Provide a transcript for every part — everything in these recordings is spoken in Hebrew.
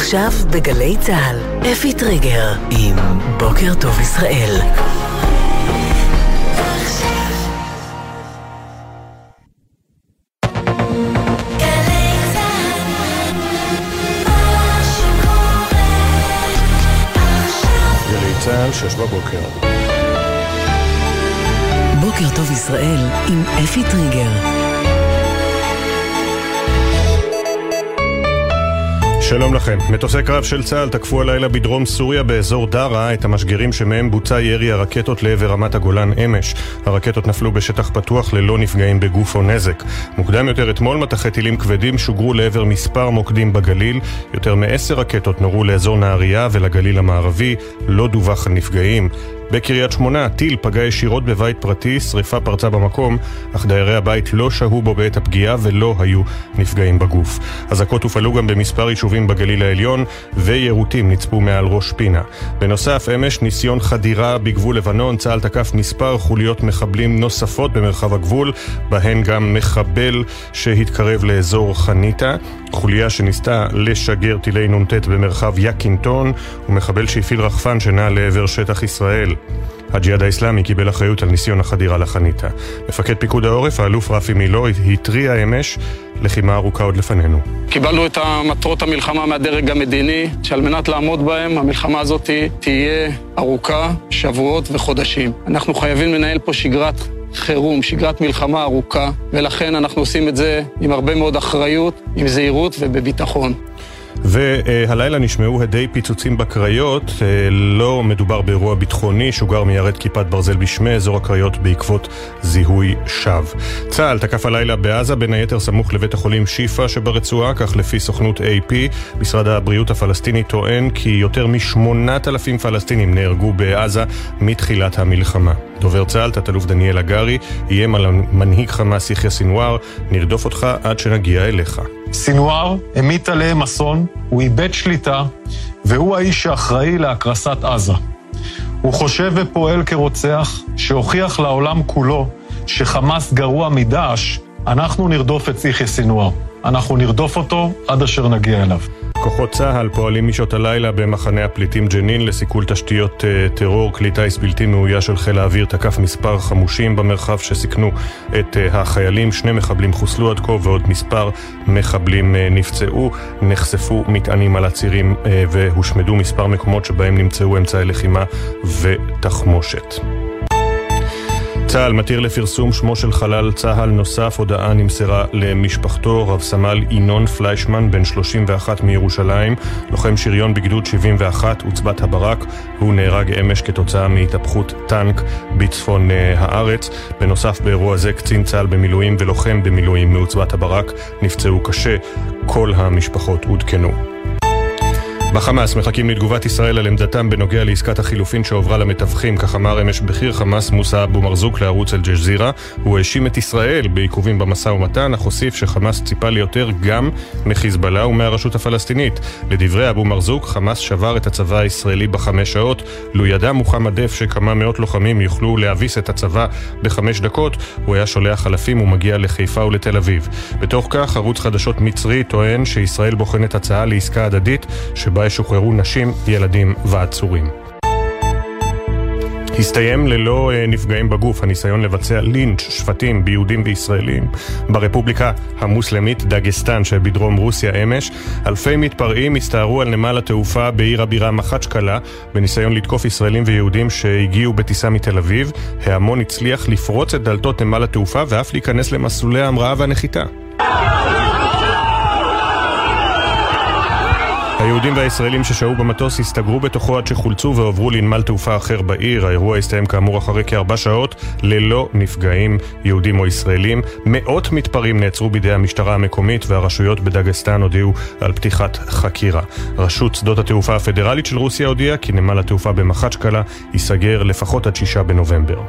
עכשיו בגלי צה"ל, אפי טריגר עם בוקר טוב ישראל. צה"ל, שש בבוקר. בוקר טוב ישראל עם אפי טריגר. שלום לכם. מטוסי קרב של צה"ל תקפו הלילה בדרום סוריה באזור דארה את המשגרים שמהם בוצע ירי הרקטות לעבר רמת הגולן אמש. הרקטות נפלו בשטח פתוח ללא נפגעים בגוף או נזק. מוקדם יותר אתמול מטחי טילים כבדים שוגרו לעבר מספר מוקדים בגליל. יותר מעשר רקטות נורו לאזור נהריה ולגליל המערבי. לא דווח על נפגעים. בקריית שמונה, טיל פגע ישירות בבית פרטי, שריפה פרצה במקום, אך דיירי הבית לא שהו בו בעת הפגיעה ולא היו נפגעים בגוף. אזעקות הופעלו גם במספר יישובים בגליל העליון, ויירוטים נצפו מעל ראש פינה. בנוסף, אמש ניסיון חדירה בגבול לבנון, צה"ל תקף מספר חוליות מחבלים נוספות במרחב הגבול, בהן גם מחבל שהתקרב לאזור חניתה, חוליה שניסתה לשגר טילי נ"ט במרחב יקינטון, ומחבל שהפעיל רחפן שנע לעבר שטח ישראל. הג'יהאד האיסלאמי קיבל אחריות על ניסיון החדירה לחניתה. מפקד פיקוד העורף, האלוף רפי מילו, התריע אמש, לחימה ארוכה עוד לפנינו. קיבלנו את מטרות המלחמה מהדרג המדיני, שעל מנת לעמוד בהם, המלחמה הזאת תהיה ארוכה, שבועות וחודשים. אנחנו חייבים לנהל פה שגרת חירום, שגרת מלחמה ארוכה, ולכן אנחנו עושים את זה עם הרבה מאוד אחריות, עם זהירות ובביטחון. והלילה נשמעו הדי פיצוצים בקריות, לא מדובר באירוע ביטחוני, שוגר מיירט כיפת ברזל בשמי אזור הקריות בעקבות זיהוי שווא. צה"ל תקף הלילה בעזה, בין היתר סמוך לבית החולים שיפא שברצועה, כך לפי סוכנות AP. משרד הבריאות הפלסטיני טוען כי יותר מ-8,000 פלסטינים נהרגו בעזה מתחילת המלחמה. דובר צה"ל, תת-אלוף דניאל הגרי, איים על מנהיג חמאס יחיא סינואר, נרדוף אותך עד שנגיע אליך. סינואר המיט עליהם אסון, הוא איבד שליטה, והוא האיש שאחראי להקרסת עזה. הוא חושב ופועל כרוצח, שהוכיח לעולם כולו שחמאס גרוע מדאעש, אנחנו נרדוף את יחיא סינואר. אנחנו נרדוף אותו עד אשר נגיע אליו. כוחות צה"ל פועלים משעות הלילה במחנה הפליטים ג'נין לסיכול תשתיות טרור. כלי טיס בלתי מאויש של חיל האוויר תקף מספר חמושים במרחב שסיכנו את החיילים. שני מחבלים חוסלו עד כה ועוד מספר מחבלים נפצעו. נחשפו מטענים על הצירים והושמדו מספר מקומות שבהם נמצאו אמצעי לחימה ותחמושת. צה"ל מתיר לפרסום שמו של חלל צה"ל נוסף, הודעה נמסרה למשפחתו, רב סמל ינון פליישמן, בן 31 מירושלים, לוחם שריון בגדוד 71, עוצבת הברק, הוא נהרג אמש כתוצאה מהתהפכות טנק בצפון הארץ. בנוסף באירוע זה קצין צה"ל במילואים ולוחם במילואים מעוצבת הברק. נפצעו קשה, כל המשפחות עודכנו. בחמאס מחכים לתגובת ישראל על עמדתם בנוגע לעסקת החילופין שהועברה למתווכים, כך אמר אמש בכיר חמאס מוסא אבו מרזוק לערוץ אל-ג'זירה. הוא האשים את ישראל בעיכובים במשא ומתן, אך הוסיף שחמאס ציפה ליותר גם מחיזבאללה ומהרשות הפלסטינית. לדברי אבו מרזוק, חמאס שבר את הצבא הישראלי בחמש שעות. לו ידע מוחמד דף שכמה מאות לוחמים יוכלו להביס את הצבא בחמש דקות, הוא היה שולח אלפים ומגיע לחיפה ולתל אביב. בתוך כך, ערוץ חדשות מצרי טוען שישראל בוחנת הצעה לעסקה הדדית שבה ישוחררו נשים, ילדים ועצורים. הסתיים ללא נפגעים בגוף הניסיון לבצע לינץ' שפטים ביהודים וישראלים ברפובליקה המוסלמית דגסטן שבדרום רוסיה אמש. אלפי מתפרעים הסתערו על נמל התעופה בעיר הבירה מחצ'קלה בניסיון לתקוף ישראלים ויהודים שהגיעו בטיסה מתל אביב. ההמון הצליח לפרוץ את דלתות נמל התעופה ואף להיכנס למסלולי ההמראה והנחיתה. היהודים והישראלים ששהו במטוס הסתגרו בתוכו עד שחולצו והועברו לנמל תעופה אחר בעיר. האירוע הסתיים כאמור אחרי כארבע שעות ללא נפגעים יהודים או ישראלים. מאות מתפרעים נעצרו בידי המשטרה המקומית והרשויות בדגסטן הודיעו על פתיחת חקירה. רשות שדות התעופה הפדרלית של רוסיה הודיעה כי נמל התעופה במחצ'קלה ייסגר לפחות עד שישה בנובמבר.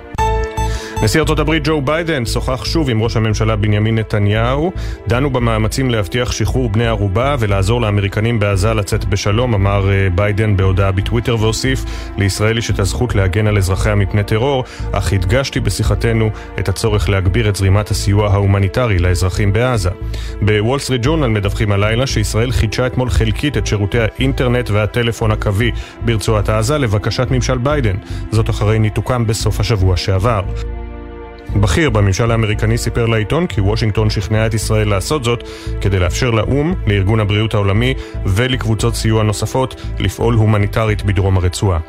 נשיא ארצות הברית ג'ו ביידן שוחח שוב עם ראש הממשלה בנימין נתניהו. דנו במאמצים להבטיח שחרור בני ערובה ולעזור לאמריקנים בעזה לצאת בשלום, אמר אה, ביידן בהודעה בטוויטר והוסיף לישראל יש את הזכות להגן על אזרחיה מפני טרור, אך הדגשתי בשיחתנו את הצורך להגביר את זרימת הסיוע ההומניטרי לאזרחים בעזה. בוול סטריט ג'ורנל מדווחים הלילה שישראל חידשה אתמול חלקית את שירותי האינטרנט והטלפון הקווי ברצועת עזה לבקשת ממשל ביידן, זאת אחרי ניתוקם בסוף השבוע שעבר. בכיר בממשל האמריקני סיפר לעיתון כי וושינגטון שכנעה את ישראל לעשות זאת כדי לאפשר לאו"ם, לארגון הבריאות העולמי ולקבוצות סיוע נוספות לפעול הומניטרית בדרום הרצועה.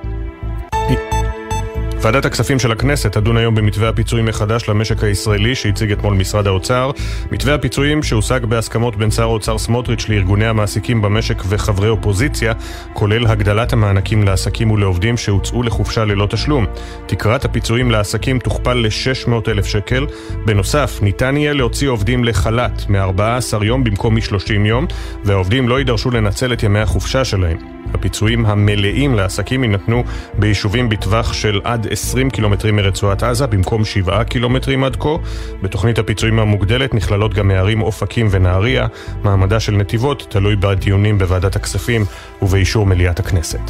ועדת הכספים של הכנסת תדון היום במתווה הפיצויים מחדש למשק הישראלי שהציג אתמול משרד האוצר. מתווה הפיצויים שהושג בהסכמות בין שר האוצר סמוטריץ' לארגוני המעסיקים במשק וחברי אופוזיציה, כולל הגדלת המענקים לעסקים ולעובדים שהוצאו לחופשה ללא תשלום. תקרת הפיצויים לעסקים תוכפל ל-600 אלף שקל. בנוסף, ניתן יהיה להוציא עובדים לחל"ת מ-14 יום במקום מ-30 יום, והעובדים לא יידרשו לנצל את ימי החופשה שלהם. הפיצויים המלאים לעסקים יינתנו ביישובים בטווח של עד 20 קילומטרים מרצועת עזה במקום 7 קילומטרים עד כה. בתוכנית הפיצויים המוגדלת נכללות גם הערים אופקים ונהריה. מעמדה של נתיבות תלוי בדיונים בוועדת הכספים ובאישור מליאת הכנסת.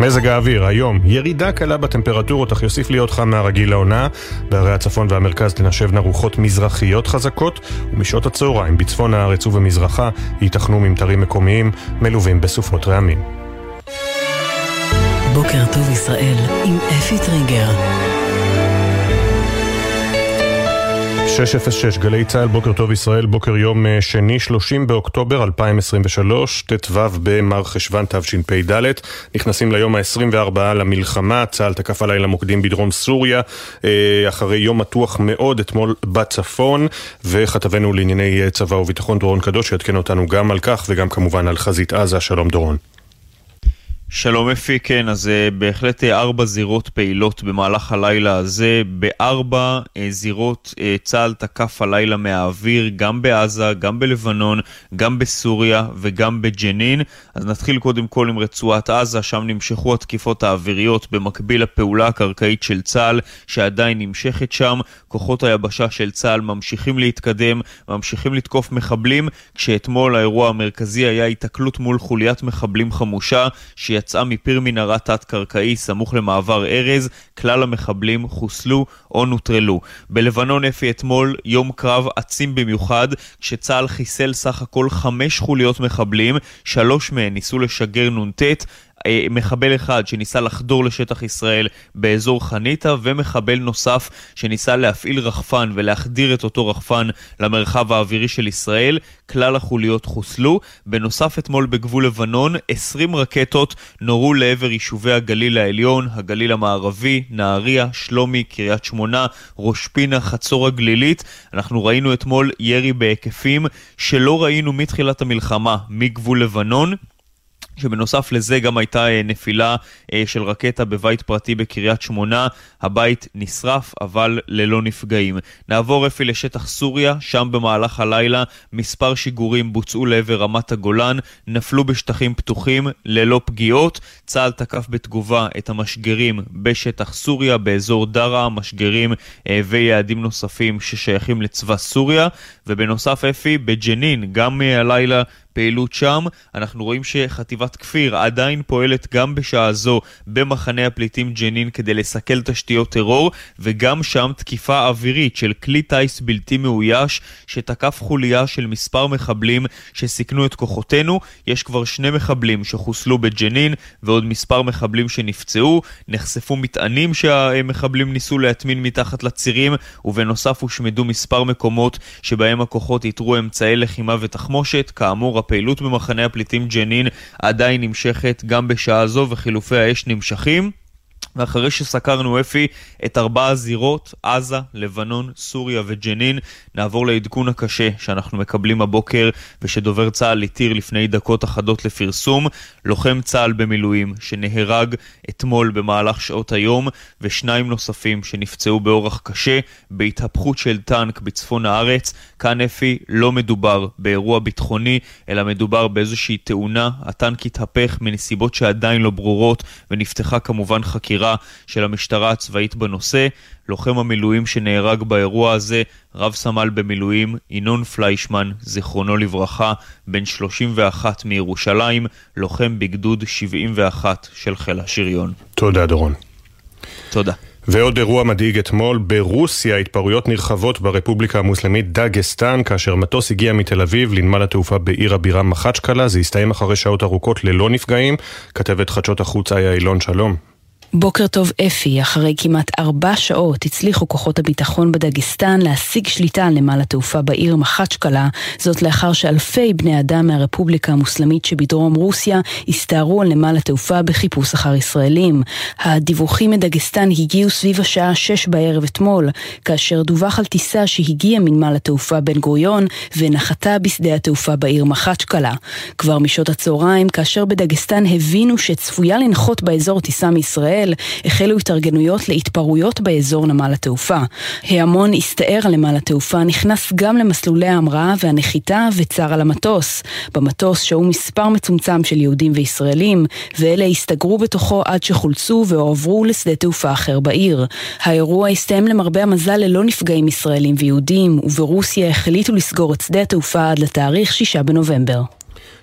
מזג האוויר, היום, ירידה קלה בטמפרטורות, אך יוסיף להיות חם מהרגיל לעונה. בערי הצפון והמרכז תנשבנה רוחות מזרחיות חזקות, ומשעות הצהריים בצפון הארץ ובמזרחה ייתכנו ממטרים מקומיים מלווים בסופות רעמים. בוקר טוב ישראל עם אפי טריגר 606 גלי צה"ל, בוקר טוב ישראל, בוקר יום אה, שני, 30 באוקטובר 2023, ט"ו במר חשוון תשפ"ד. נכנסים ליום ה-24 למלחמה, צה"ל תקף הלילה מוקדים בדרום סוריה, אה, אחרי יום מתוח מאוד אתמול בצפון, וכתבנו לענייני אה, צבא וביטחון דורון קדוש יעדכן אותנו גם על כך וגם כמובן על חזית עזה, שלום דורון. שלום אפי, כן, אז uh, בהחלט uh, ארבע זירות פעילות במהלך הלילה הזה. בארבע uh, זירות צה"ל תקף הלילה מהאוויר, גם בעזה, גם בלבנון, גם בסוריה וגם בג'נין. אז נתחיל קודם כל עם רצועת עזה, שם נמשכו התקיפות האוויריות במקביל לפעולה הקרקעית של צה"ל, שעדיין נמשכת שם. כוחות היבשה של צה"ל ממשיכים להתקדם, ממשיכים לתקוף מחבלים, כשאתמול האירוע המרכזי היה התקלות מול חוליית מחבלים חמושה, שיצאה מפיר מנהרה תת-קרקעי סמוך למעבר ארז, כלל המחבלים חוסלו או נוטרלו. בלבנון אפי אתמול יום קרב עצים במיוחד, כשצה"ל חיסל סך הכל חמש חוליות מחבלים, שלוש מהן ניסו לשגר נ"ט, מחבל אחד שניסה לחדור לשטח ישראל באזור חניתה, ומחבל נוסף שניסה להפעיל רחפן ולהחדיר את אותו רחפן למרחב האווירי של ישראל. כלל החוליות חוסלו. בנוסף, אתמול בגבול לבנון, 20 רקטות נורו לעבר יישובי הגליל העליון, הגליל המערבי, נהריה, שלומי, קריית שמונה, ראש פינה, חצור הגלילית. אנחנו ראינו אתמול ירי בהיקפים שלא ראינו מתחילת המלחמה מגבול לבנון. שבנוסף לזה גם הייתה אה, נפילה אה, של רקטה בבית פרטי בקריית שמונה, הבית נשרף אבל ללא נפגעים. נעבור אפי לשטח סוריה, שם במהלך הלילה מספר שיגורים בוצעו לעבר רמת הגולן, נפלו בשטחים פתוחים ללא פגיעות. צה"ל תקף בתגובה את המשגרים בשטח סוריה, באזור דארה, משגרים אה, ויעדים נוספים ששייכים לצבא סוריה. ובנוסף אפי, בג'נין, גם הלילה פעילות שם. אנחנו רואים שחטיבת כפיר עדיין פועלת גם בשעה זו במחנה הפליטים ג'נין כדי לסכל תשתיות טרור, וגם שם תקיפה אווירית של כלי טיס בלתי מאויש שתקף חוליה של מספר מחבלים שסיכנו את כוחותינו. יש כבר שני מחבלים שחוסלו בג'נין ועוד מספר מחבלים שנפצעו. נחשפו מטענים שהמחבלים ניסו להטמין מתחת לצירים, ובנוסף הושמדו מספר מקומות שבהם הכוחות איתרו אמצעי לחימה ותחמושת. כאמור, הפעילות במחנה הפליטים ג'נין עדיין נמשכת גם בשעה זו וחילופי האש נמשכים. ואחרי שסקרנו אפי את ארבע הזירות, עזה, לבנון, סוריה וג'נין, נעבור לעדכון הקשה שאנחנו מקבלים הבוקר ושדובר צה"ל התיר לפני דקות אחדות לפרסום. לוחם צה"ל במילואים שנהרג אתמול במהלך שעות היום, ושניים נוספים שנפצעו באורח קשה בהתהפכות של טנק בצפון הארץ. כאן אפי לא מדובר באירוע ביטחוני, אלא מדובר באיזושהי תאונה. הטנק התהפך מנסיבות שעדיין לא ברורות ונפתחה כמובן חקירה. של המשטרה הצבאית בנושא. לוחם המילואים שנהרג באירוע הזה, רב סמל במילואים, ינון פליישמן, זיכרונו לברכה, בן 31 מירושלים, לוחם בגדוד 71 של חיל השריון. תודה, דורון. תודה. ועוד אירוע מדאיג אתמול, ברוסיה התפרעויות נרחבות ברפובליקה המוסלמית דגסטן, כאשר מטוס הגיע מתל אביב לנמל התעופה בעיר הבירה מחצ'קלה, זה הסתיים אחרי שעות ארוכות ללא נפגעים. כתבת חדשות החוץ איה אילון, שלום. בוקר טוב אפי, אחרי כמעט ארבע שעות הצליחו כוחות הביטחון בדגסטן להשיג שליטה על נמל התעופה בעיר מחצ'קלה, זאת לאחר שאלפי בני אדם מהרפובליקה המוסלמית שבדרום רוסיה הסתערו על נמל התעופה בחיפוש אחר ישראלים. הדיווחים מדגסטן הגיעו סביב השעה שש בערב אתמול, כאשר דווח על טיסה שהגיעה מנמל התעופה בן גוריון ונחתה בשדה התעופה בעיר מחצ'קלה. כבר משעות הצהריים, כאשר בדגסטן הבינו שצפויה לנחות באזור טיסה מישראל, ישראל החלו התארגנויות להתפרעויות באזור נמל התעופה. ההמון הסתער על נמל התעופה, נכנס גם למסלולי ההמראה והנחיתה וצר על המטוס. במטוס שהו מספר מצומצם של יהודים וישראלים, ואלה הסתגרו בתוכו עד שחולצו והועברו לשדה תעופה אחר בעיר. האירוע הסתיים למרבה המזל ללא נפגעים ישראלים ויהודים, וברוסיה החליטו לסגור את שדה התעופה עד לתאריך 6 בנובמבר.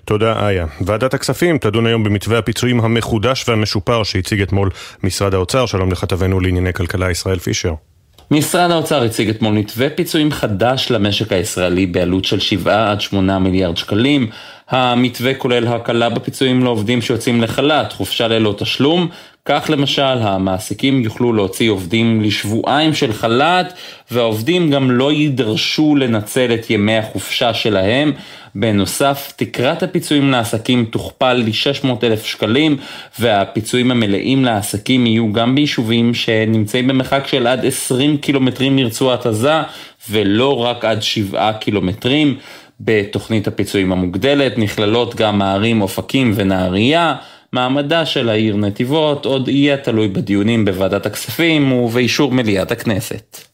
תודה, איה. ועדת הכספים תדון היום במתווה הפיצויים המחודש והמשופר שהציג אתמול משרד האוצר. שלום לכתבנו לענייני כלכלה ישראל פישר. משרד האוצר הציג אתמול מתווה פיצויים חדש למשק הישראלי בעלות של 7 עד 8 מיליארד שקלים. המתווה כולל הקלה בפיצויים לעובדים שיוצאים לחל"ת, חופשה ללא תשלום, כך למשל המעסיקים יוכלו להוציא עובדים לשבועיים של חל"ת והעובדים גם לא יידרשו לנצל את ימי החופשה שלהם. בנוסף, תקרת הפיצויים לעסקים תוכפל ל-600 אלף שקלים והפיצויים המלאים לעסקים יהיו גם ביישובים שנמצאים במרחק של עד 20 קילומטרים מרצועת עזה ולא רק עד 7 קילומטרים. בתוכנית הפיצויים המוגדלת נכללות גם הערים אופקים ונהריה. מעמדה של העיר נתיבות עוד יהיה תלוי בדיונים בוועדת הכספים ובאישור מליאת הכנסת.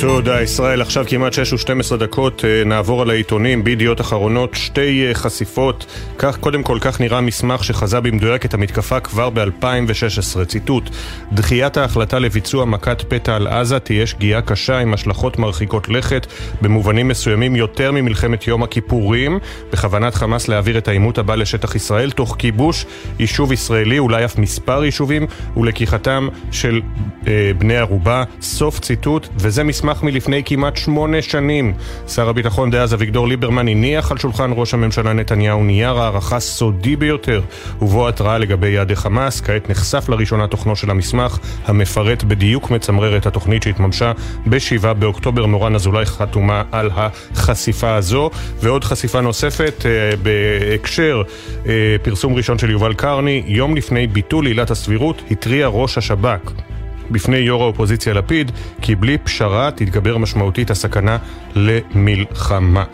תודה ישראל, עכשיו כמעט 6 ו-12 דקות אה, נעבור על העיתונים. בידיעות אחרונות, שתי אה, חשיפות, כך קודם כל כך נראה מסמך שחזה במדויק את המתקפה כבר ב-2016, ציטוט: דחיית ההחלטה לביצוע מכת פתע על עזה תהיה שגיאה קשה עם השלכות מרחיקות לכת, במובנים מסוימים יותר ממלחמת יום הכיפורים, בכוונת חמאס להעביר את העימות הבא לשטח ישראל, תוך כיבוש יישוב ישראלי, אולי אף מספר יישובים, ולקיחתם של אה, בני ערובה, סוף ציטוט, וזה מסמך מסמך מלפני כמעט שמונה שנים. שר הביטחון דאז אביגדור ליברמן הניח על שולחן ראש הממשלה נתניהו נייר הערכה סודי ביותר, ובו התראה לגבי יעדי חמאס. כעת נחשף לראשונה תוכנו של המסמך, המפרט בדיוק מצמרר את התוכנית שהתממשה ב-7 באוקטובר. מורן אזולאי חתומה על החשיפה הזו, ועוד חשיפה נוספת אה, בהקשר אה, פרסום ראשון של יובל קרני, יום לפני ביטול עילת הסבירות, התריע ראש השב"כ. בפני יו"ר האופוזיציה לפיד, כי בלי פשרה תתגבר משמעותית הסכנה למלחמה.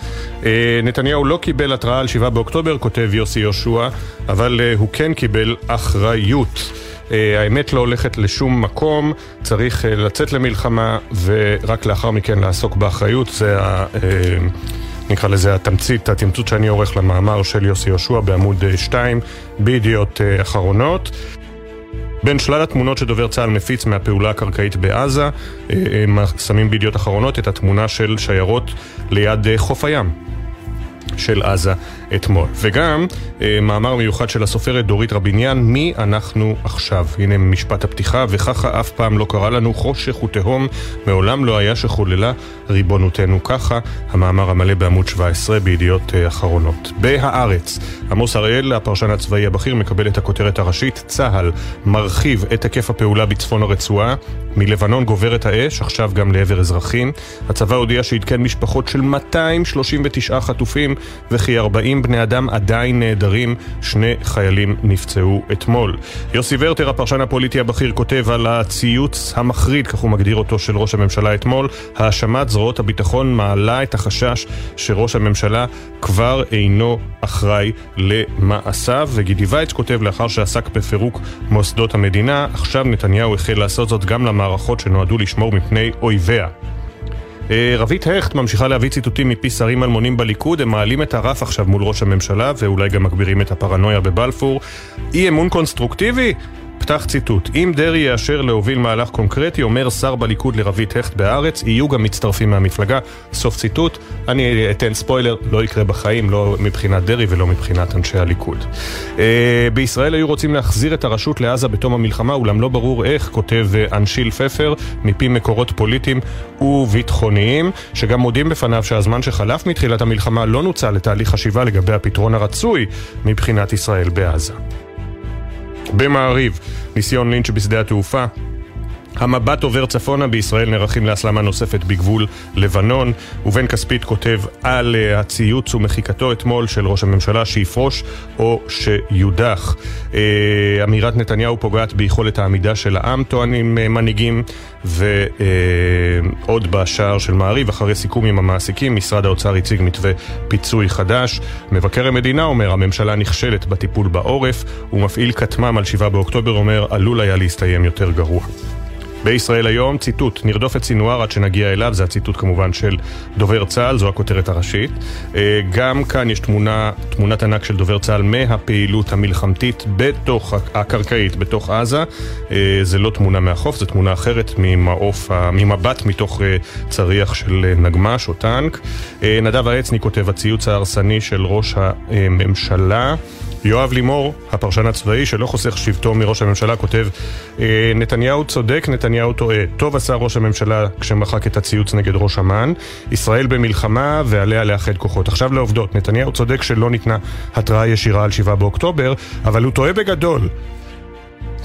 אה, נתניהו לא קיבל התראה על 7 באוקטובר, כותב יוסי יהושע, אבל אה, הוא כן קיבל אחריות. אה, האמת לא הולכת לשום מקום, צריך לצאת למלחמה ורק לאחר מכן לעסוק באחריות. זה ה... נקרא לזה התמצית, התמצות שאני עורך למאמר של יוסי יהושע בעמוד 2 בידיעות אחרונות. בין שלל התמונות שדובר צה"ל מפיץ מהפעולה הקרקעית בעזה, אה, הם שמים בידיעות אחרונות את התמונה של שיירות ליד אה, חוף הים. של עזה אתמול. וגם אה, מאמר מיוחד של הסופרת דורית רביניאן, מי אנחנו עכשיו? הנה משפט הפתיחה, וככה אף פעם לא קרה לנו חושך ותהום, מעולם לא היה שחוללה ריבונותנו ככה. המאמר המלא בעמוד 17 בידיעות אה, אחרונות. בהארץ, עמוס הראל, הפרשן הצבאי הבכיר, מקבל את הכותרת הראשית, צה"ל מרחיב את היקף הפעולה בצפון הרצועה, מלבנון גוברת האש, עכשיו גם לעבר אזרחים. הצבא הודיע שעדכן משפחות של 239 חטופים וכי 40 בני אדם עדיין נעדרים, שני חיילים נפצעו אתמול. יוסי ורטר, הפרשן הפוליטי הבכיר, כותב על הציוץ המחריד, כך הוא מגדיר אותו, של ראש הממשלה אתמול. האשמת זרועות הביטחון מעלה את החשש שראש הממשלה כבר אינו אחראי למעשיו, וגידי וייץ כותב לאחר שעסק בפירוק מוסדות המדינה, עכשיו נתניהו החל לעשות זאת גם למערכות שנועדו לשמור מפני אויביה. אה, רבית הכט ממשיכה להביא ציטוטים מפי שרים אלמונים בליכוד, הם מעלים את הרף עכשיו מול ראש הממשלה ואולי גם מגבירים את הפרנויה בבלפור. אי אמון קונסטרוקטיבי? פתח ציטוט: אם דרעי יאשר להוביל מהלך קונקרטי, אומר שר בליכוד לרבית הכט בהארץ, יהיו גם מצטרפים מהמפלגה. סוף ציטוט. אני אתן ספוילר, לא יקרה בחיים, לא מבחינת דרעי ולא מבחינת אנשי הליכוד. אה, בישראל היו רוצים להחזיר את הרשות לעזה בתום המלחמה, אולם לא ברור איך, כותב אה, אנשיל פפר, מפי מקורות פוליטיים וביטחוניים, שגם מודים בפניו שהזמן שחלף מתחילת המלחמה לא נוצל לתהליך חשיבה לגבי הפתרון הרצוי מבחינת ישראל בעזה. במעריב, ניסיון לינץ' בשדה התעופה, המבט עובר צפונה, בישראל נערכים להסלמה נוספת בגבול לבנון. ובן כספית כותב על uh, הציוץ ומחיקתו אתמול של ראש הממשלה שיפרוש או שיודח. Uh, אמירת נתניהו פוגעת ביכולת העמידה של העם, טוענים uh, מנהיגים, ועוד בשער של מעריב, אחרי סיכום עם המעסיקים, משרד האוצר הציג מתווה פיצוי חדש. מבקר המדינה אומר, הממשלה נכשלת בטיפול בעורף, ומפעיל כטמ"ם על 7 באוקטובר אומר, עלול היה להסתיים יותר גרוע. בישראל היום, ציטוט, נרדוף את סינואר עד שנגיע אליו, זה הציטוט כמובן של דובר צה"ל, זו הכותרת הראשית. אה, גם כאן יש תמונה, תמונת ענק של דובר צה"ל מהפעילות המלחמתית בתוך, הקרקעית, בתוך עזה. אה, זה לא תמונה מהחוף, זו תמונה אחרת ממעוף, ממבט מתוך אה, צריח של נגמ"ש או טנק. נדב העצני כותב, הציוץ ההרסני של ראש הממשלה. יואב לימור, הפרשן הצבאי שלא חוסך שבטו מראש הממשלה, כותב אה, נתניהו צודק, נתניהו טועה. טוב עשה ראש הממשלה כשמחק את הציוץ נגד ראש אמ"ן. ישראל במלחמה ועליה לאחד כוחות. עכשיו לעובדות, נתניהו צודק שלא ניתנה התראה ישירה על 7 באוקטובר, אבל הוא טועה בגדול.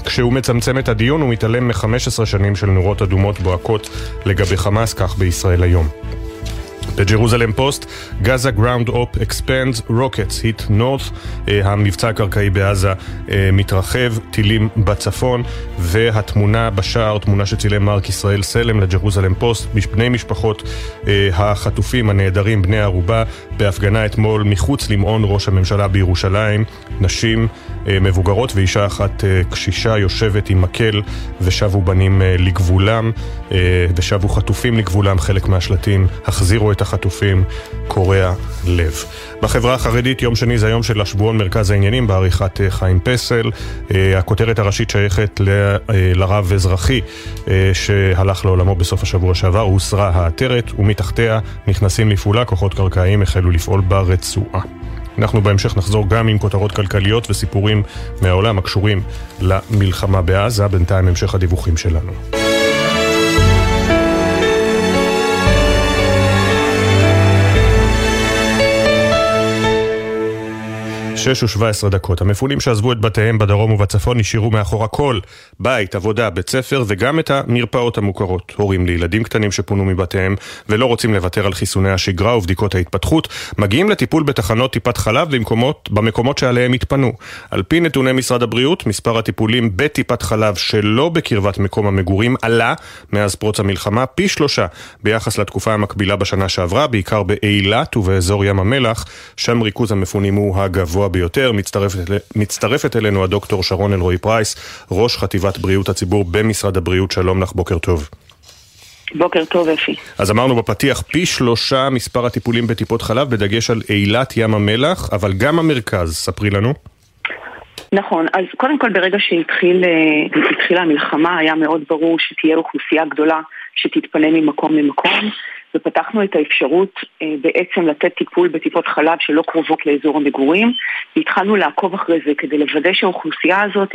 כשהוא מצמצם את הדיון הוא מתעלם מ-15 שנים של נורות אדומות בוהקות לגבי חמאס, כך בישראל היום. בג'רוזלם פוסט, Gaza ground op expands, rockets hit north, המבצע הקרקעי בעזה אה, מתרחב, טילים בצפון, והתמונה בשער, תמונה שצילם מרק ישראל סלם לג'רוזלם פוסט, בני משפחות אה, החטופים הנעדרים, בני ערובה, בהפגנה אתמול מחוץ למעון ראש הממשלה בירושלים, נשים מבוגרות ואישה אחת קשישה יושבת עם מקל ושבו בנים לגבולם, ושבו חטופים לגבולם, חלק מהשלטים החזירו את החטופים קורע לב. בחברה החרדית יום שני זה היום של השבועון מרכז העניינים בעריכת אה, חיים פסל. אה, הכותרת הראשית שייכת ל, אה, לרב אזרחי שהלך לעולמו בסוף השבוע שעבר, הוסרה העטרת ומתחתיה נכנסים לפעולה, כוחות קרקעיים החלו לפעול ברצועה. אנחנו בהמשך נחזור גם עם כותרות כלכליות וסיפורים מהעולם הקשורים למלחמה בעזה, בינתיים המשך הדיווחים שלנו. שש ושבע עשרה דקות. המפונים שעזבו את בתיהם בדרום ובצפון השאירו מאחורה כל בית, עבודה, בית ספר וגם את המרפאות המוכרות. הורים לילדים קטנים שפונו מבתיהם ולא רוצים לוותר על חיסוני השגרה ובדיקות ההתפתחות, מגיעים לטיפול בתחנות טיפת חלב במקומות, במקומות שעליהם התפנו. על פי נתוני משרד הבריאות, מספר הטיפולים בטיפת חלב שלא בקרבת מקום המגורים עלה מאז פרוץ המלחמה פי שלושה ביחס לתקופה המקבילה בשנה שעברה, בעיקר באילת ובאזור ים המלח, שם ריכוז המפונים הוא הגבוה ביותר. מצטרפת, מצטרפת אלינו הדוקטור שרון אלרועי פרייס, ראש חטיבת בריאות הציבור במשרד הבריאות. שלום לך, בוקר טוב. בוקר טוב, אפי. אז אמרנו בפתיח, פי שלושה מספר הטיפולים בטיפות חלב, בדגש על אילת ים המלח, אבל גם המרכז. ספרי לנו. נכון, אז קודם כל ברגע שהתחילה שהתחיל המלחמה היה מאוד ברור שתהיה אוכלוסייה גדולה שתתפנה ממקום למקום ופתחנו את האפשרות אה, בעצם לתת טיפול בטיפות חלב שלא קרובות לאזור המגורים והתחלנו לעקוב אחרי זה כדי לוודא שהאוכלוסייה הזאת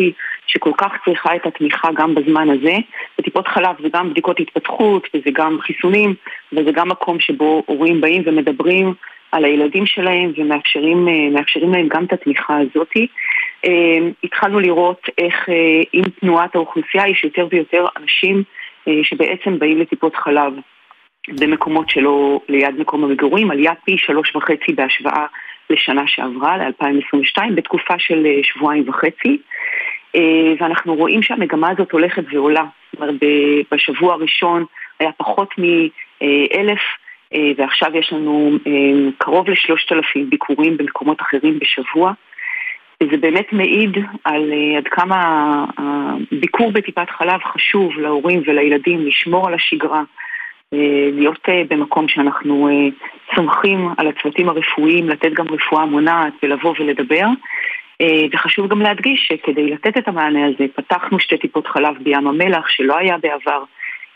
שכל כך צריכה את התמיכה גם בזמן הזה בטיפות חלב זה גם בדיקות התפתחות וזה גם חיסונים וזה גם מקום שבו הורים באים ומדברים על הילדים שלהם ומאפשרים אה, להם גם את התמיכה הזאת. אה, התחלנו לראות איך עם תנועת האוכלוסייה יש יותר ויותר אנשים שבעצם באים לטיפות חלב במקומות שלא ליד מקום המגורים, עלייה פי שלוש וחצי בהשוואה לשנה שעברה, ל-2022, בתקופה של אה, שבועיים וחצי. אה, ואנחנו רואים שהמגמה הזאת הולכת ועולה. זאת אומרת, בשבוע הראשון היה פחות מאלף, אה, ועכשיו יש לנו קרוב לשלושת אלפים ביקורים במקומות אחרים בשבוע. וזה באמת מעיד על עד כמה הביקור בטיפת חלב חשוב להורים ולילדים, לשמור על השגרה, אה, להיות אה, במקום שאנחנו אה, סומכים על הצוותים הרפואיים, לתת גם רפואה מונעת ולבוא ולדבר. וחשוב גם להדגיש שכדי לתת את המענה הזה פתחנו שתי טיפות חלב בים המלח שלא היה בעבר,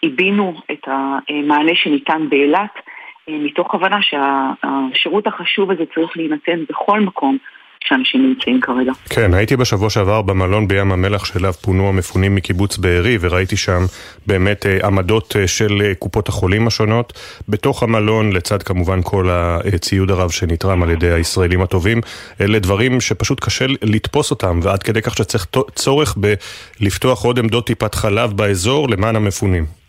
עיבינו את המענה שניתן באילת מתוך הבנה שהשירות החשוב הזה צריך להינתן בכל מקום שאנשים נמצאים כרגע. כן, הייתי בשבוע שעבר במלון בים המלח שאליו פונו המפונים מקיבוץ בארי וראיתי שם באמת אה, עמדות אה, של אה, קופות החולים השונות בתוך המלון, לצד כמובן כל הציוד הרב שנתרם על ידי הישראלים הטובים. אלה דברים שפשוט קשה לתפוס אותם ועד כדי כך שצריך צורך בלפתוח עוד עמדות טיפת חלב באזור למען המפונים.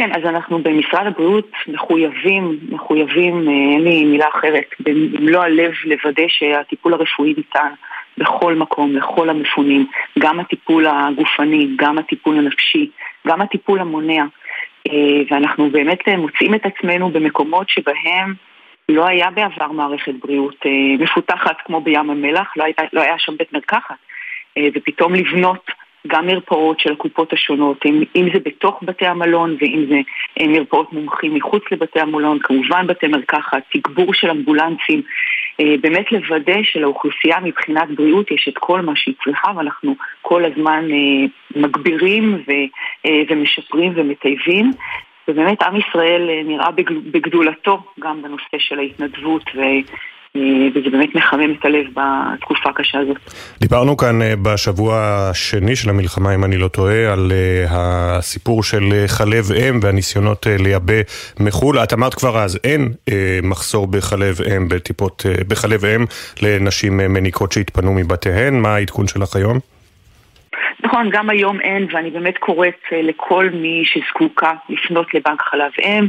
כן, אז אנחנו במשרד הבריאות מחויבים, מחויבים, אה, אין לי מילה אחרת, במלוא הלב לוודא שהטיפול הרפואי ניתן בכל מקום, לכל המפונים, גם הטיפול הגופני, גם הטיפול הנפשי, גם הטיפול המונע. אה, ואנחנו באמת אה, מוצאים את עצמנו במקומות שבהם לא היה בעבר מערכת בריאות מפותחת כמו בים המלח, לא, הייתה, לא היה שם בית מרקחת. ופתאום לבנות גם מרפאות של הקופות השונות, אם, אם זה בתוך בתי המלון ואם זה אה, מרפאות מומחים מחוץ לבתי המלון, כמובן בתי מרקחת, תגבור של אמבולנסים, אה, באמת לוודא שלאוכלוסייה מבחינת בריאות יש את כל מה שהיא צריכה ואנחנו כל הזמן אה, מגבירים ו, ומשפרים ומטייבים. ובאמת עם ישראל נראה בגדולתו גם בנושא של ההתנדבות וזה באמת מחמם את הלב בתקופה הקשה הזאת. דיברנו כאן אה, בשבוע השני של המלחמה, אם אני לא טועה, על אה, הסיפור של חלב אם והניסיונות לייבא מחו"ל. את אמרת כבר אז, אין מחסור בחלב אם בטיפות, בחלב אם לנשים מניקות שהתפנו מבתיהן. מה העדכון שלך היום? נכון, גם היום אין, ואני באמת קוראת לכל מי שזקוקה לפנות לבנק חלב אם.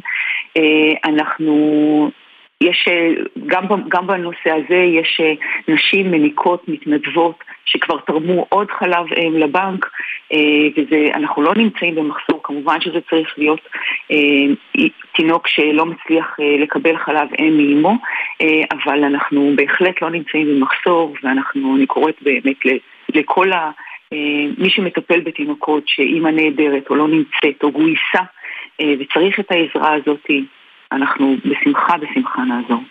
אנחנו יש, אה, גם, גם בנושא הזה יש אה, נשים מניקות, מתנדבות, שכבר תרמו עוד חלב אם לבנק, אה, ואנחנו לא נמצאים במחסור, כמובן שזה צריך להיות תינוק שלא מצליח לקבל חלב אם מאימו, אבל אנחנו בהחלט לא נמצאים במחסור, ואנחנו, אני קוראת באמת לכל ה... מי שמטפל בתינוקות שאימא נהדרת או לא נמצאת או גויסה וצריך את העזרה הזאת, אנחנו בשמחה, בשמחה נעזור.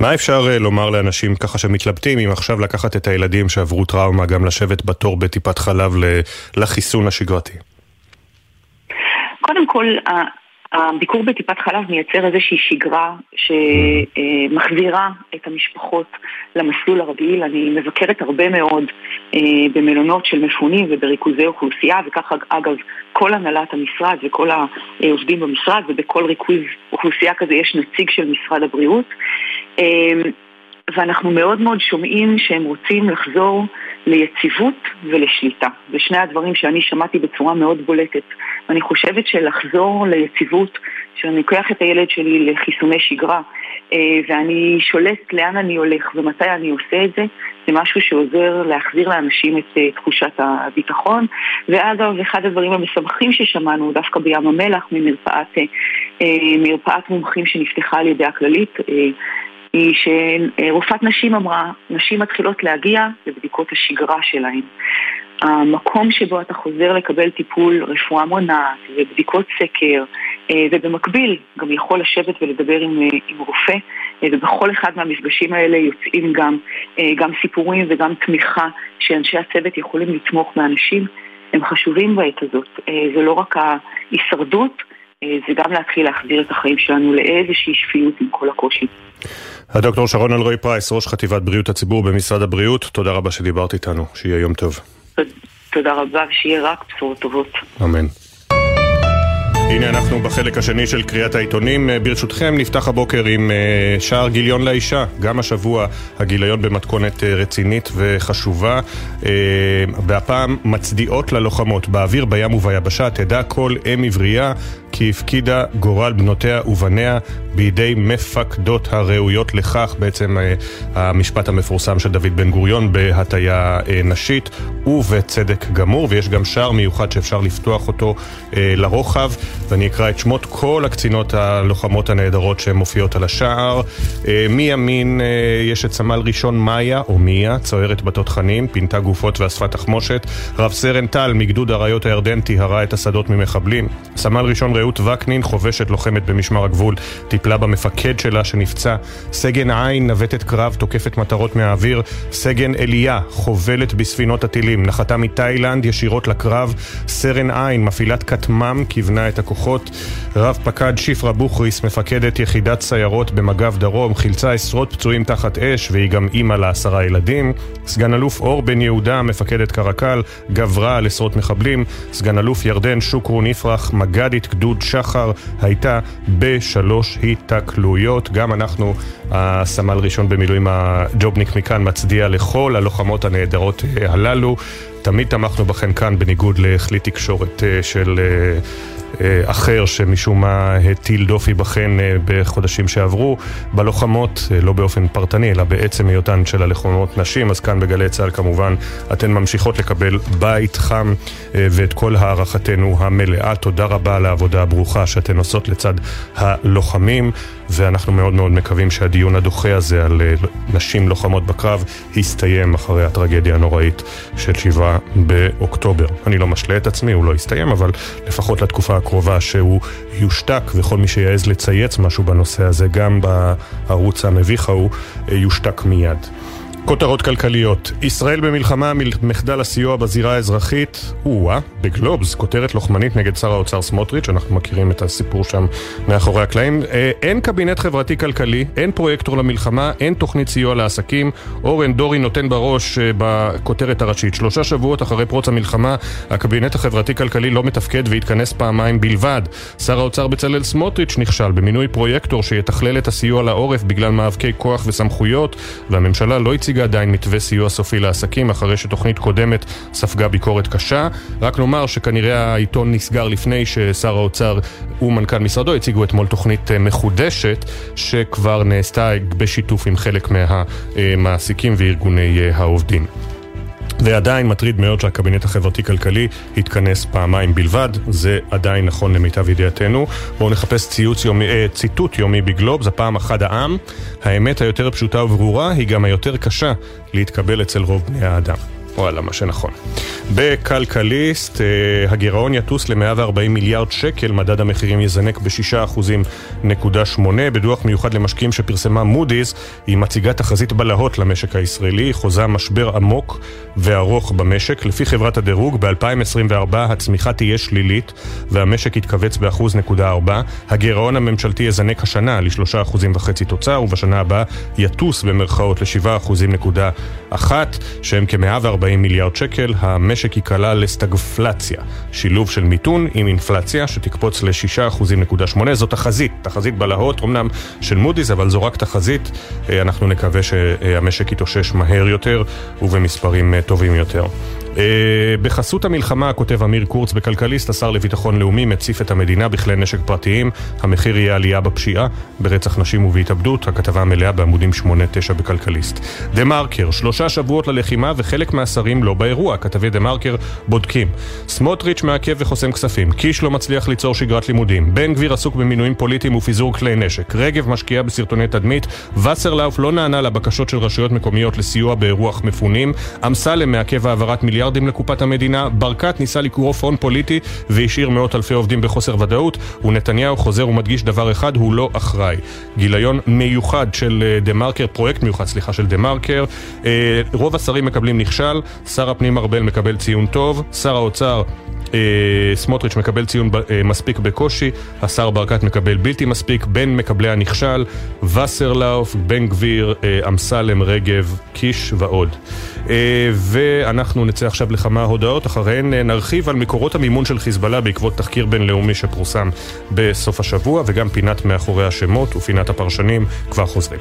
מה אפשר אה, לומר לאנשים ככה שמתלבטים אם עכשיו לקחת את הילדים שעברו טראומה גם לשבת בתור בטיפת חלב לחיסון השגרתי? קודם כל, הביקור בטיפת חלב מייצר איזושהי שגרה שמחזירה את המשפחות למסלול הרגיל. אני מבקרת הרבה מאוד אה, במלונות של מפונים ובריכוזי אוכלוסייה, וככה אגב כל הנהלת המשרד וכל העובדים במשרד, ובכל ריכוז אוכלוסייה כזה יש נציג של משרד הבריאות. ואנחנו מאוד מאוד שומעים שהם רוצים לחזור ליציבות ולשליטה. זה שני הדברים שאני שמעתי בצורה מאוד בולטת. ואני חושבת שלחזור ליציבות, שאני לוקח את הילד שלי לחיסוני שגרה, אה, ואני שולט לאן אני הולך ומתי אני עושה את זה, זה משהו שעוזר להחזיר לאנשים את אה, תחושת הביטחון. ואגב, אחד הדברים המשמחים ששמענו דווקא בים המלח ממרפאת אה, מומחים שנפתחה על ידי הכללית, היא שרופאת נשים אמרה, נשים מתחילות להגיע לבדיקות השגרה שלהן. המקום שבו אתה חוזר לקבל טיפול רפואה מונעת ובדיקות סקר אה, ובמקביל גם יכול לשבת ולדבר עם, אה, עם רופא אה, ובכל אחד מהמפגשים האלה יוצאים גם, גם סיפורים וגם תמיכה שאנשי הצוות יכולים לתמוך באנשים הם חשובים בעת הזאת. זה לא רק ההישרדות, זה גם להתחיל להחזיר את החיים שלנו לאיזושהי שפיות עם כל הקושי. הדוקטור שרון אלרועי פרייס, ראש חטיבת בריאות הציבור במשרד הבריאות, תודה רבה שדיברת איתנו, שיהיה יום טוב. תודה רבה, ושיהיה רק בשורות טובות. אמן. הנה אנחנו בחלק השני של קריאת העיתונים. ברשותכם נפתח הבוקר עם אה, שער גיליון לאישה. גם השבוע הגיליון במתכונת אה, רצינית וחשובה. אה, והפעם מצדיעות ללוחמות באוויר, בים וביבשה. תדע כל אם עברייה כי הפקידה גורל בנותיה ובניה בידי מפקדות הראויות לכך, בעצם המשפט המפורסם של דוד בן גוריון בהטייה נשית, ובצדק גמור, ויש גם שער מיוחד שאפשר לפתוח אותו לרוחב. ואני אקרא את שמות כל הקצינות הלוחמות הנהדרות שמופיעות על השער. אה, מימין אה, יש את סמל ראשון מאיה, או מיה, צוערת בתותחנים, פינתה גופות ואספה תחמושת. רב סרן טל מגדוד אריות הירדן טיהרה את השדות ממחבלים. סמל ראשון רעות רעות וקנין, חובשת לוחמת במשמר הגבול, טיפלה במפקד שלה שנפצע. סגן עין, נווטת קרב, תוקפת מטרות מהאוויר. סגן אליה, חובלת בספינות הטילים, נחתה מתאילנד ישירות לקרב. סרן עין, מפעילת כטמ"ם, כיוונה את הכוחות. רב פקד שפרה בוכריס, מפקדת יחידת סיירות במג"ב דרום, חילצה עשרות פצועים תחת אש, והיא גם אימא לעשרה ילדים. סגן אלוף אור בן יהודה, מפקדת קרקל, גברה על עשרות מחבלים. סגן אלוף ירדן שוקרון יפרח, מג"דית גדוד שחר, הייתה בשלוש היתקלויות. גם אנחנו, הסמל ראשון במילואים הג'ובניק מכאן, מצדיע לכל הלוחמות הנהדרות הללו. תמיד תמכנו בכן כאן, בניגוד לכלי תקשורת אה, של... אה, אחר שמשום מה הטיל דופי בכן אה, בחודשים שעברו בלוחמות, אה, לא באופן פרטני, אלא בעצם היותן של הלוחמות נשים. אז כאן בגלי צה"ל כמובן אתן ממשיכות לקבל בית חם ואת כל הערכתנו המלאה. תודה רבה על העבודה הברוכה שאתן עושות לצד הלוחמים. ואנחנו מאוד מאוד מקווים שהדיון הדוחה הזה על נשים לוחמות בקרב יסתיים אחרי הטרגדיה הנוראית של שבעה באוקטובר. אני לא משלה את עצמי, הוא לא יסתיים, אבל לפחות לתקופה הקרובה שהוא יושתק, וכל מי שיעז לצייץ משהו בנושא הזה, גם בערוץ המביך ההוא, יושתק מיד. כותרות כלכליות. ישראל במלחמה, מחדל הסיוע בזירה האזרחית. או-אה, בגלובס, כותרת לוחמנית נגד שר האוצר סמוטריץ', אנחנו מכירים את הסיפור שם מאחורי הקלעים. אה, אין קבינט חברתי-כלכלי, אין פרויקטור למלחמה, אין תוכנית סיוע לעסקים. אורן דורי נותן בראש אה, בכותרת הראשית. שלושה שבועות אחרי פרוץ המלחמה, הקבינט החברתי-כלכלי לא מתפקד והתכנס פעמיים בלבד. שר האוצר בצלאל סמוטריץ' נכשל במינוי פרויקטור שיתכלל את הסיוע לעורף בגלל מאבקי כוח וסמכויות, והממשלה לא הציגה עדיין מתווה סיוע סופי לעסקים אחרי שתוכנית קודמת ספגה ביקורת קשה. רק נאמר שכנראה העיתון נסגר לפני ששר האוצר ומנכ"ל משרדו הציגו אתמול תוכנית אה, מחודשת שכבר נעשתה בשיתוף עם חלק מהמעסיקים וארגוני אה, העובדים. ועדיין מטריד מאוד שהקבינט החברתי-כלכלי יתכנס פעמיים בלבד, זה עדיין נכון למיטב ידיעתנו. בואו נחפש ציוץ יומי, אה, ציטוט יומי בגלובס, הפעם אחד העם. האמת היותר פשוטה וברורה היא גם היותר קשה להתקבל אצל רוב בני האדם. וואלה, מה שנכון. בכלכליסט, אה, הגירעון יטוס ל-140 מיליארד שקל, מדד המחירים יזנק ב-6.8%. בדוח מיוחד למשקיעים שפרסמה מודי'ס, היא מציגה תחזית בלהות למשק הישראלי, חוזה משבר עמוק וארוך במשק. לפי חברת הדירוג, ב-2024 הצמיחה תהיה שלילית והמשק יתכווץ ב-1.4%. הגירעון הממשלתי יזנק השנה ל-3.5% תוצר, ובשנה הבאה יטוס במרכאות ל-7.1%, שהם כ-140 מיליארד שקל. המשק ייקלע לסטגפלציה, שילוב של מיתון עם אינפלציה שתקפוץ ל-6.8%. זו תחזית, תחזית בלהות, אמנם של מודי'ס, אבל זו רק תחזית. אה, אנחנו נקווה שהמשק יתאושש מהר יותר ובמספרים אה, טובים יותר. אה, בחסות המלחמה, כותב אמיר קורץ בכלכליסט, השר לביטחון לאומי מציף את המדינה בכלי נשק פרטיים. המחיר יהיה עלייה בפשיעה, ברצח נשים ובהתאבדות. הכתבה המלאה בעמודים 8-9 בכלכליסט. דה מרקר, שלושה שבועות ללחימה וחלק מהשרים לא באירוע. כתבי דה מרקר בודקים. סמוטריץ' מעכב וחוסם כספים. קיש לא מצליח ליצור שגרת לימודים. בן גביר עסוק במינויים פוליטיים ופיזור כלי נשק. רגב משקיעה בסרטוני תדמית. וסרלאוף לא נענה לבקשות של רשויות מקומיות לסיוע באירוח מפונים. אמסלם מעכב העברת מיליארד מיליארדים לקופת המדינה, ברקת ניסה לקרוף הון פוליטי והשאיר מאות אלפי עובדים בחוסר ודאות, ונתניהו חוזר ומדגיש דבר אחד, הוא לא אחראי. גיליון מיוחד של אה, דה מרקר, פרויקט מיוחד, סליחה, של דה מרקר. אה, רוב השרים מקבלים נכשל, שר הפנים ארבל מקבל ציון טוב, שר האוצר אה, סמוטריץ' מקבל ציון מספיק בקושי, השר ברקת מקבל בלתי מספיק, בין מקבלי הנכשל, וסרלאוף, בן גביר, אמסלם, רגב, קיש ועוד. ואנחנו נצא עכשיו לכמה הודעות, אחריהן אה, נרחיב על מקורות המימון של חיזבאללה בעקבות תחקיר בינלאומי שפורסם בסוף השבוע, וגם פינת מאחורי השמות ופינת הפרשנים כבר חוזרים.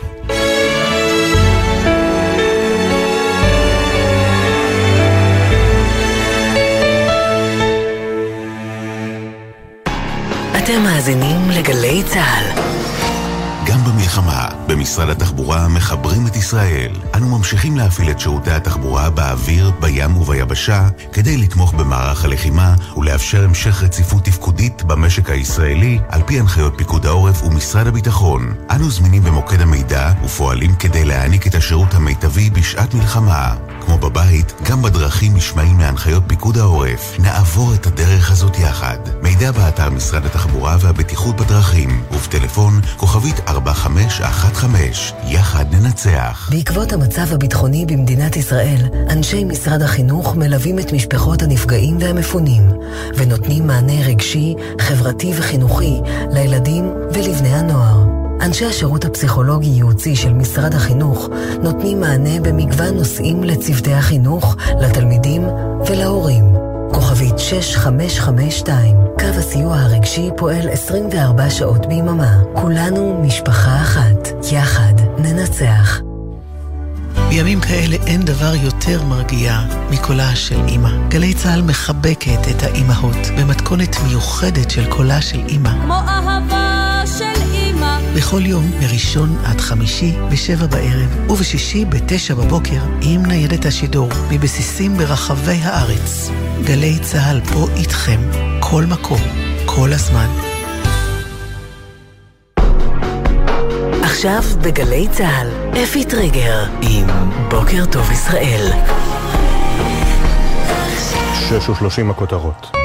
אתם מאזינים לגלי צה"ל. במלחמה, במשרד התחבורה מחברים את ישראל. אנו ממשיכים להפעיל את שירותי התחבורה באוויר, בים וביבשה, כדי לתמוך במערך הלחימה ולאפשר המשך רציפות תפקודית במשק הישראלי, על פי הנחיות פיקוד העורף ומשרד הביטחון. אנו זמינים במוקד המידע ופועלים כדי להעניק את השירות המיטבי בשעת מלחמה. כמו בבית, גם בדרכים נשמעים להנחיות פיקוד העורף. נעבור את הדרך הזאת יחד. מידע באתר משרד התחבורה והבטיחות בדרכים, ובטלפון כוכבית 4515. יחד ננצח. בעקבות המצב הביטחוני במדינת ישראל, אנשי משרד החינוך מלווים את משפחות הנפגעים והמפונים, ונותנים מענה רגשי, חברתי וחינוכי לילדים ולבני הנוער. אנשי השירות הפסיכולוגי-ייעוצי של משרד החינוך נותנים מענה במגוון נושאים לצוותי החינוך, לתלמידים ולהורים. כוכבית 6552, קו הסיוע הרגשי פועל 24 שעות ביממה. כולנו משפחה אחת. יחד ננצח. בימים כאלה אין דבר יותר מרגיע מקולה של אימא. גלי צה"ל מחבקת את האימהות במתכונת מיוחדת של קולה של אימא. כמו אהבה. בכל יום, מראשון עד חמישי, בשבע בערב, ובשישי בתשע בבוקר, עם ניידת השידור, מבסיסים ברחבי הארץ. גלי צה"ל פה איתכם, כל מקום, כל הזמן. עכשיו בגלי צה"ל, אפי טריגר עם בוקר טוב ישראל. שש ושלושים הכותרות.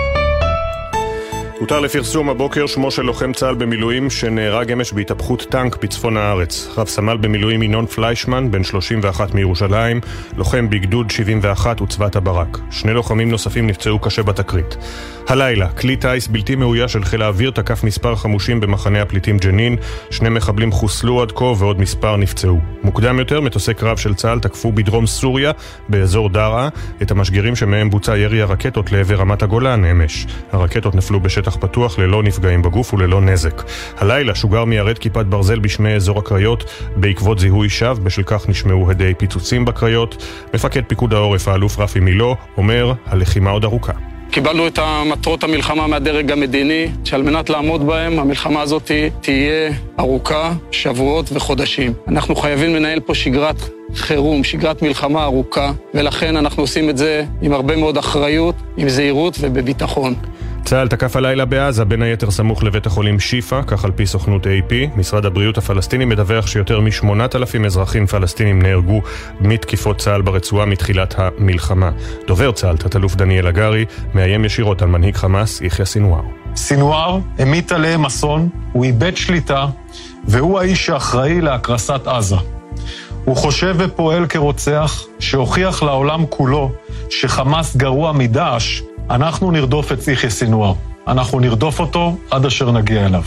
הותר לפרסום הבוקר שמו של לוחם צה"ל במילואים שנהרג אמש בהתהפכות טנק בצפון הארץ. רב סמל במילואים ינון פליישמן, בן 31 מירושלים, לוחם בגדוד 71 חטיבת הברק. שני לוחמים נוספים נפצעו קשה בתקרית. הלילה, כלי טיס בלתי מאויש של חיל האוויר תקף מספר חמושים במחנה הפליטים ג'נין, שני מחבלים חוסלו עד כה ועוד מספר נפצעו. מוקדם יותר, מטוסי קרב של צה"ל תקפו בדרום סוריה, באזור דרעה, את המשגרים שמהם בוצע ירי הרקטות לעבר רמת הגולן אמש. הרקטות נפלו בשטח פתוח ללא נפגעים בגוף וללא נזק. הלילה שוגר מיירט כיפת ברזל בשמי אזור הקריות בעקבות זיהוי שווא, בשל כך נשמעו הדי פיצוצים בקריות. מפקד פיקוד העורף, האלוף רפי מילו, אומר, הלחימה עוד ארוכה. קיבלנו את מטרות המלחמה מהדרג המדיני, שעל מנת לעמוד בהם, המלחמה הזאת תהיה ארוכה, שבועות וחודשים. אנחנו חייבים לנהל פה שגרת חירום, שגרת מלחמה ארוכה, ולכן אנחנו עושים את זה עם הרבה מאוד אחריות, עם זהירות ובביטחון. צה"ל תקף הלילה בעזה, בין היתר סמוך לבית החולים שיפא, כך על פי סוכנות AP. משרד הבריאות הפלסטיני מדווח שיותר מ-8,000 אזרחים פלסטינים נהרגו מתקיפות צה"ל ברצועה מתחילת המלחמה. דובר צה"ל, תת-אלוף דניאל הגרי, מאיים ישירות על מנהיג חמאס, יחיא סינואר. סינואר המיט עליהם אסון, הוא איבד שליטה, והוא האיש שאחראי להקרסת עזה. הוא חושב ופועל כרוצח, שהוכיח לעולם כולו שחמאס גרוע מדאעש, אנחנו נרדוף את יחיא סינואר. אנחנו נרדוף אותו עד אשר נגיע אליו.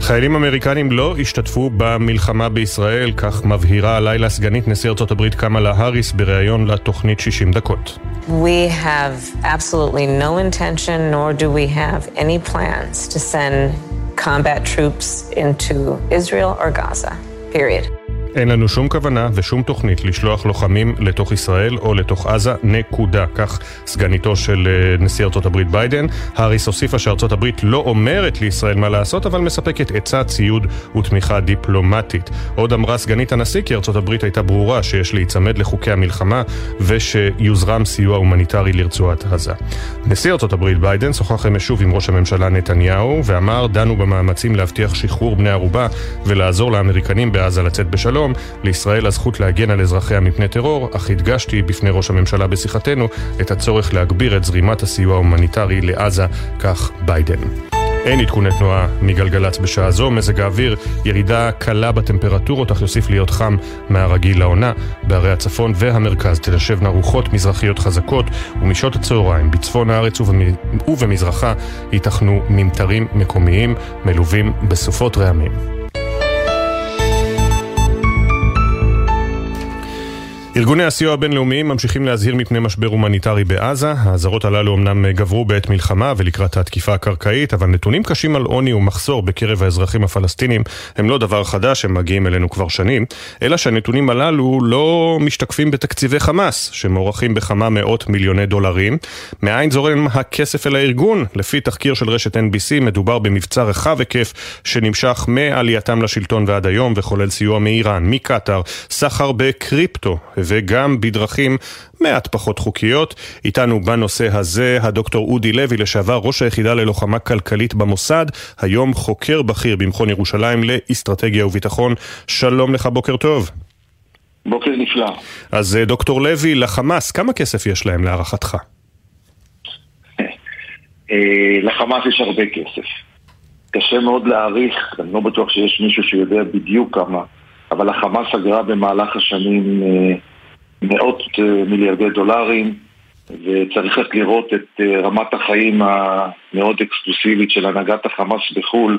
חיילים אמריקנים לא השתתפו במלחמה בישראל, כך מבהירה הלילה סגנית נשיא ארצות הברית קמאלה האריס בריאיון לתוכנית 60 דקות. We have absolutely no intention, nor do we have any plans to send combat troops into Israel or Gaza, period. אין לנו שום כוונה ושום תוכנית לשלוח לוחמים לתוך ישראל או לתוך עזה, נקודה. כך סגניתו של נשיא ארצות הברית ביידן. האריס הוסיפה שארצות הברית לא אומרת לישראל מה לעשות, אבל מספקת עצה, ציוד ותמיכה דיפלומטית. עוד אמרה סגנית הנשיא כי ארצות הברית הייתה ברורה שיש להיצמד לחוקי המלחמה ושיוזרם סיוע הומניטרי לרצועת עזה. נשיא ארצות הברית ביידן שוחח אמש שוב עם ראש הממשלה נתניהו ואמר דנו במאמצים להבטיח שחרור בני ערובה ולעזור לאמריקנים בעזה לצאת בשלום. שלום, לישראל הזכות להגן על אזרחיה מפני טרור, אך הדגשתי בפני ראש הממשלה בשיחתנו את הצורך להגביר את זרימת הסיוע ההומניטרי לעזה, כך ביידן. אין עדכוני תנועה מגלגלצ בשעה זו, מזג האוויר, ירידה קלה בטמפרטורות, אך יוסיף להיות חם מהרגיל לעונה. בערי הצפון והמרכז תנשבנה רוחות מזרחיות חזקות, ומשעות הצהריים בצפון הארץ ובמזרחה ייתכנו ממטרים מקומיים מלווים בסופות רעמים. ארגוני הסיוע הבינלאומיים ממשיכים להזהיר מפני משבר הומניטרי בעזה. האזהרות הללו אמנם גברו בעת מלחמה ולקראת התקיפה הקרקעית, אבל נתונים קשים על עוני ומחסור בקרב האזרחים הפלסטינים הם לא דבר חדש, הם מגיעים אלינו כבר שנים, אלא שהנתונים הללו לא משתקפים בתקציבי חמאס, שמוערכים בכמה מאות מיליוני דולרים. מאין זורם הכסף אל הארגון? לפי תחקיר של רשת NBC מדובר במבצע רחב היקף שנמשך מעלייתם לשלטון ועד היום וכולל סיוע מאיראן, מקטאר, סחר בקריפטו. וגם בדרכים מעט פחות חוקיות. איתנו בנושא הזה הדוקטור אודי לוי, לשעבר ראש היחידה ללוחמה כלכלית במוסד, היום חוקר בכיר במכון ירושלים לאסטרטגיה וביטחון. שלום לך, בוקר טוב. בוקר נפלא. אז אה, דוקטור לוי, לחמאס, כמה כסף יש להם להערכתך? אה, לחמאס יש הרבה כסף. קשה מאוד להעריך, אני לא בטוח שיש מישהו שיודע בדיוק כמה, אבל החמאס אגרה במהלך השנים אה, מאות מיליארדי דולרים, וצריך רק לראות את רמת החיים המאוד אקסקלוסיבית של הנהגת החמאס בחו"ל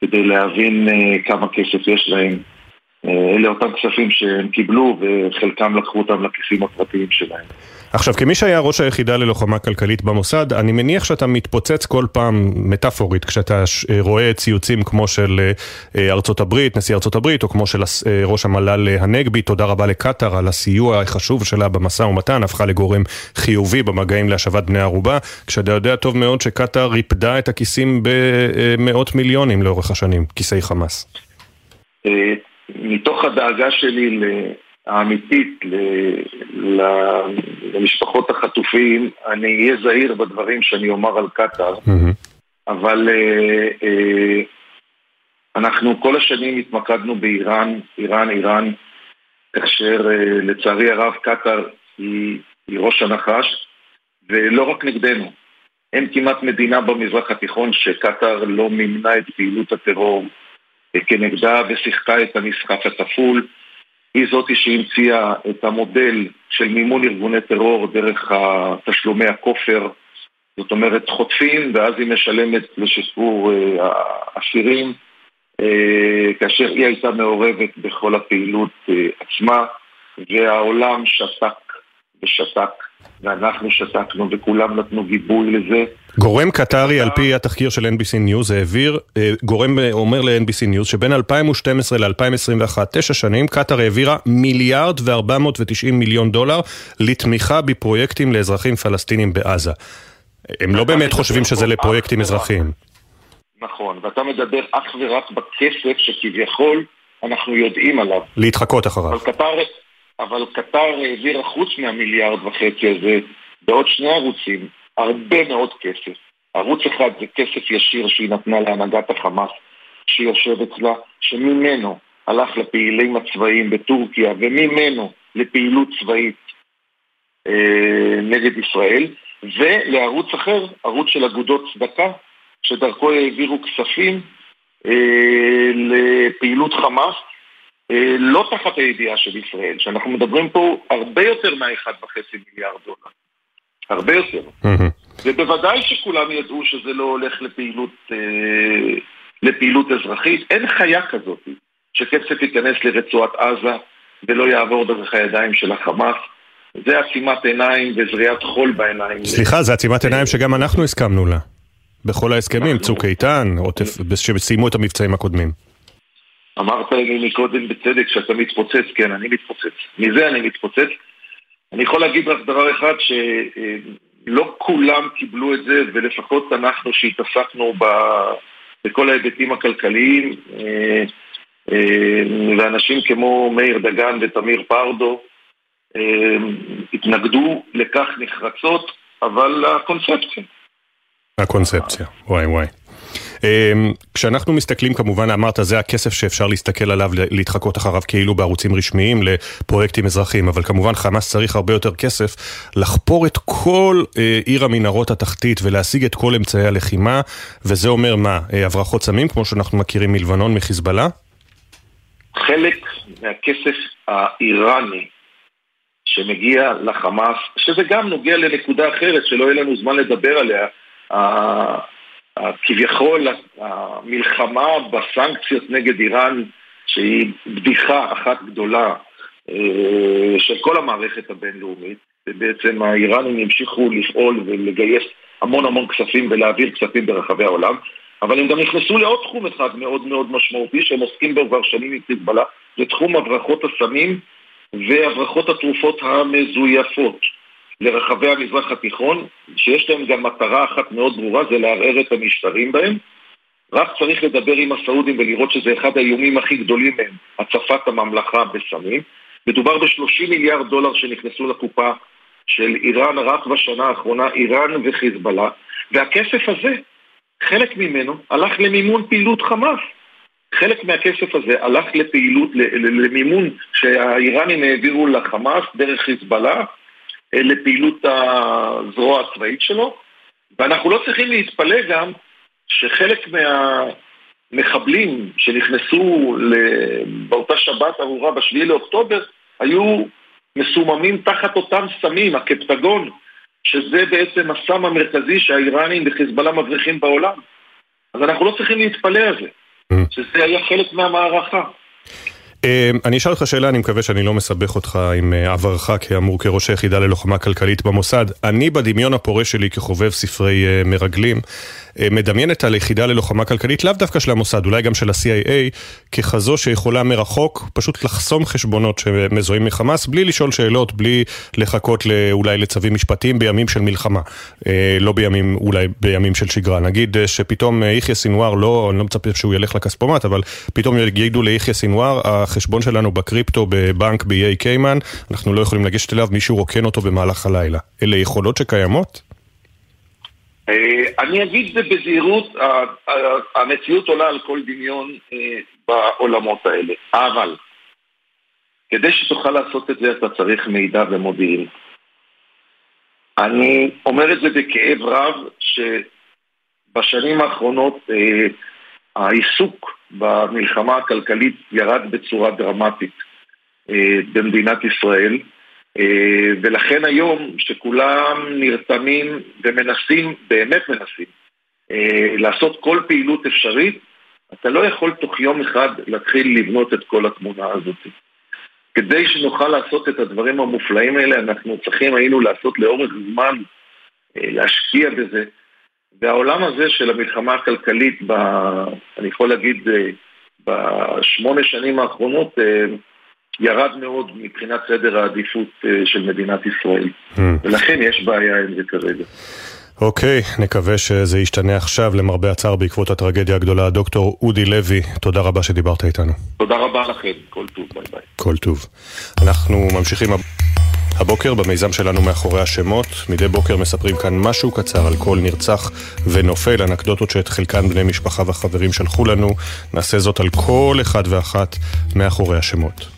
כדי להבין כמה כסף יש להם. אלה אותם כספים שהם קיבלו וחלקם לקחו אותם לכיסים הפרטיים שלהם. עכשיו, כמי שהיה ראש היחידה ללוחמה כלכלית במוסד, אני מניח שאתה מתפוצץ כל פעם, מטאפורית, כשאתה רואה ציוצים כמו של אה, ארצות הברית, נשיא ארצות הברית, או כמו של אה, ראש המל"ל הנגבי, תודה רבה לקטאר על הסיוע החשוב שלה במשא ומתן, הפכה לגורם חיובי במגעים להשבת בני ערובה, כשאתה יודע טוב מאוד שקטאר ריפדה את הכיסים במאות מיליונים לאורך השנים, כיסי חמאס. אה, מתוך הדאגה שלי האמיתית למשפחות החטופים, אני אהיה זהיר בדברים שאני אומר על קטאר, אבל אה, אה, אנחנו כל השנים התמקדנו באיראן, איראן, איראן, כאשר אה, לצערי הרב קטאר היא, היא ראש הנחש, ולא רק נגדנו. אין כמעט מדינה במזרח התיכון שקטאר לא מימנה את פעילות הטרור כנגדה ושיחקה את המשחק הכפול. היא זאתי שהמציאה את המודל של מימון ארגוני טרור דרך תשלומי הכופר. זאת אומרת, חוטפים ואז היא משלמת לשחרור אה, אסירים, אה, כאשר היא הייתה מעורבת בכל הפעילות אה, עצמה, והעולם שתק ושתק. ואנחנו שתקנו וכולם נתנו גיבוי לזה. גורם קטרי, על פי התחקיר של NBC News, העביר, אה, גורם אה, אומר ל-NBC News שבין 2012 ל-2021, תשע שנים, קטאר העבירה מיליארד ו-490 מיליון דולר לתמיכה בפרויקטים לאזרחים פלסטינים בעזה. הם לא באמת חושבים שזה לפרויקטים אזרחיים. נכון, ואתה מדבר אך ורק בכסף שכביכול אנחנו יודעים עליו. להתחקות אחריו. אבל קטר, אבל קטר העבירה חוץ מהמיליארד וחצי הזה בעוד שני ערוצים הרבה מאוד כסף. ערוץ אחד זה כסף ישיר שהיא נתנה להנהגת החמאס שיושב אצלה, שממנו הלך לפעילים הצבאיים בטורקיה וממנו לפעילות צבאית אה, נגד ישראל, ולערוץ אחר, ערוץ של אגודות צדקה, שדרכו העבירו כספים אה, לפעילות חמאס אה, לא תחת הידיעה של ישראל, שאנחנו מדברים פה הרבה יותר מה-1.5 מיליארד דולר. הרבה יותר. ובוודאי שכולם ידעו שזה לא הולך לפעילות, אה, לפעילות אזרחית. אין חיה כזאת שכסף ייכנס לרצועת עזה ולא יעבור דרך הידיים של החמאס. זה עצימת עיניים וזריעת חול בעיניים. סליחה, זה עצימת עיניים שגם אנחנו הסכמנו לה. בכל ההסכמים, צוק איתן, שסיימו את המבצעים הקודמים. אמרת לי מקודם בצדק שאתה מתפוצץ, כן, אני מתפוצץ. מזה אני מתפוצץ. אני יכול להגיד רק דבר אחד, שלא כולם קיבלו את זה, ולפחות אנחנו שהתעסקנו ב... בכל ההיבטים הכלכליים, אה, אה, ואנשים כמו מאיר דגן ותמיר פרדו אה, התנגדו לכך נחרצות, אבל הקונספציה. הקונספציה, וואי וואי. אמ, כשאנחנו מסתכלים כמובן, אמרת, זה הכסף שאפשר להסתכל עליו, להתחקות אחריו כאילו בערוצים רשמיים לפרויקטים אזרחיים, אבל כמובן חמאס צריך הרבה יותר כסף לחפור את כל אה, עיר המנהרות התחתית ולהשיג את כל אמצעי הלחימה, וזה אומר מה, אה, הברחות סמים כמו שאנחנו מכירים מלבנון, מחיזבאללה? חלק מהכסף האיראני שמגיע לחמאס, שזה גם נוגע לנקודה אחרת שלא יהיה לנו זמן לדבר עליה, כביכול המלחמה בסנקציות נגד איראן, שהיא בדיחה אחת גדולה אה, של כל המערכת הבינלאומית, ובעצם האיראנים המשיכו לפעול ולגייס המון המון כספים ולהעביר כספים ברחבי העולם, אבל הם גם נכנסו לעוד תחום אחד מאוד מאוד משמעותי שהם עוסקים בו כבר שנים עם חיזבאללה, זה תחום הברחות הסמים והברחות התרופות המזויפות. לרחבי המזרח התיכון, שיש להם גם מטרה אחת מאוד ברורה, זה לערער את המשטרים בהם. רק צריך לדבר עם הסעודים ולראות שזה אחד האיומים הכי גדולים מהם, הצפת הממלכה בסמים. מדובר ב-30 מיליארד דולר שנכנסו לקופה של איראן רק בשנה האחרונה, איראן וחיזבאללה, והכסף הזה, חלק ממנו הלך למימון פעילות חמאס. חלק מהכסף הזה הלך לפעילות, למימון שהאיראנים העבירו לחמאס דרך חיזבאללה, לפעילות הזרוע הצבאית שלו, ואנחנו לא צריכים להתפלא גם שחלק מהמחבלים שנכנסו באותה שבת ארורה בשביעי לאוקטובר היו מסוממים תחת אותם סמים, הקפטגון, שזה בעצם הסם המרכזי שהאיראנים וחיזבאללה מבריחים בעולם. אז אנחנו לא צריכים להתפלא על זה, mm. שזה היה חלק מהמערכה. אמ, אני אשאל אותך שאלה, אני מקווה שאני לא מסבך אותך עם אה, עברך כאמור כראש היחידה ללוחמה כלכלית במוסד. אני בדמיון הפורה שלי כחובב ספרי אה, מרגלים, מדמיינת על יחידה ללוחמה כלכלית, לאו דווקא של המוסד, אולי גם של ה-CIA, ככזו שיכולה מרחוק פשוט לחסום חשבונות שמזוהים מחמאס, בלי לשאול שאלות, בלי לחכות אולי לצווים משפטיים בימים של מלחמה. לא בימים, אולי בימים של שגרה. נגיד שפתאום יחיא סינואר, לא, אני לא מצפה שהוא ילך לכספומט, אבל פתאום יגידו ליחיא סינואר, החשבון שלנו בקריפטו בבנק באיי קיימן, אנחנו לא יכולים לגשת אליו, מישהו רוקן אותו במהלך הלילה. אלה יכולות שקיימות? אה, אני אגיד זה בזהירות, המציאות עולה על כל דמיון אה, בעולמות האלה. אבל, כדי שתוכל לעשות את זה אתה צריך מידע ומודיעין. אני אומר את זה בכאב רב, שבשנים האחרונות אה, העיסוק במלחמה הכלכלית ירד בצורה דרמטית במדינת ישראל ולכן היום שכולם נרתמים ומנסים, באמת מנסים, אה, לעשות כל פעילות אפשרית, אתה לא יכול תוך יום אחד להתחיל לבנות את כל התמונה הזאת. כדי שנוכל לעשות את הדברים המופלאים האלה, אנחנו צריכים היינו לעשות לאורך זמן, להשקיע בזה. והעולם הזה של המלחמה הכלכלית, ב, אני יכול להגיד, אה, בשמונה שנים האחרונות, אה, ירד מאוד מבחינת סדר העדיפות אה, של מדינת ישראל. Hmm. ולכן יש בעיה עם זה כרגע. אוקיי, okay, נקווה שזה ישתנה עכשיו, למרבה הצער בעקבות הטרגדיה הגדולה. דוקטור אודי לוי, תודה רבה שדיברת איתנו. תודה רבה לכם, כל טוב, ביי ביי. כל טוב. אנחנו ממשיכים... הבוקר במיזם שלנו מאחורי השמות, מדי בוקר מספרים כאן משהו קצר על כל נרצח ונופל, אנקדוטות שאת חלקן בני משפחה וחברים שלחו לנו, נעשה זאת על כל אחד ואחת מאחורי השמות.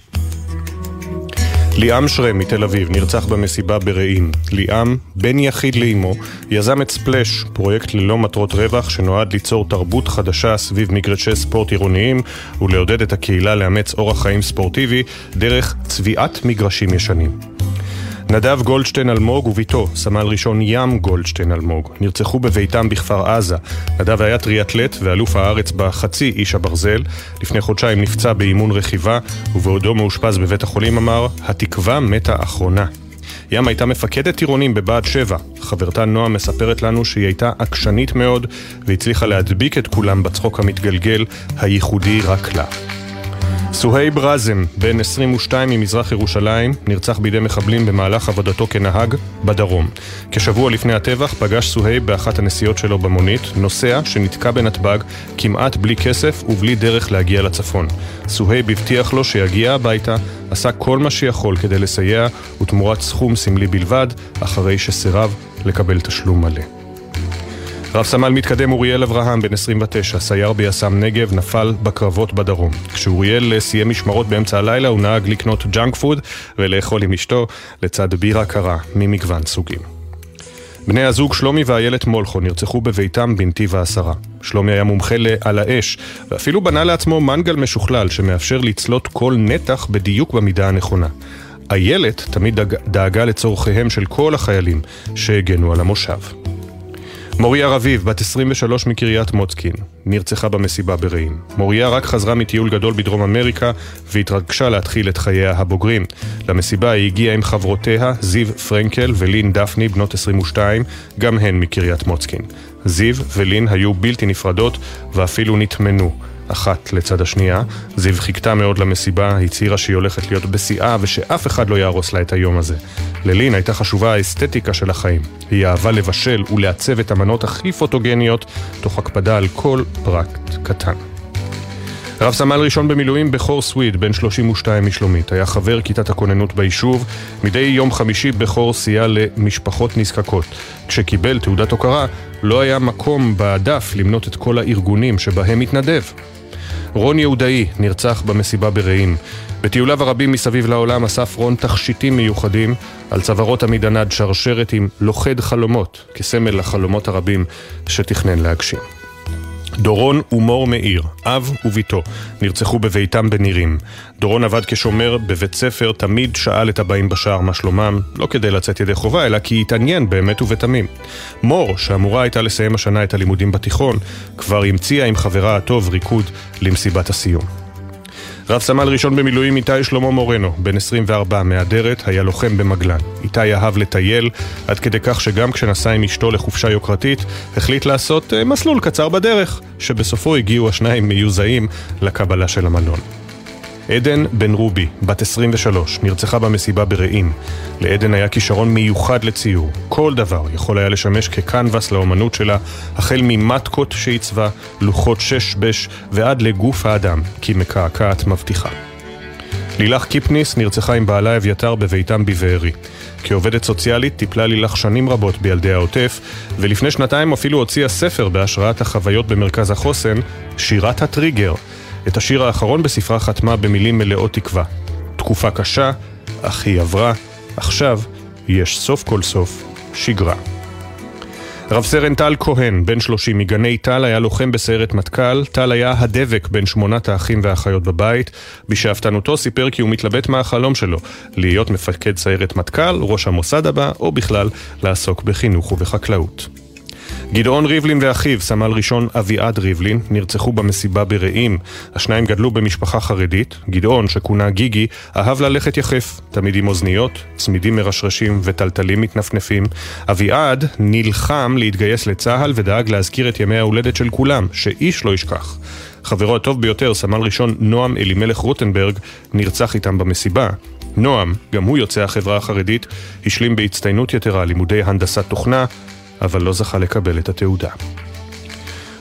ליאם שרם מתל אביב נרצח במסיבה ברעים. ליאם, בן יחיד לאמו, יזם את ספלאש, פרויקט ללא מטרות רווח שנועד ליצור תרבות חדשה סביב מגרשי ספורט עירוניים ולעודד את הקהילה לאמץ אורח חיים ספורטיבי דרך צביעת מגרשים ישנים. נדב גולדשטיין אלמוג וביתו, סמל ראשון ים גולדשטיין אלמוג, נרצחו בביתם בכפר עזה. נדב היה טריאטלט ואלוף הארץ בחצי איש הברזל. לפני חודשיים נפצע באימון רכיבה, ובעודו מאושפז בבית החולים אמר, התקווה מתה אחרונה. ים הייתה מפקדת טירונים בבה"ד 7. חברתה נועה מספרת לנו שהיא הייתה עקשנית מאוד, והצליחה להדביק את כולם בצחוק המתגלגל, הייחודי רק לה. סוהייב ראזם, בן 22 ממזרח ירושלים, נרצח בידי מחבלים במהלך עבודתו כנהג בדרום. כשבוע לפני הטבח פגש סוהייב באחת הנסיעות שלו במונית, נוסע שנתקע בנתב"ג כמעט בלי כסף ובלי דרך להגיע לצפון. סוהייב הבטיח לו שיגיע הביתה, עשה כל מה שיכול כדי לסייע, ותמורת סכום סמלי בלבד, אחרי שסירב לקבל תשלום מלא. רב סמל מתקדם אוריאל אברהם, בן 29, סייר ביס"מ נגב, נפל בקרבות בדרום. כשאוריאל סיים משמרות באמצע הלילה, הוא נהג לקנות ג'אנק פוד ולאכול עם אשתו לצד בירה קרה ממגוון סוגים. בני הזוג שלומי ואיילת מולכו נרצחו בביתם בנתיב העשרה. שלומי היה מומחה על האש, ואפילו בנה לעצמו מנגל משוכלל שמאפשר לצלות כל נתח בדיוק במידה הנכונה. איילת תמיד דאגה לצורכיהם של כל החיילים שהגנו על המושב. מוריה רביב, בת 23 מקריית מוצקין, נרצחה במסיבה ברעים. מוריה רק חזרה מטיול גדול בדרום אמריקה והתרגשה להתחיל את חייה הבוגרים. למסיבה היא הגיעה עם חברותיה, זיו פרנקל ולין דפני, בנות 22, גם הן מקריית מוצקין. זיו ולין היו בלתי נפרדות ואפילו נטמנו. אחת לצד השנייה. זיו חיכתה מאוד למסיבה, הצהירה שהיא הולכת להיות בשיאה ושאף אחד לא יהרוס לה את היום הזה. ללין הייתה חשובה האסתטיקה של החיים. היא אהבה לבשל ולעצב את המנות הכי פוטוגניות, תוך הקפדה על כל פרט קטן. רב סמל ראשון במילואים בכור סוויד, בן 32 משלומית, היה חבר כיתת הכוננות ביישוב. מדי יום חמישי בכור סייע למשפחות נזקקות. כשקיבל תעודת הוקרה, לא היה מקום בדף למנות את כל הארגונים שבהם התנדב. רון יהודאי נרצח במסיבה ברעים. בטיוליו הרבים מסביב לעולם אסף רון תכשיטים מיוחדים על צווארות עמיד ענד שרשרת עם לוכד חלומות, כסמל לחלומות הרבים שתכנן להגשים. דורון ומור מאיר, אב וביתו, נרצחו בביתם בנירים. דורון עבד כשומר בבית ספר, תמיד שאל את הבאים בשער מה שלומם, לא כדי לצאת ידי חובה, אלא כי התעניין באמת ובתמים. מור, שאמורה הייתה לסיים השנה את הלימודים בתיכון, כבר המציאה עם חברה הטוב ריקוד למסיבת הסיום. רב סמל ראשון במילואים איתי שלמה מורנו, בן 24, מאדרת, היה לוחם במגלן. איתי אהב לטייל, עד כדי כך שגם כשנסע עם אשתו לחופשה יוקרתית, החליט לעשות uh, מסלול קצר בדרך, שבסופו הגיעו השניים מיוזעים לקבלה של המלון. עדן בן רובי, בת 23, נרצחה במסיבה ברעים. לעדן היה כישרון מיוחד לציור. כל דבר יכול היה לשמש כקנבס לאומנות שלה, החל ממטקות שעיצבה, לוחות שש בש ועד לגוף האדם, כי מקעקעת מבטיחה. לילך קיפניס נרצחה עם בעלה אביתר בביתם בבארי. כעובדת סוציאלית טיפלה לילך שנים רבות בילדי העוטף, ולפני שנתיים אפילו הוציאה ספר בהשראת החוויות במרכז החוסן, שירת הטריגר, את השיר האחרון בספרה חתמה במילים מלאות תקווה. תקופה קשה, אך היא עברה, עכשיו יש סוף כל סוף שגרה. רב סרן טל כהן, בן 30 מגני טל, היה לוחם בסיירת מטכ"ל. טל היה הדבק בין שמונת האחים והאחיות בבית. בשאפתנותו סיפר כי הוא מתלבט מה החלום שלו, להיות מפקד סיירת מטכ"ל, ראש המוסד הבא, או בכלל לעסוק בחינוך ובחקלאות. גדעון ריבלין ואחיו, סמל ראשון אביעד ריבלין, נרצחו במסיבה ברעים. השניים גדלו במשפחה חרדית. גדעון, שכונה גיגי, אהב ללכת יחף, תמיד עם אוזניות, צמידים מרשרשים וטלטלים מתנפנפים. אביעד נלחם להתגייס לצה"ל ודאג להזכיר את ימי ההולדת של כולם, שאיש לא ישכח. חברו הטוב ביותר, סמל ראשון נועם אלימלך רוטנברג, נרצח איתם במסיבה. נועם, גם הוא יוצא החברה החרדית, השלים בהצטיינות יתרה לימודי הנדסת תוכנה, אבל לא זכה לקבל את התעודה.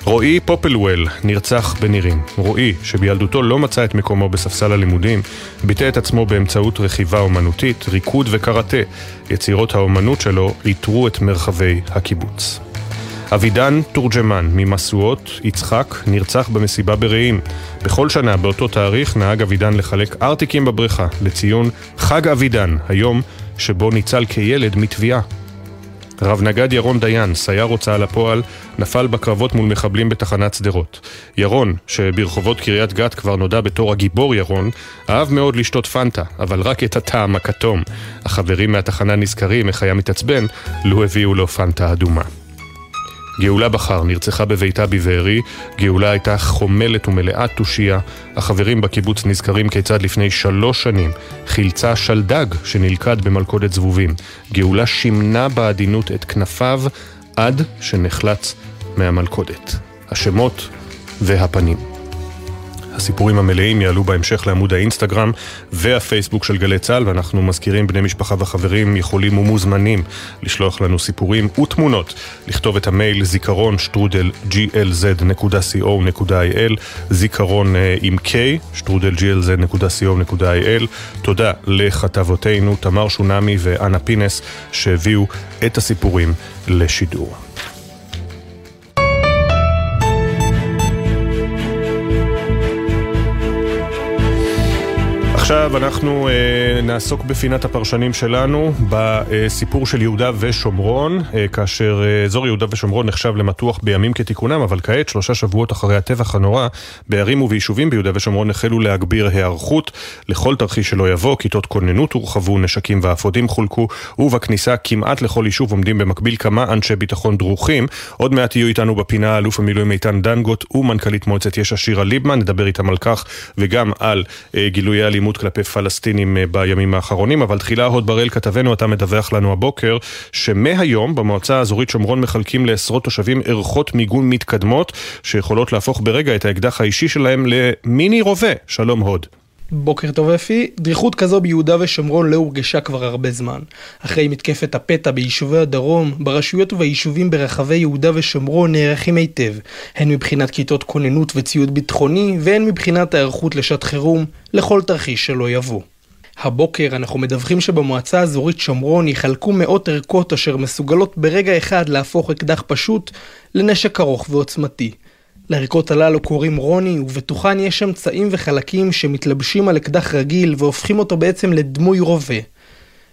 רועי פופלוול נרצח בנירים. רועי, שבילדותו לא מצא את מקומו בספסל הלימודים, ביטא את עצמו באמצעות רכיבה אומנותית, ריקוד וקראטה. יצירות האומנות שלו איתרו את מרחבי הקיבוץ. אבידן תורג'מן ממשואות, יצחק, נרצח במסיבה ברעים. בכל שנה באותו תאריך נהג אבידן לחלק ארטיקים בבריכה לציון חג אבידן, היום שבו ניצל כילד מתביעה. רב נגד ירון דיין, סייר הוצאה לפועל, נפל בקרבות מול מחבלים בתחנת שדרות. ירון, שברחובות קריית גת כבר נודע בתור הגיבור ירון, אהב מאוד לשתות פנטה, אבל רק את הטעם הכתום. החברים מהתחנה נזכרים איך היה מתעצבן, לו הביאו לו פנטה אדומה. גאולה בחר נרצחה בביתה בבארי, גאולה הייתה חומלת ומלאת תושייה. החברים בקיבוץ נזכרים כיצד לפני שלוש שנים חילצה שלדג שנלכד במלכודת זבובים. גאולה שימנה בעדינות את כנפיו עד שנחלץ מהמלכודת. השמות והפנים. הסיפורים המלאים יעלו בהמשך לעמוד האינסטגרם והפייסבוק של גלי צה"ל, ואנחנו מזכירים בני משפחה וחברים יכולים ומוזמנים לשלוח לנו סיפורים ותמונות, לכתוב את המייל זיכרון שטרודל glz.co.il, זיכרון uh, עם K, שטרודל glz.co.il. תודה לכתבותינו תמר שונמי ואנה פינס שהביאו את הסיפורים לשידור. עכשיו אנחנו אה, נעסוק בפינת הפרשנים שלנו בסיפור של יהודה ושומרון, אה, כאשר אה, אזור יהודה ושומרון נחשב למתוח בימים כתיקונם, אבל כעת, שלושה שבועות אחרי הטבח הנורא, בערים וביישובים ביהודה ושומרון החלו להגביר היערכות לכל תרחיש שלא יבוא, כיתות כוננות הורחבו, נשקים ואפודים חולקו, ובכניסה כמעט לכל יישוב עומדים במקביל כמה אנשי ביטחון דרוכים. עוד מעט יהיו איתנו בפינה אלוף המילואים איתן דנגוט ומנכ"לית מועצת יש"ע שירה ליבמן, נדבר איתם על כך וגם על אה, גילויי אלימות אלימות כלפי פלסטינים אה, בימים האחרונים, אבל תחילה הוד בראל כתבנו, אתה מדווח לנו הבוקר, שמהיום במועצה האזורית שומרון מחלקים לעשרות תושבים ערכות מיגון מתקדמות, שיכולות להפוך ברגע את האקדח האישי שלהם למיני רובה. שלום הוד. בוקר טוב אפי, דריכות כזו ביהודה ושומרון לא הורגשה כבר הרבה זמן. אחרי מתקפת הפתע ביישובי הדרום, ברשויות וביישובים ברחבי יהודה ושומרון נערכים היטב, הן מבחינת כיתות כוננות וציוד ביטחוני, והן מבחינת ההיערכות לשעת חירום, לכל תרחיש שלא יבוא. הבוקר אנחנו מדווחים שבמועצה האזורית שומרון יחלקו מאות ערכות אשר מסוגלות ברגע אחד להפוך אקדח פשוט לנשק ארוך ועוצמתי. לערכות הללו קוראים רוני, ובתוכן יש אמצעים וחלקים שמתלבשים על אקדח רגיל והופכים אותו בעצם לדמוי רובה.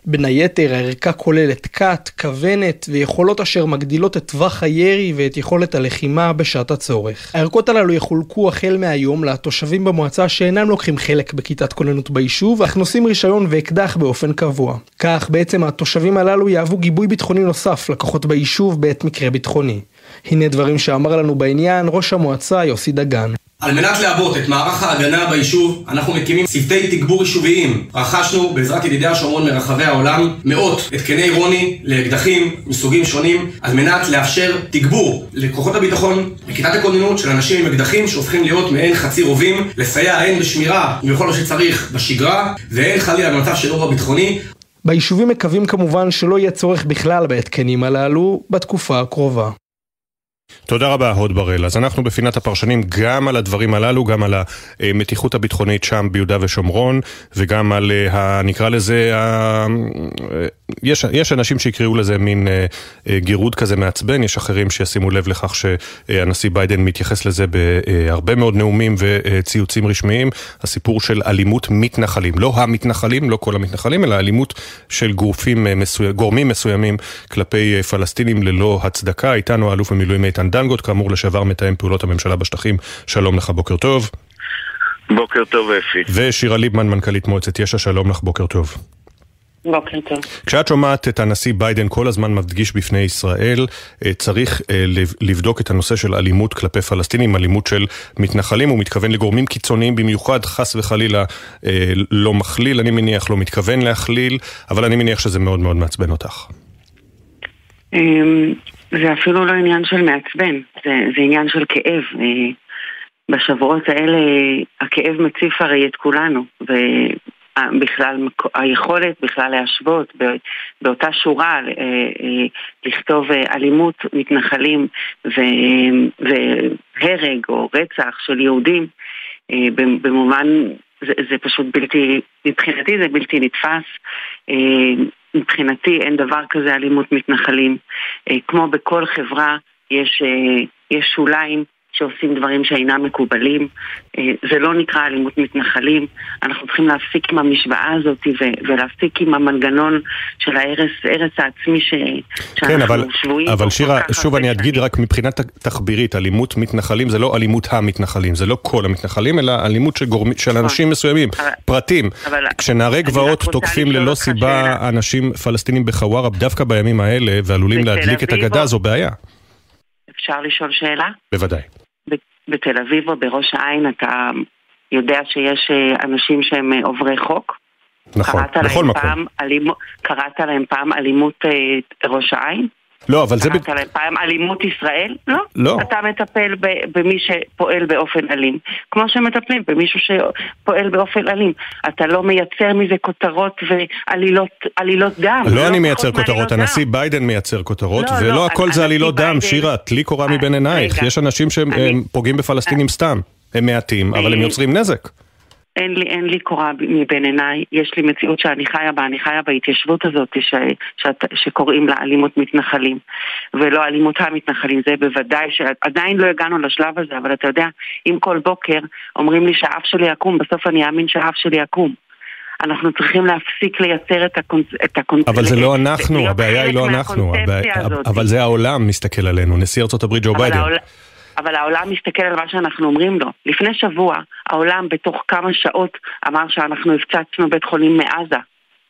בין היתר, הערכה כוללת קאט, כוונת ויכולות אשר מגדילות את טווח הירי ואת יכולת הלחימה בשעת הצורך. הערכות הללו יחולקו החל מהיום לתושבים במועצה שאינם לוקחים חלק בכיתת כוננות ביישוב, אך נושאים רישיון ואקדח באופן קבוע. כך בעצם התושבים הללו יהוו גיבוי ביטחוני נוסף לכוחות ביישוב בעת מקרה ביטחוני. הנה דברים שאמר לנו בעניין ראש המועצה יוסי דגן. על מנת לעבות את מערך ההגנה ביישוב, אנחנו מקימים צוותי תגבור יישוביים. רכשנו בעזרת ידידי השומרון מרחבי העולם מאות התקני רוני לאקדחים מסוגים שונים, על מנת לאפשר תגבור לכוחות הביטחון, לכיתת הכוננות של אנשים עם אקדחים שהופכים להיות מעין חצי רובים, לסייע הן בשמירה ובכל מה שצריך בשגרה, והן חלילה במצב של אירוע ביטחוני. ביישובים מקווים כמובן שלא יהיה צורך בכלל בהתקנים הללו בתקופה הקרובה. תודה רבה, הוד בראל. אז אנחנו בפינת הפרשנים גם על הדברים הללו, גם על המתיחות הביטחונית שם ביהודה ושומרון, וגם על, ה, נקרא לזה, ה, יש, יש אנשים שיקראו לזה מין גירוד כזה מעצבן, יש אחרים שישימו לב לכך שהנשיא ביידן מתייחס לזה בהרבה מאוד נאומים וציוצים רשמיים, הסיפור של אלימות מתנחלים, לא המתנחלים, לא כל המתנחלים, אלא אלימות של גורפים, גורמים מסוימים כלפי פלסטינים ללא הצדקה. איתנו האלוף במילואים איתן דנגוט, כאמור לשעבר מתאם פעולות הממשלה בשטחים. שלום לך, בוקר טוב. בוקר טוב, אפי. ושירה ליבמן, מנכ"לית מועצת יש"ע, שלום לך, בוקר טוב. בוקר טוב. כשאת שומעת את הנשיא ביידן כל הזמן מדגיש בפני ישראל, צריך לבדוק את הנושא של אלימות כלפי פלסטינים, אלימות של מתנחלים, הוא מתכוון לגורמים קיצוניים במיוחד, חס וחלילה לא מכליל, אני מניח, לא מתכוון להכליל, אבל אני מניח שזה מאוד מאוד מעצבן אותך. זה אפילו לא עניין של מעצבן, זה, זה עניין של כאב. בשבועות האלה הכאב מציף הרי את כולנו, ובכלל היכולת בכלל להשוות באותה שורה לכתוב אלימות מתנחלים והרג או רצח של יהודים במובן, זה, זה פשוט בלתי, מבחינתי זה בלתי נתפס. מבחינתי אין דבר כזה אלימות מתנחלים. כמו בכל חברה יש, יש שוליים שעושים דברים שאינם מקובלים. זה לא נקרא אלימות מתנחלים. אנחנו צריכים להפסיק עם המשוואה הזאת ולהפסיק עם המנגנון של ההרס, העצמי ש... כן, אבל, אבל שירה, שוב אני אגיד רק מבחינת תחבירית, אלימות מתנחלים זה לא אלימות המתנחלים, זה לא כל המתנחלים, אלא אלימות של, גורמ... של אנשים מסוימים, אבל, פרטים. אבל, כשנערי גבעות תוקפים ללא סיבה אנשים פלסטינים בחווארה, דווקא בימים האלה, ועלולים להדליק את הגדה, זו בעיה. אפשר לשאול שאלה? בוודאי. בתל אביב או בראש העין אתה יודע שיש אנשים שהם עוברי חוק? נכון, בכל מקום. פעם אלימ... קראת להם פעם אלימות ראש העין? לא, אבל זה... קראת להם פעם אלימות ישראל? לא. לא. אתה מטפל במי שפועל באופן אלים. כמו שמטפלים במישהו שפועל באופן אלים. אתה לא מייצר מזה כותרות ועלילות דם. לא אני מייצר כותרות, הנשיא ביידן מייצר כותרות, ולא הכל זה עלילות דם. שירה, טלי קורה מבין עינייך. יש אנשים שפוגעים בפלסטינים סתם. הם מעטים, אבל הם יוצרים נזק. אין לי, אין לי קורה מבין עיניי, יש לי מציאות שאני חיה בה, אני חיה בהתיישבות הזאת ש, ש, שקוראים לה אלימות מתנחלים ולא אלימות המתנחלים, זה בוודאי שעדיין לא הגענו לשלב הזה, אבל אתה יודע, אם כל בוקר אומרים לי שהאף שלי יקום, בסוף אני אאמין שהאף שלי יקום. אנחנו צריכים להפסיק לייצר את הקונספציה. הקונצ... אבל זה לא אנחנו, הבעיה היא לא אנחנו, הבעיה... אבל זה העולם מסתכל עלינו, נשיא ארה"ב ג'ו ביידן. העול... אבל העולם מסתכל על מה שאנחנו אומרים לו. לפני שבוע, העולם בתוך כמה שעות אמר שאנחנו הפצצנו בית חולים מעזה,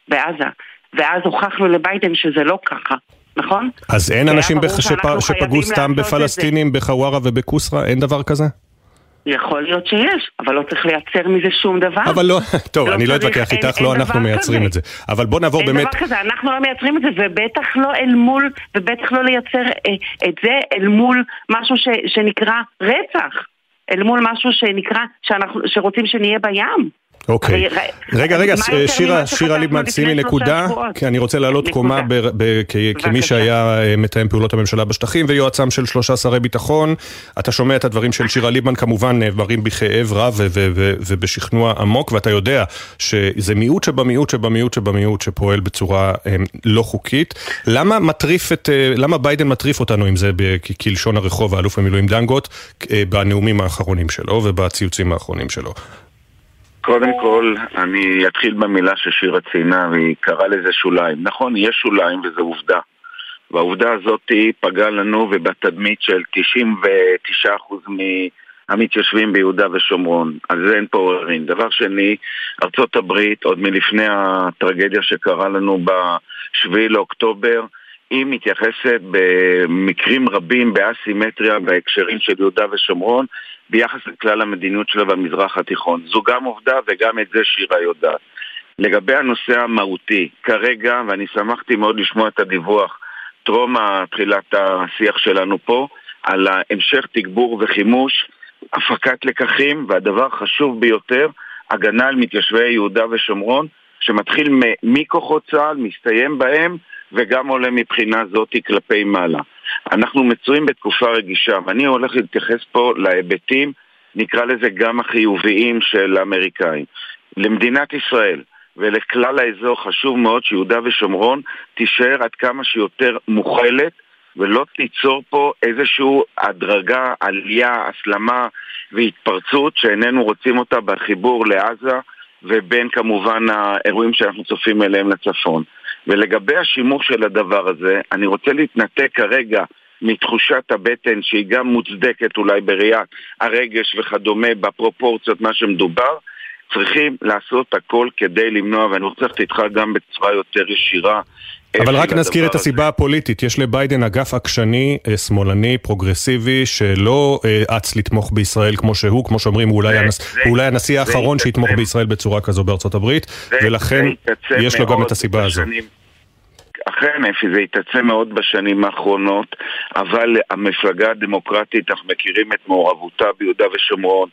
בעזה, ואז הוכחנו לביידן שזה לא ככה. נכון? אז אין אנשים שפ... שפגעו סתם בפלסטינים בחווארה ובכוסרה? אין דבר כזה? יכול להיות שיש, אבל לא צריך לייצר מזה שום דבר. אבל לא, טוב, לא אני לא אתווכח איתך, לא אנחנו מייצרים כזה. את זה. אבל בוא נעבור אין באמת... אין דבר כזה, אנחנו לא מייצרים את זה, ובטח לא אל מול, ובטח לא לייצר אה, את זה אל מול משהו ש, שנקרא רצח. אל מול משהו שנקרא, שאנחנו, שרוצים שנהיה בים. אוקיי. רגע, רגע, שירה, שירה ליבמן, שימי נקודה, כי אני רוצה לעלות קומה כמי שהיה אה, מתאם פעולות הממשלה בשטחים ויועצם של שלושה שרי ביטחון. אתה שומע את הדברים של שירה ליבמן, כמובן נעברים בכאב רב ובשכנוע עמוק, ואתה יודע שזה מיעוט שבמיעוט שבמיעוט שבמיעוט שפועל בצורה אה, לא חוקית. למה מטריף את, אה, למה ביידן מטריף אותנו עם זה כלשון הרחוב, האלוף במילואים דנגוט, בנאומים האחרונים שלו ובציוצים האחרונים שלו? קודם כל, אני אתחיל במילה ששירה ציינה, והיא קראה לזה שוליים. נכון, יש שוליים וזו עובדה. והעובדה הזאת פגעה לנו ובתדמית של 99% מהמתיישבים ביהודה ושומרון. על זה אין פה עוררין. דבר שני, ארצות הברית, עוד מלפני הטרגדיה שקרה לנו ב-7 לאוקטובר, היא מתייחסת במקרים רבים באסימטריה בהקשרים של יהודה ושומרון ביחס לכלל המדיניות שלה במזרח התיכון. זו גם עובדה וגם את זה שירה יודעת. לגבי הנושא המהותי, כרגע, ואני שמחתי מאוד לשמוע את הדיווח טרום תחילת השיח שלנו פה, על המשך תגבור וחימוש, הפקת לקחים, והדבר החשוב ביותר, הגנה על מתיישבי יהודה ושומרון, שמתחיל מכוחות צה"ל, מסתיים בהם, וגם עולה מבחינה זאתי כלפי מעלה. אנחנו מצויים בתקופה רגישה, ואני הולך להתייחס פה להיבטים, נקרא לזה גם החיוביים של האמריקאים. למדינת ישראל ולכלל האזור חשוב מאוד שיהודה ושומרון תישאר עד כמה שיותר מוכלת ולא תיצור פה איזושהי הדרגה, עלייה, הסלמה והתפרצות שאיננו רוצים אותה בחיבור לעזה ובין כמובן האירועים שאנחנו צופים אליהם לצפון. ולגבי השימוש של הדבר הזה, אני רוצה להתנתק כרגע מתחושת הבטן שהיא גם מוצדקת אולי בראיית הרגש וכדומה בפרופורציות מה שמדובר צריכים לעשות הכל כדי למנוע, ואני רוצה ללכת איתך גם בצורה יותר ישירה. אבל רק נזכיר את הסיבה הפוליטית, יש לביידן אגף עקשני, אה, שמאלני, פרוגרסיבי, שלא אה, אץ לתמוך בישראל כמו שהוא, כמו שאומרים, הוא אולי, הנשיא האחרון שיתמוך בישראל בצורה כזו בארצות הברית, ולכן יש לו גם את הסיבה הזו. אכן, אפי, זה התעצם מאוד בשנים האחרונות, אבל המפלגה הדמוקרטית, אנחנו מכירים את מעורבותה ביהודה ושומרון,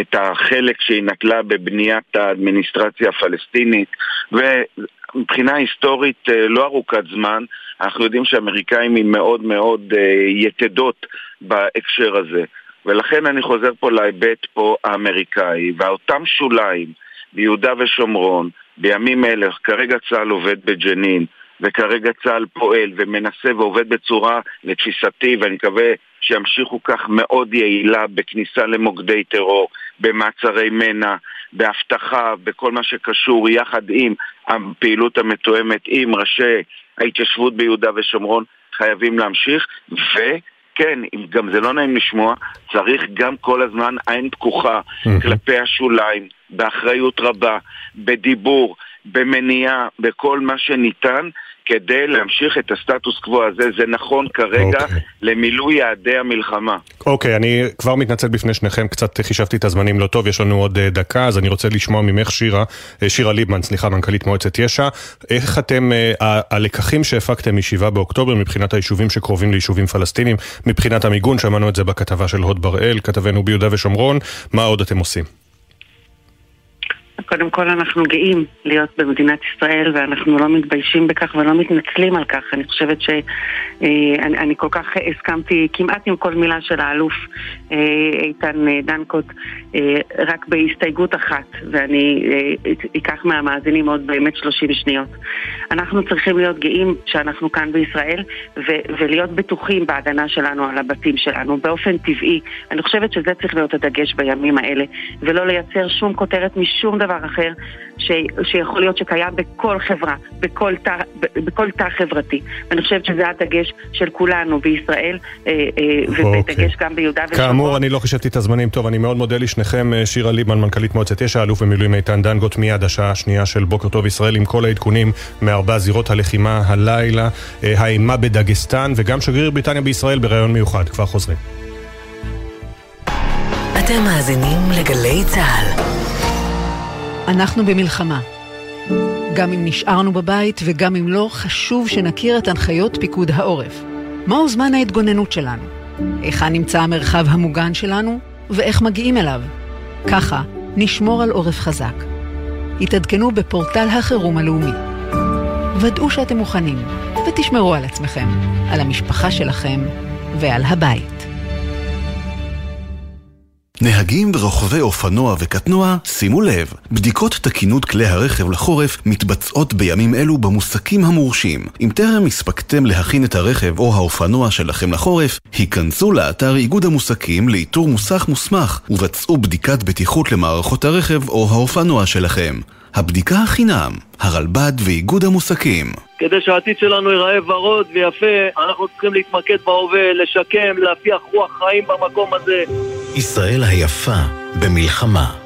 את החלק שהיא נטלה בבניית האדמיניסטרציה הפלסטינית, ומבחינה היסטורית אה, לא ארוכת זמן, אנחנו יודעים שהאמריקאים הם מאוד מאוד אה, יתדות בהקשר הזה. ולכן אני חוזר פה להיבט פה האמריקאי, ואותם שוליים ביהודה ושומרון, בימים אלה, כרגע צה"ל עובד בג'נין, וכרגע צה"ל פועל ומנסה ועובד בצורה, לתפיסתי, ואני מקווה שימשיכו כך מאוד יעילה בכניסה למוקדי טרור, במעצרי מנע, באבטחה, בכל מה שקשור יחד עם הפעילות המתואמת עם ראשי ההתיישבות ביהודה ושומרון, חייבים להמשיך, ו... כן, אם גם זה לא נעים לשמוע, צריך גם כל הזמן עין פקוחה. כלפי השוליים, באחריות רבה, בדיבור, במניעה, בכל מה שניתן, כדי להמשיך את הסטטוס קוו הזה. זה נכון כרגע okay. אוקיי. למילוי יעדי המלחמה. אוקיי, okay, אני כבר מתנצל בפני שניכם, קצת חישבתי את הזמנים לא טוב, יש לנו עוד uh, דקה, אז אני רוצה לשמוע ממך שירה, uh, שירה ליבמן, סליחה, מנכ"לית מועצת יש"ע, איך אתם, uh, הלקחים שהפקתם מ-7 באוקטובר מבחינת היישובים שקרובים ליישובים פלסטינים, מבחינת המיגון, שמענו את זה בכתבה של הוד בראל, כתבנו ביהודה ושומרון, מה עוד אתם עושים? קודם כל אנחנו גאים להיות במדינת ישראל ואנחנו לא מתביישים בכך ולא מתנצלים על כך. אני חושבת שאני אה, כל כך הסכמתי כמעט עם כל מילה של האלוף אה, איתן אה, דנקוט, רק בהסתייגות אחת, ואני אקח מהמאזינים עוד באמת 30 שניות. אנחנו צריכים להיות גאים שאנחנו כאן בישראל ו- ולהיות בטוחים בהגנה שלנו על הבתים שלנו באופן טבעי. אני חושבת שזה צריך להיות הדגש בימים האלה, ולא לייצר שום כותרת משום דבר. דבר אחר ש, שיכול להיות שקיים בכל חברה, בכל תא, בכל תא חברתי. ואני חושבת שזה הדגש של כולנו בישראל, אה, אה, ובדגש אוקיי. גם ביהודה ושומרון. כאמור, אני לא חישבתי את הזמנים טוב, אני מאוד מודה לשניכם. אה, שירה ליבמן, מנכ"לית מועצת יש"ע, אלוף במילואים איתן דנגוט, מיד השעה השנייה של בוקר טוב ישראל, עם כל העדכונים מארבע זירות הלחימה הלילה, האימה בדגסטן, וגם שגריר בריטניה בישראל בריאיון מיוחד. כבר חוזרים. אתם מאזינים לגלי צה"ל. אנחנו במלחמה. גם אם נשארנו בבית וגם אם לא, חשוב שנכיר את הנחיות פיקוד העורף. מהו זמן ההתגוננות שלנו? היכן נמצא המרחב המוגן שלנו? ואיך מגיעים אליו? ככה נשמור על עורף חזק. התעדכנו בפורטל החירום הלאומי. ודאו שאתם מוכנים, ותשמרו על עצמכם, על המשפחה שלכם ועל הבית. נהגים ורוכבי אופנוע וקטנוע, שימו לב, בדיקות תקינות כלי הרכב לחורף מתבצעות בימים אלו במוסקים המורשים. אם טרם הספקתם להכין את הרכב או האופנוע שלכם לחורף, היכנסו לאתר איגוד המוסקים לאיתור מוסך מוסמך ובצעו בדיקת בטיחות למערכות הרכב או האופנוע שלכם. הבדיקה החינם, הרלב"ד ואיגוד המוסקים. כדי שהעתיד שלנו ייראה ורוד ויפה, אנחנו צריכים להתמקד בהווה, לשקם, להפיח רוח חיים במקום הזה. ישראל היפה במלחמה.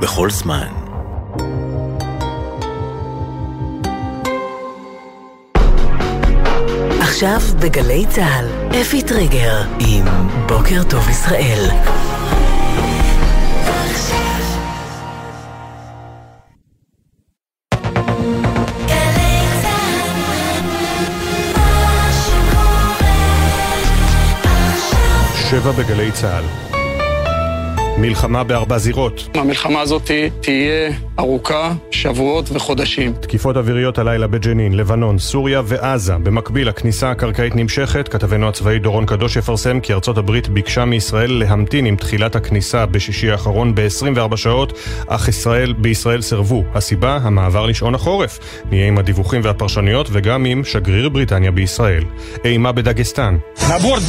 בכל זמן. עכשיו בגלי צה"ל, אפי טריגר עם בוקר טוב ישראל. שבע בגלי צה"ל. מלחמה בארבע זירות. המלחמה הזאת תהיה ארוכה, שבועות וחודשים. תקיפות אוויריות הלילה בג'נין, לבנון, סוריה ועזה. במקביל, הכניסה הקרקעית נמשכת. כתבנו הצבאי דורון קדוש יפרסם כי ארצות הברית ביקשה מישראל להמתין עם תחילת הכניסה בשישי האחרון ב-24 שעות, אך ישראל, בישראל סירבו. הסיבה, המעבר לשעון החורף. נהיה עם הדיווחים והפרשנויות וגם עם שגריר בריטניה בישראל. אימה בדגסטן. נבורד,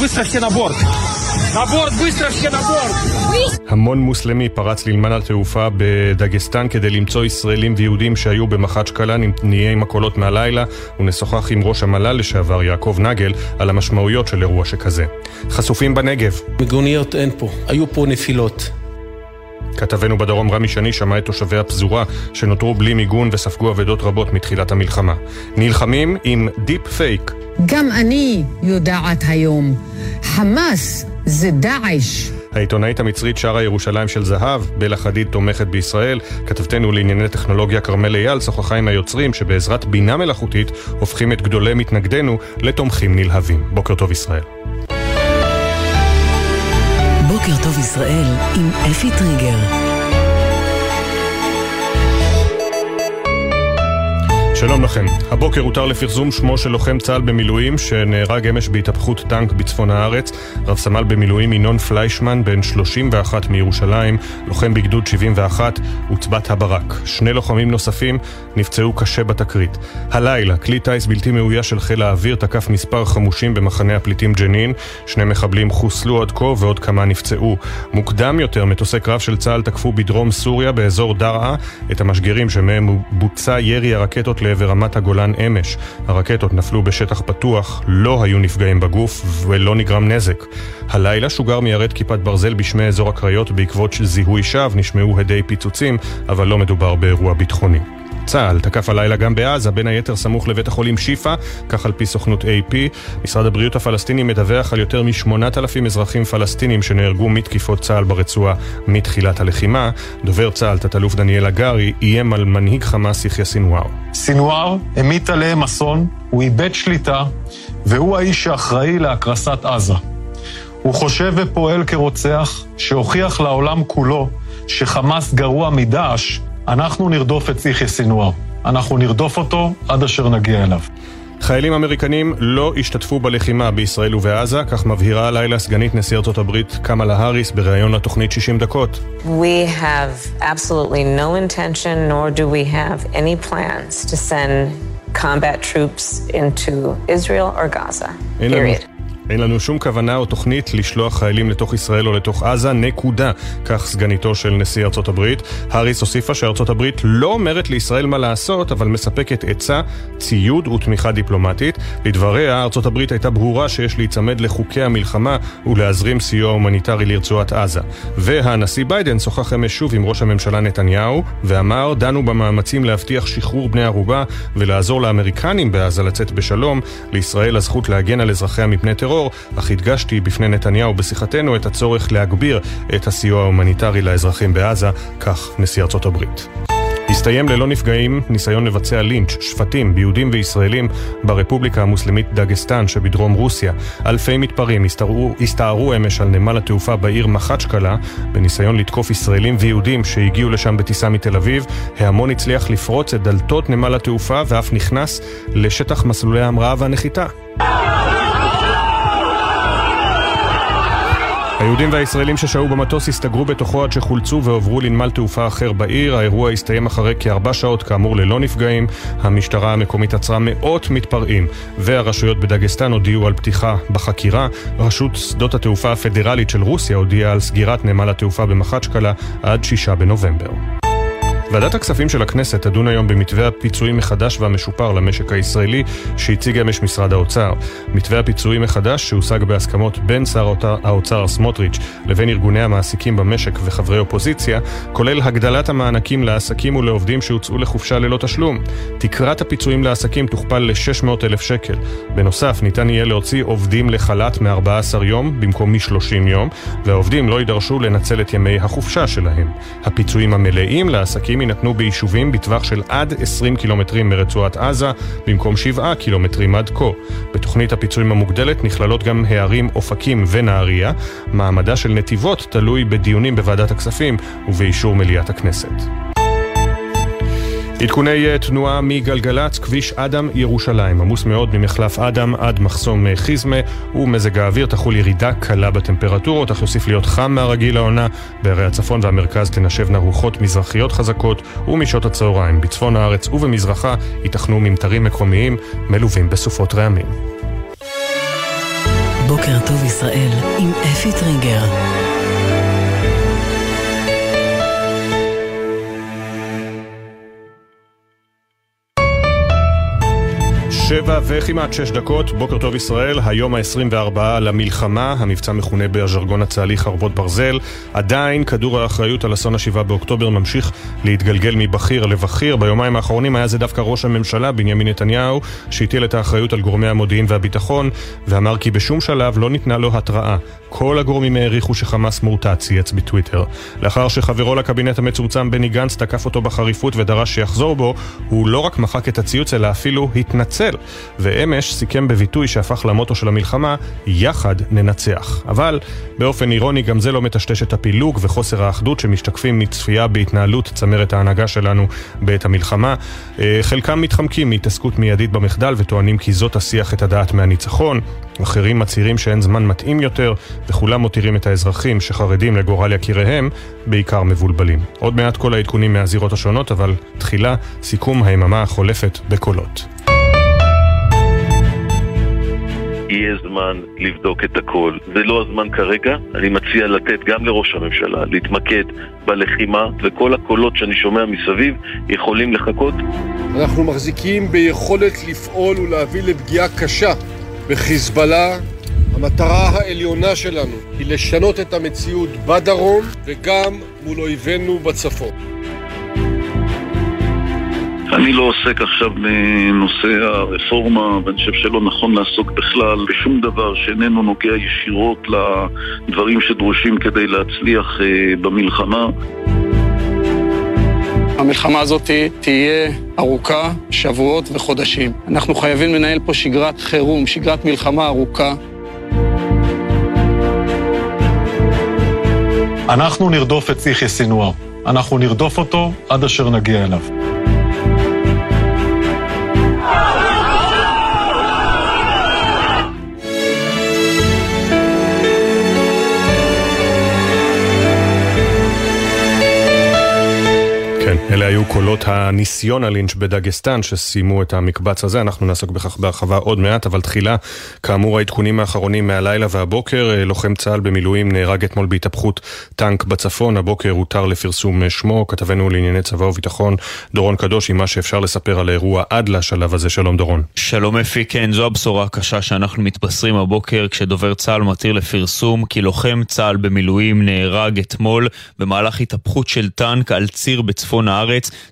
המון מוסלמי פרץ לנמל התעופה בדגסטן כדי למצוא ישראלים ויהודים שהיו במחאצ'קלה נהיה עם הקולות מהלילה, ונשוחח עם ראש המל"ל לשעבר יעקב נגל על המשמעויות של אירוע שכזה. חשופים בנגב. מיגוניות אין פה, היו פה נפילות. כתבנו בדרום רמי שני שמע את תושבי הפזורה שנותרו בלי מיגון וספגו אבדות רבות מתחילת המלחמה. נלחמים עם דיפ פייק. גם אני יודעת היום, חמאס זה דאעש. העיתונאית המצרית שרה ירושלים של זהב, בלה חדיד תומכת בישראל, כתבתנו לענייני טכנולוגיה כרמל אייל שוחחה עם היוצרים שבעזרת בינה מלאכותית הופכים את גדולי מתנגדינו לתומכים נלהבים. בוקר טוב ישראל. בוקר טוב ישראל עם אפי טריגר. שלום לכם. הבוקר הותר לפרסום שמו של לוחם צה"ל במילואים שנהרג אמש בהתהפכות טנק בצפון הארץ. רב סמל במילואים ינון פליישמן, בן 31 מירושלים, לוחם בגדוד 71, עוצבת הברק. שני לוחמים נוספים נפצעו קשה בתקרית. הלילה, כלי טיס בלתי מאויש של חיל האוויר תקף מספר חמושים במחנה הפליטים ג'נין. שני מחבלים חוסלו עד כה ועוד כמה נפצעו. מוקדם יותר, מטוסי קרב של צה"ל תקפו בדרום סוריה, באזור דרעה, את המשגרים שמהם בוצע ירי הרקטות לעבר רמת הגולן אמש. הרקטות נפלו בשטח פתוח, לא היו נפגעים בגוף ולא נגרם נזק. הלילה שוגר מיירט כיפת ברזל בשמי אזור הקריות בעקבות זיהוי שווא, נשמעו הדי פיצוצים, אבל לא מדובר באירוע ביטחוני. צה"ל תקף הלילה גם בעזה, בין היתר סמוך לבית החולים שיפא, כך על פי סוכנות AP. משרד הבריאות הפלסטיני מדווח על יותר מ-8,000 אזרחים פלסטינים שנהרגו מתקיפות צה"ל ברצועה מתחילת הלחימה. דובר צה"ל, תת-אלוף דניאל הגרי, איים על מנהיג חמאס יחיא סינואר. סינואר המיט עליהם אסון, הוא איבד שליטה, והוא האיש שאחראי להקרסת עזה. הוא חושב ופועל כרוצח, שהוכיח לעולם כולו שחמאס גרוע מדאעש אנחנו נרדוף את יחיא סינואר. אנחנו נרדוף אותו עד אשר נגיע אליו. חיילים אמריקנים לא השתתפו בלחימה בישראל ובעזה, כך מבהירה הלילה סגנית נשיא ארצות הברית קמאלה האריס בריאיון לתוכנית 60 דקות. We have absolutely no intention nor do we have any plans to send combat troops into Israel or Gaza. Period. אין לנו שום כוונה או תוכנית לשלוח חיילים לתוך ישראל או לתוך עזה, נקודה. כך סגניתו של נשיא ארצות הברית. האריס הוסיפה שארצות הברית לא אומרת לישראל מה לעשות, אבל מספקת עצה, ציוד ותמיכה דיפלומטית. לדבריה, ארצות הברית הייתה ברורה שיש להיצמד לחוקי המלחמה ולהזרים סיוע הומניטרי לרצועת עזה. והנשיא ביידן שוחח אמש שוב עם ראש הממשלה נתניהו, ואמר, דנו במאמצים להבטיח שחרור בני ערובה ולעזור לאמריקנים בעזה לצאת בשלום, לישראל הזכות להגן על אזרחיה מפני טרור, אך הדגשתי בפני נתניהו בשיחתנו את הצורך להגביר את הסיוע ההומניטרי לאזרחים בעזה, כך נשיא ארצות הברית. הסתיים ללא נפגעים ניסיון לבצע לינץ', שפטים, ביהודים וישראלים ברפובליקה המוסלמית דגסטן שבדרום רוסיה. אלפי מתפרעים הסתערו אמש על נמל התעופה בעיר מחצ'קלה בניסיון לתקוף ישראלים ויהודים שהגיעו לשם בטיסה מתל אביב. ההמון הצליח לפרוץ את דלתות נמל התעופה ואף נכנס לשטח מסלולי ההמראה והנחיתה. היהודים והישראלים ששהו במטוס הסתגרו בתוכו עד שחולצו והועברו לנמל תעופה אחר בעיר. האירוע הסתיים אחרי כארבע שעות כאמור ללא נפגעים. המשטרה המקומית עצרה מאות מתפרעים והרשויות בדגסטן הודיעו על פתיחה בחקירה. רשות שדות התעופה הפדרלית של רוסיה הודיעה על סגירת נמל התעופה במחצ'קלה עד שישה בנובמבר. ועדת הכספים של הכנסת תדון היום במתווה הפיצויים מחדש והמשופר למשק הישראלי שהציג אמש משרד האוצר. מתווה הפיצויים מחדש שהושג בהסכמות בין שר האוצר סמוטריץ' לבין ארגוני המעסיקים במשק וחברי אופוזיציה, כולל הגדלת המענקים לעסקים ולעובדים שהוצאו לחופשה ללא תשלום. תקרת הפיצויים לעסקים תוכפל ל-600 אלף שקל. בנוסף, ניתן יהיה להוציא עובדים לחל"ת מ-14 יום במקום מ-30 יום, והעובדים לא יידרשו לנצל את ימי החופשה שלהם. הפיצויים המלאים לעסקים יינתנו ביישובים בטווח של עד 20 קילומטרים מרצועת עזה, במקום 7 קילומטרים עד כה. בתוכנית הפיצויים המוגדלת נכללות גם הערים אופקים ונהריה. מעמדה של נתיבות תלוי בדיונים בוועדת הכספים ובאישור מליאת הכנסת. עדכוני אה, תנועה מגלגלצ, כביש אדם ירושלים, עמוס מאוד ממחלף אדם עד מחסום אה, חיזמה, ומזג האוויר תחול ירידה קלה בטמפרטורות, אך יוסיף להיות חם מהרגיל לעונה. בערי הצפון והמרכז תנשבנה רוחות מזרחיות חזקות, ומשעות הצהריים בצפון הארץ ובמזרחה ייתכנו ממטרים מקומיים מלווים בסופות רעמים. בוקר טוב ישראל עם אפי טריגר שבע וכמעט שש דקות, בוקר טוב ישראל, היום ה-24 למלחמה, המבצע מכונה בז'רגון הצה"לי חרבות ברזל. עדיין כדור האחריות על אסון ה-7 באוקטובר ממשיך להתגלגל מבכיר לבכיר. ביומיים האחרונים היה זה דווקא ראש הממשלה, בנימין נתניהו, שהטיל את האחריות על גורמי המודיעין והביטחון, ואמר כי בשום שלב לא ניתנה לו התראה. כל הגורמים העריכו שחמאס מורתע, צייץ בטוויטר. לאחר שחברו לקבינט המצומצם בני גנץ תקף אותו בחריפות ודרש שיחזור בו, הוא לא רק מחק את הציוץ אלא אפילו התנצל. ואמש סיכם בביטוי שהפך למוטו של המלחמה, יחד ננצח. אבל באופן אירוני גם זה לא מטשטש את הפילוג וחוסר האחדות שמשתקפים מצפייה בהתנהלות צמרת ההנהגה שלנו בעת המלחמה. אה, חלקם מתחמקים מהתעסקות מיידית במחדל וטוענים כי זאת תסיח את הדעת מהניצחון. אחרים מצהירים שאין זמן מתאים יותר, וכולם מותירים את האזרחים שחרדים לגורל יקיריהם, בעיקר מבולבלים. עוד מעט כל העדכונים מהזירות השונות, אבל תחילה סיכום היממה החולפת בקולות. יהיה זמן לבדוק את הכל. זה לא הזמן כרגע, אני מציע לתת גם לראש הממשלה להתמקד בלחימה, וכל הקולות שאני שומע מסביב יכולים לחכות. אנחנו מחזיקים ביכולת לפעול ולהביא לפגיעה קשה בחיזבאללה. המטרה העליונה שלנו היא לשנות את המציאות בדרום וגם מול אויבינו בצפון. אני לא עוסק עכשיו בנושא הרפורמה, ואני חושב שלא נכון לעסוק בכלל בשום דבר שאיננו נוגע ישירות לדברים שדרושים כדי להצליח אה, במלחמה. המלחמה הזאת תהיה ארוכה, שבועות וחודשים. אנחנו חייבים לנהל פה שגרת חירום, שגרת מלחמה ארוכה. אנחנו נרדוף את יחיא סינואר. אנחנו נרדוף אותו עד אשר נגיע אליו. אלה היו קולות הניסיון הלינץ' בדגסטן שסיימו את המקבץ הזה, אנחנו נעסוק בכך בהרחבה עוד מעט, אבל תחילה, כאמור העדכונים האחרונים מהלילה והבוקר, אה, לוחם צה"ל במילואים נהרג אתמול בהתהפכות טנק בצפון, הבוקר הותר לפרסום שמו, כתבנו לענייני צבא וביטחון, דורון קדוש, עם מה שאפשר לספר על האירוע עד לשלב הזה, שלום דורון. שלום אפי, כן, זו הבשורה הקשה שאנחנו מתבשרים הבוקר כשדובר צה"ל מתיר לפרסום כי לוחם צה"ל במילואים נהרג אתמול במהלך התהפכות של טנק על ציר בצפון הארץ.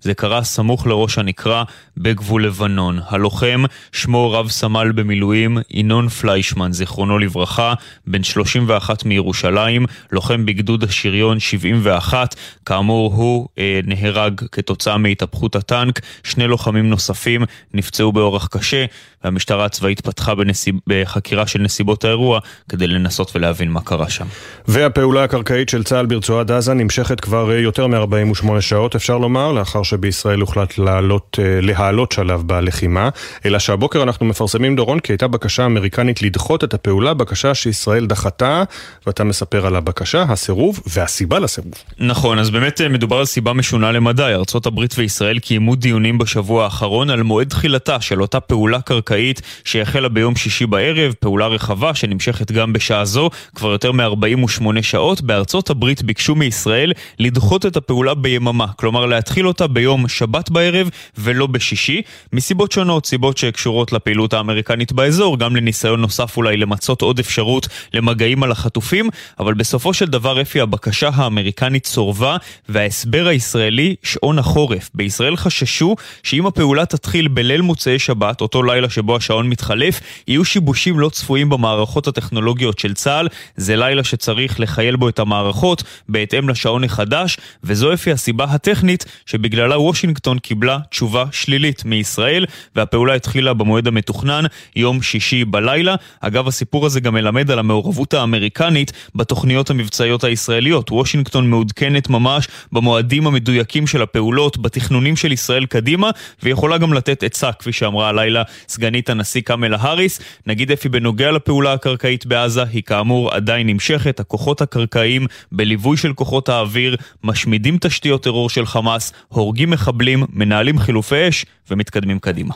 זה קרה סמוך לראש הנקרה בגבול לבנון. הלוחם, שמו רב סמל במילואים, ינון פליישמן, זיכרונו לברכה, בן 31 מירושלים, לוחם בגדוד השריון 71. כאמור, הוא אה, נהרג כתוצאה מהתהפכות הטנק. שני לוחמים נוספים נפצעו באורח קשה, והמשטרה הצבאית פתחה בנסיב... בחקירה של נסיבות האירוע כדי לנסות ולהבין מה קרה שם. והפעולה הקרקעית של צה"ל ברצועת עזה נמשכת כבר אה, יותר מ-48 שעות, אפשר לומר, לאחר שבישראל הוחלט לעלות, אה, להעלות שלב בלחימה, אלא שהבוקר אנחנו מפרסמים דורון כי הייתה בקשה אמריקנית לדחות את הפעולה, בקשה שישראל דחתה, ואתה מספר על הבקשה, הסירוב והסיבה לסירוב. נכון, אז באמת אה, מדובר על סיבה משונה למדי. ארצות הברית וישראל קיימו דיונים בשבוע האחרון על מועד תחילתה של אותה פעולה קרקעית שהחלה ביום שישי בערב, פעולה רחבה שנמשכת גם בשעה זו, כבר יותר מ-48 שעות. בארצות הברית ביקשו מישראל לדחות את הפעולה ביממה, כלומר להתחיל אותה ביום שבת בערב ולא בשישי, מסיבות שונות, סיבות שקשורות לפעילות האמריקנית באזור, גם לניסיון נוסף אולי למצות עוד אפשרות למגעים על החטופים, אבל בסופו של דבר אפי הבקשה האמריקנית סורבה וההסבר הישראלי שעון החורף. בישראל חששו שאם הפעולה תתחיל בליל מוצאי שבת, אותו לילה שבו השעון מתחלף, יהיו שיבושים לא צפויים במערכות הטכנולוגיות של צה"ל. זה לילה שצריך לחייל בו את המערכות בהתאם לשעון החדש, וזו אפי הסיבה הטכנית שבגללה וושינגטון קיבלה תשובה שלילית מישראל, והפעולה התחילה במועד המתוכנן, יום שישי בלילה. אגב, הסיפור הזה גם מלמד על המעורבות האמריקנית בתוכניות המבצעיות הישראליות. וושינגטון מעודכנת ממש במועדים המדויקים של הפעולות, בתכנונים של ישראל קדימה, ויכולה גם לתת עצה, כפי שאמרה הלילה סגנית הנשיא קמלה האריס. נגיד אפי בנוגע לפעולה הקרקעית בעזה, היא כאמור עדיין נמשכת. הכוחות הקרקעיים בליווי של כוחות האוויר משמידים תשתיות טרור של חמאס, הורגים מחבלים, מנהלים חילופי אש ומתקדמים קדימה.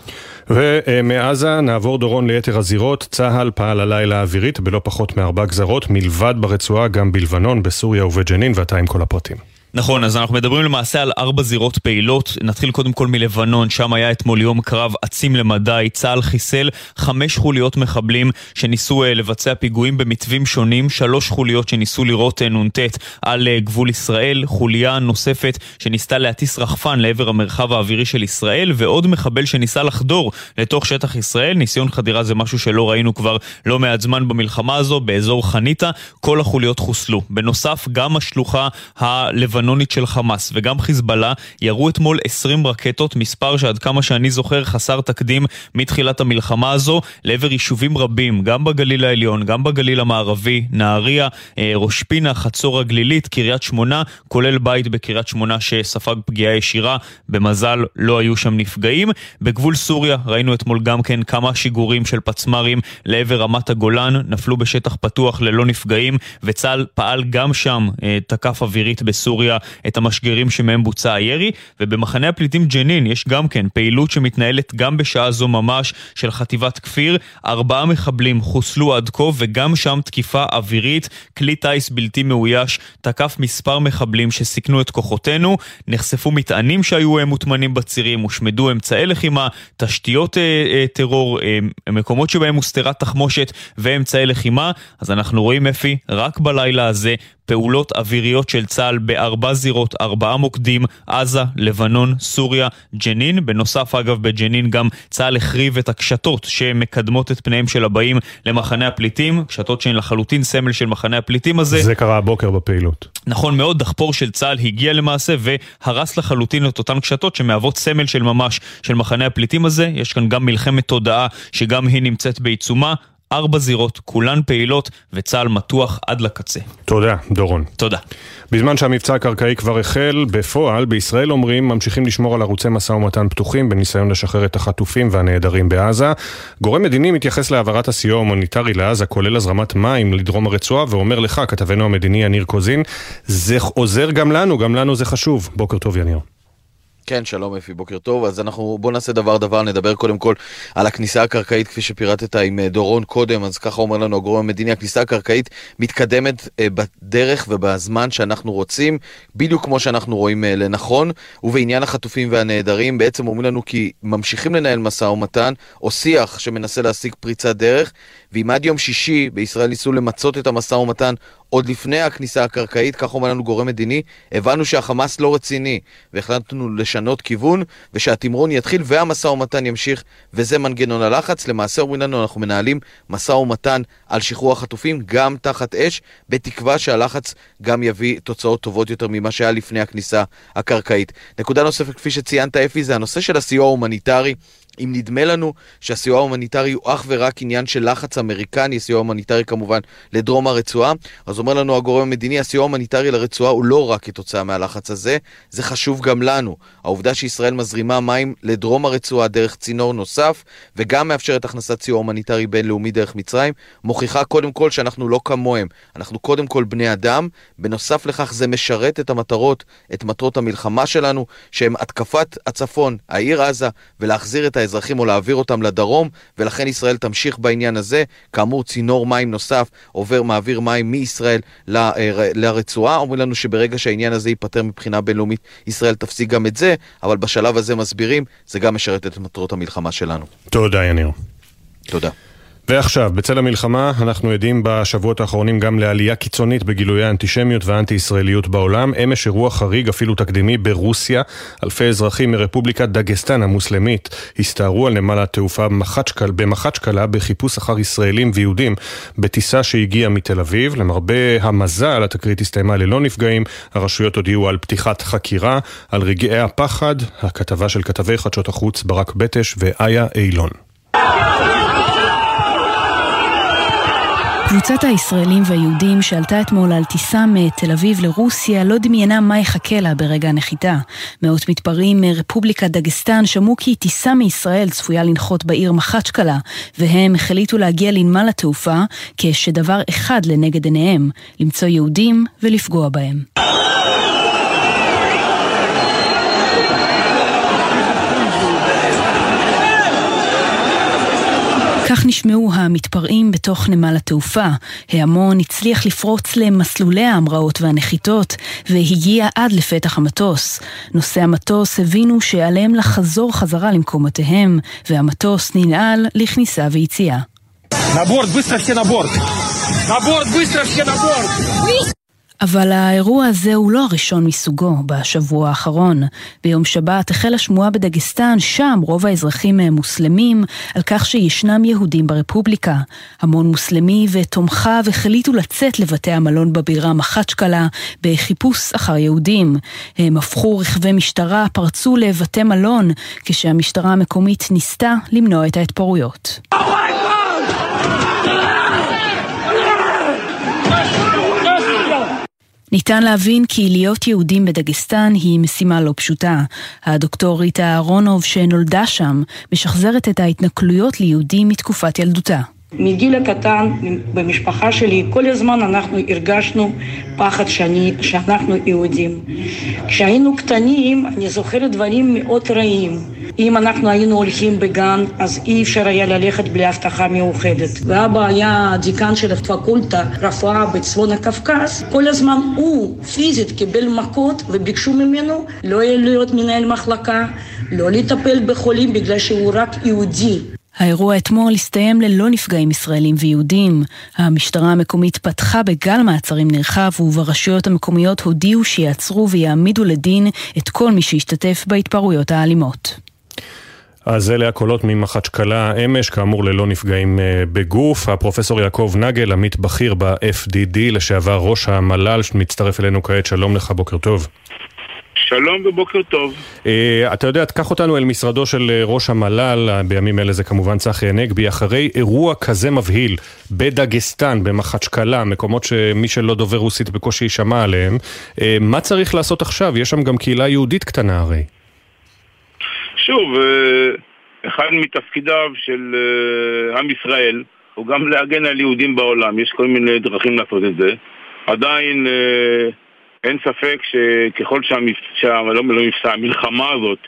ומעזה נעבור דורון ליתר הזירות. צה"ל פעל הלילה האווירית בלא פחות מארבע גזרות, מלבד ברצועה גם בלבנון, בסוריה ובג'נין, ואתה עם כל הפרטים. נכון, אז אנחנו מדברים למעשה על ארבע זירות פעילות. נתחיל קודם כל מלבנון, שם היה אתמול יום קרב עצים למדי. צה"ל חיסל חמש חוליות מחבלים שניסו uh, לבצע פיגועים במתווים שונים, שלוש חוליות שניסו לירות uh, נ"ט על uh, גבול ישראל, חוליה נוספת שניסתה להטיס רחפן לעבר המרחב האווירי של ישראל, ועוד מחבל שניסה לחדור לתוך שטח ישראל. ניסיון חדירה זה משהו שלא ראינו כבר לא מעט זמן במלחמה הזו, באזור חניתה. כל החוליות חוסלו. בנוסף, גם השלוחה הלבנונית הלבנונית של חמאס וגם חיזבאללה ירו אתמול 20 רקטות, מספר שעד כמה שאני זוכר חסר תקדים מתחילת המלחמה הזו, לעבר יישובים רבים, גם בגליל העליון, גם בגליל המערבי, נהריה, אה, ראש פינה, חצור הגלילית, קריית שמונה, כולל בית בקריית שמונה שספג פגיעה ישירה, במזל לא היו שם נפגעים. בגבול סוריה ראינו אתמול גם כן כמה שיגורים של פצמ"רים לעבר רמת הגולן, נפלו בשטח פתוח ללא נפגעים, וצה"ל פעל גם שם, אה, תקף אווירית בסוריה. בסוריה את המשגרים שמהם בוצע הירי, ובמחנה הפליטים ג'נין יש גם כן פעילות שמתנהלת גם בשעה זו ממש של חטיבת כפיר. ארבעה מחבלים חוסלו עד כה וגם שם תקיפה אווירית. כלי טיס בלתי מאויש תקף מספר מחבלים שסיכנו את כוחותינו. נחשפו מטענים שהיו אה, מוטמנים בצירים, הושמדו אמצעי לחימה, תשתיות אה, אה, טרור, אה, מקומות שבהם הוסתרה תחמושת ואמצעי לחימה. אז אנחנו רואים אפי, רק בלילה הזה פעולות אוויריות של צה"ל בארבע זירות, ארבעה מוקדים, עזה, לבנון, סוריה, ג'נין. בנוסף, אגב, בג'נין גם צה"ל החריב את הקשתות שמקדמות את פניהם של הבאים למחנה הפליטים, קשתות שהן לחלוטין סמל של מחנה הפליטים הזה. זה קרה הבוקר בפעילות. נכון מאוד, דחפור של צה"ל הגיע למעשה והרס לחלוטין את אותן קשתות שמהוות סמל של ממש של מחנה הפליטים הזה. יש כאן גם מלחמת תודעה שגם היא נמצאת בעיצומה. ארבע זירות, כולן פעילות, וצה"ל מתוח עד לקצה. תודה, דורון. תודה. בזמן שהמבצע הקרקעי כבר החל, בפועל, בישראל אומרים, ממשיכים לשמור על ערוצי משא ומתן פתוחים בניסיון לשחרר את החטופים והנעדרים בעזה. גורם מדיני מתייחס להעברת הסיוע ההומניטרי לעזה, כולל הזרמת מים לדרום הרצועה, ואומר לך, כתבנו המדיני יניר קוזין, זה עוזר גם לנו, גם לנו זה חשוב. בוקר טוב, יניר. כן, שלום אפי, בוקר טוב. אז אנחנו, בוא נעשה דבר דבר, נדבר קודם כל על הכניסה הקרקעית, כפי שפירטת עם אה, דורון קודם, אז ככה אומר לנו הגורם המדיני, הכניסה הקרקעית מתקדמת אה, בדרך ובזמן שאנחנו רוצים, בדיוק כמו שאנחנו רואים אה, לנכון, ובעניין החטופים והנעדרים, בעצם אומרים לנו כי ממשיכים לנהל משא ומתן, או שיח שמנסה להשיג פריצת דרך, ואם עד יום שישי בישראל ניסו למצות את המשא ומתן עוד לפני הכניסה הקרקעית, כך אומר לנו גורם מדיני, הבנו שהחמאס לא רציני, והחלטנו לשנות כיוון, ושהתמרון יתחיל והמשא ומתן ימשיך, וזה מנגנון הלחץ. למעשה אומרים לנו, אנחנו מנהלים משא ומתן על שחרור החטופים, גם תחת אש, בתקווה שהלחץ גם יביא תוצאות טובות יותר ממה שהיה לפני הכניסה הקרקעית. נקודה נוספת, כפי שציינת אפי, זה הנושא של הסיוע ההומניטרי. אם נדמה לנו שהסיוע ההומניטרי הוא אך ורק עניין של לחץ אמריקני, סיוע הומניטרי כמובן לדרום הרצועה, אז אומר לנו הגורם המדיני, הסיוע ההומניטרי לרצועה הוא לא רק כתוצאה מהלחץ הזה, זה חשוב גם לנו. העובדה שישראל מזרימה מים לדרום הרצועה דרך צינור נוסף, וגם מאפשרת הכנסת סיוע הומניטרי בינלאומי דרך מצרים, מוכיחה קודם כל שאנחנו לא כמוהם. אנחנו קודם כל בני אדם, בנוסף לכך זה משרת את המטרות, את מטרות המלחמה שלנו, שהם התקפת הצפון, העיר עזה, ולהחזיר את האזרחים או להעביר אותם לדרום, ולכן ישראל תמשיך בעניין הזה. כאמור, צינור מים נוסף עובר, מעביר מים מישראל ל, אה, לרצועה. אומרים לנו שברגע שהעניין הזה ייפתר מבחינה בינלאומית, ישראל תפסיק גם את זה, אבל בשלב הזה מסבירים, זה גם משרת את מטרות המלחמה שלנו. תודה, יניר. תודה. ועכשיו, בצל המלחמה, אנחנו עדים בשבועות האחרונים גם לעלייה קיצונית בגילויי האנטישמיות והאנטי-ישראליות בעולם. אמש אירוע חריג, אפילו תקדימי, ברוסיה. אלפי אזרחים מרפובליקת דגסטן המוסלמית הסתערו על נמל התעופה במחצ'קלה בחיפוש אחר ישראלים ויהודים בטיסה שהגיעה מתל אביב. למרבה המזל, התקרית הסתיימה ללא נפגעים. הרשויות הודיעו על פתיחת חקירה, על רגעי הפחד. הכתבה של כתבי חדשות החוץ ברק בטש ואיה אילון. קבוצת הישראלים והיהודים שעלתה אתמול על טיסה מתל אביב לרוסיה לא דמיינה מה יחכה לה ברגע הנחיתה. מאות מתפרעים מרפובליקת דגסטן שמעו כי טיסה מישראל צפויה לנחות בעיר מחצ'קלה, והם החליטו להגיע לנמל התעופה כשדבר אחד לנגד עיניהם, למצוא יהודים ולפגוע בהם. כך נשמעו המתפרעים בתוך נמל התעופה. ההמון הצליח לפרוץ למסלולי ההמראות והנחיתות, והגיע עד לפתח המטוס. נוסעי המטוס הבינו שעליהם לחזור חזרה למקומותיהם, והמטוס ננעל לכניסה ויציאה. נבורד, בוסטר, שנבורד. נבורד, בוסטר, שנבורד. אבל האירוע הזה הוא לא הראשון מסוגו בשבוע האחרון. ביום שבת החלה שמועה בדגסטן, שם רוב האזרחים הם מוסלמים, על כך שישנם יהודים ברפובליקה. המון מוסלמי ותומכיו החליטו לצאת לבתי המלון בבירה מחצ'קלה בחיפוש אחר יהודים. הם הפכו רכבי משטרה, פרצו לבתי מלון, כשהמשטרה המקומית ניסתה למנוע את ההתפרעויות. Oh ניתן להבין כי להיות יהודים בדגסטן היא משימה לא פשוטה. הדוקטור ריטה אהרונוב שנולדה שם, משחזרת את ההתנכלויות ליהודים מתקופת ילדותה. מגיל הקטן במשפחה שלי כל הזמן אנחנו הרגשנו פחד שאני, שאנחנו יהודים. כשהיינו קטנים אני זוכרת דברים מאוד רעים. אם אנחנו היינו הולכים בגן, אז אי אפשר היה ללכת בלי הבטחה מיוחדת. ואבא היה דיקן של הפקולטה רפואה בצפון הקווקז, כל הזמן הוא פיזית קיבל מכות וביקשו ממנו לא להיות מנהל מחלקה, לא לטפל בחולים בגלל שהוא רק יהודי. האירוע אתמול הסתיים ללא נפגעים ישראלים ויהודים. המשטרה המקומית פתחה בגל מעצרים נרחב וברשויות המקומיות הודיעו שיעצרו ויעמידו לדין את כל מי שהשתתף בהתפרעויות האלימות. אז אלה הקולות ממחצ'קלה אמש, כאמור ללא נפגעים אה, בגוף. הפרופסור יעקב נגל, עמית בכיר ב-FDD, לשעבר ראש המל"ל, מצטרף אלינו כעת, שלום לך, בוקר טוב. שלום ובוקר טוב. Uh, אתה יודע, תקח אותנו אל משרדו של uh, ראש המל"ל, uh, בימים אלה זה כמובן צחי הנגבי, אחרי אירוע כזה מבהיל בדגסטן, במחצ'קלה, מקומות שמי שלא דובר רוסית בקושי יישמע עליהם, uh, מה צריך לעשות עכשיו? יש שם גם קהילה יהודית קטנה הרי. שוב, uh, אחד מתפקידיו של uh, עם ישראל הוא גם להגן על יהודים בעולם, יש כל מיני דרכים לעשות את זה. עדיין... אין ספק שככל שהמבצע, לא, לא מבצע, המלחמה הזאת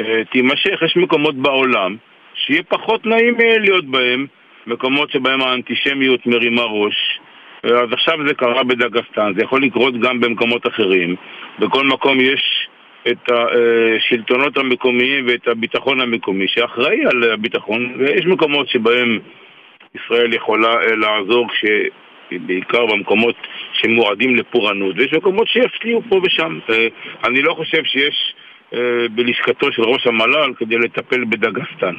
אה, תימשך, יש מקומות בעולם שיהיה פחות נעים אה, להיות בהם, מקומות שבהם האנטישמיות מרימה ראש. אה, אז עכשיו זה קרה בדגסטן, זה יכול לקרות גם במקומות אחרים. בכל מקום יש את השלטונות המקומיים ואת הביטחון המקומי שאחראי על הביטחון, ויש מקומות שבהם ישראל יכולה לעזור כש... בעיקר במקומות שמועדים לפורענות, ויש מקומות שיפתיעו פה ושם. אני לא חושב שיש בלשכתו של ראש המל"ל כדי לטפל בדגסטן.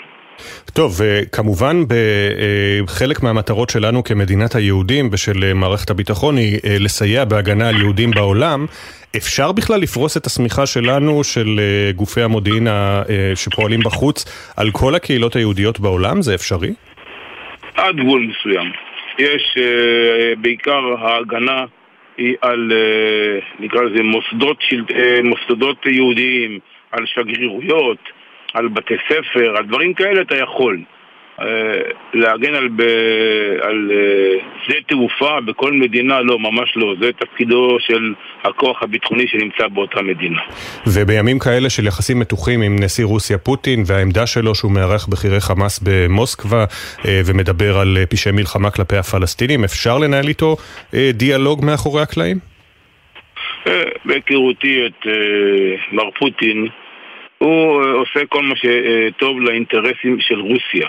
טוב, וכמובן בחלק מהמטרות שלנו כמדינת היהודים ושל מערכת הביטחון היא לסייע בהגנה על יהודים בעולם. אפשר בכלל לפרוס את השמיכה שלנו, של גופי המודיעין שפועלים בחוץ, על כל הקהילות היהודיות בעולם? זה אפשרי? עד גבול מסוים. יש בעיקר ההגנה היא על, נקרא לזה, מוסדות, מוסדות יהודיים, על שגרירויות, על בתי ספר, על דברים כאלה אתה יכול. להגן על, ב, על שדה תעופה בכל מדינה, לא, ממש לא. זה תפקידו של הכוח הביטחוני שנמצא באותה מדינה. ובימים כאלה של יחסים מתוחים עם נשיא רוסיה פוטין והעמדה שלו שהוא מארח בכירי חמאס במוסקבה ומדבר על פשעי מלחמה כלפי הפלסטינים, אפשר לנהל איתו דיאלוג מאחורי הקלעים? בהיכרותי את מר פוטין, הוא עושה כל מה שטוב לאינטרסים של רוסיה.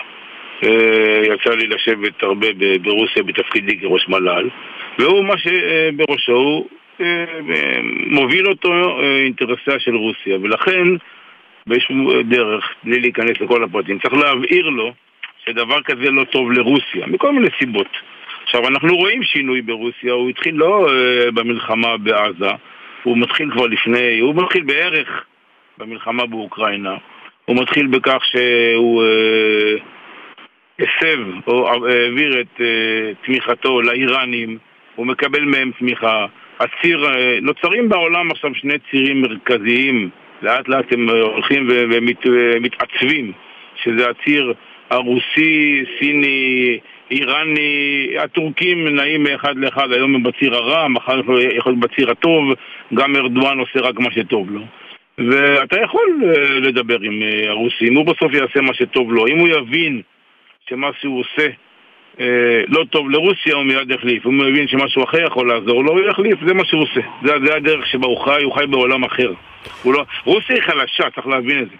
יצא לי לשבת הרבה ברוסיה בתפקידי כראש מל"ל, והוא מה שבראשו הוא מוביל אותו אינטרסיה של רוסיה, ולכן באיזשהו דרך, בלי להיכנס לכל הפרטים, צריך להבהיר לו שדבר כזה לא טוב לרוסיה, מכל מיני סיבות. עכשיו, אנחנו רואים שינוי ברוסיה, הוא התחיל לא במלחמה בעזה, הוא מתחיל כבר לפני, הוא מתחיל בערך במלחמה באוקראינה. הוא מתחיל בכך שהוא הסב או העביר את תמיכתו לאיראנים, הוא מקבל מהם תמיכה. הציר, נוצרים בעולם עכשיו שני צירים מרכזיים, לאט לאט הם הולכים ומתעצבים, שזה הציר הרוסי, סיני, איראני, הטורקים נעים מאחד לאחד, היום הם בציר הרע, מחר יכול להיות בציר הטוב, גם ארדואן עושה רק מה שטוב לו. ואתה יכול לדבר עם הרוסים, הוא בסוף יעשה מה שטוב לו. אם הוא יבין שמה שהוא עושה לא טוב לרוסיה, הוא מיד יחליף. הוא יבין שמשהו אחר יכול לעזור לו, הוא יחליף, זה מה שהוא עושה. זה, זה הדרך שבה הוא חי, הוא חי בעולם אחר. לא... רוסיה היא חלשה, צריך להבין את זה.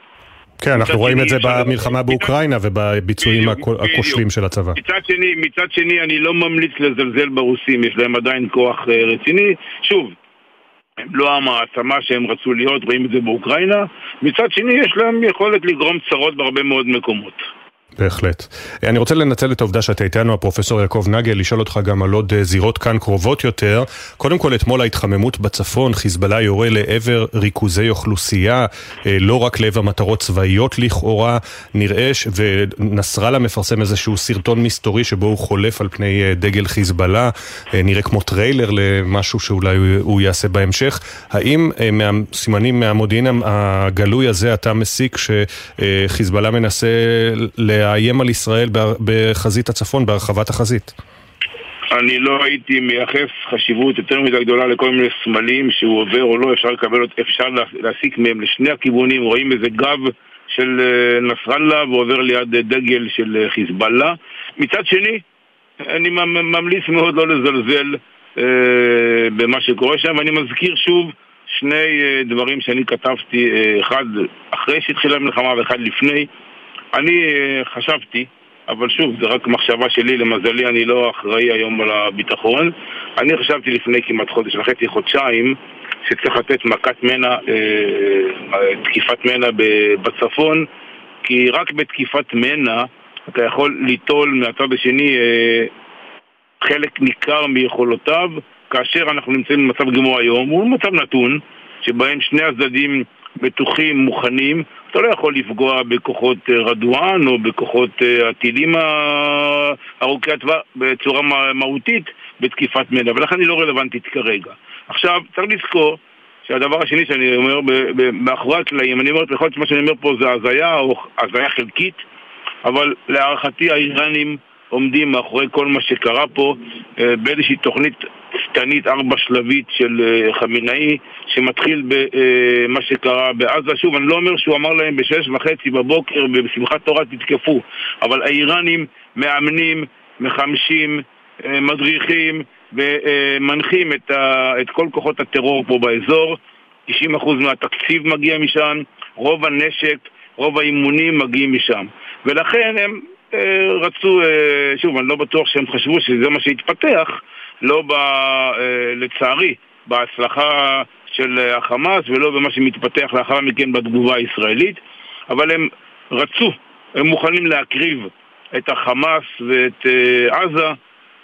כן, אנחנו רואים את זה במלחמה באוקראינה ובביצועים הכושלים של הצבא. מצד שני, מצד שני, אני לא ממליץ לזלזל ברוסים, יש להם עדיין כוח רציני. שוב, הם לא המעצמה שהם רצו להיות, רואים את זה באוקראינה. מצד שני, יש להם יכולת לגרום צרות בהרבה מאוד מקומות. בהחלט. אני רוצה לנצל את העובדה שאתה איתנו, הפרופסור יעקב נגל, לשאול אותך גם על עוד זירות כאן קרובות יותר. קודם כל, אתמול ההתחממות בצפון, חיזבאללה יורה לעבר ריכוזי אוכלוסייה, לא רק לעבר מטרות צבאיות לכאורה, נראה. ונסראללה מפרסם איזשהו סרטון מסתורי שבו הוא חולף על פני דגל חיזבאללה, נראה כמו טריילר למשהו שאולי הוא יעשה בהמשך. האם מהסימנים, מהמודיעין הגלוי הזה, אתה מסיק שחיזבאללה מנסה לאיים על ישראל בחזית הצפון, בהרחבת החזית? אני לא הייתי מייחס חשיבות יותר מדי גדולה לכל מיני סמלים שהוא עובר או לא, אפשר לקבל, אפשר להסיק מהם לשני הכיוונים, רואים איזה גב של נסראללה ועובר ליד דגל של חיזבאללה. מצד שני, אני ממליץ מאוד לא לזלזל אה, במה שקורה שם, ואני מזכיר שוב שני אה, דברים שאני כתבתי, אה, אחד אחרי שהתחילה המלחמה ואחד לפני. אני חשבתי, אבל שוב, זה רק מחשבה שלי, למזלי אני לא אחראי היום על הביטחון. אני חשבתי לפני כמעט חודש וחצי, חודשיים, שצריך לתת מכת מנע, אה, תקיפת מנע בצפון, כי רק בתקיפת מנע אתה יכול ליטול מהצד השני אה, חלק ניכר מיכולותיו, כאשר אנחנו נמצאים במצב גמור היום, הוא מצב נתון, שבהם שני הצדדים בטוחים, מוכנים, אתה לא יכול לפגוע בכוחות רדואן או בכוחות הטילים ארוכי הטווח בצורה מהותית בתקיפת מנע, ולכן היא לא רלוונטית כרגע. עכשיו, צריך לזכור שהדבר השני שאני אומר, מאחורי הקלעים, אני אומר, יכול להיות שמה שאני אומר פה זה הזיה או הזיה חלקית, אבל להערכתי האיראנים עומדים מאחורי כל מה שקרה פה באיזושהי תוכנית שאפתנית, ארבע שלבית של אה, חמינאי, שמתחיל במה שקרה בעזה. שוב, אני לא אומר שהוא אמר להם בשש וחצי בבוקר, בשמחת תורה תתקפו, אבל האיראנים מאמנים, מחמשים, מדריכים ומנחים את, ה, את כל כוחות הטרור פה באזור. 90% מהתקציב מגיע משם, רוב הנשק, רוב האימונים מגיעים משם. ולכן הם אה, רצו, אה, שוב, אני לא בטוח שהם חשבו שזה מה שהתפתח, לא ב... אה, לצערי, בהצלחה של החמאס ולא במה שמתפתח לאחר מכן בתגובה הישראלית, אבל הם רצו, הם מוכנים להקריב את החמאס ואת עזה,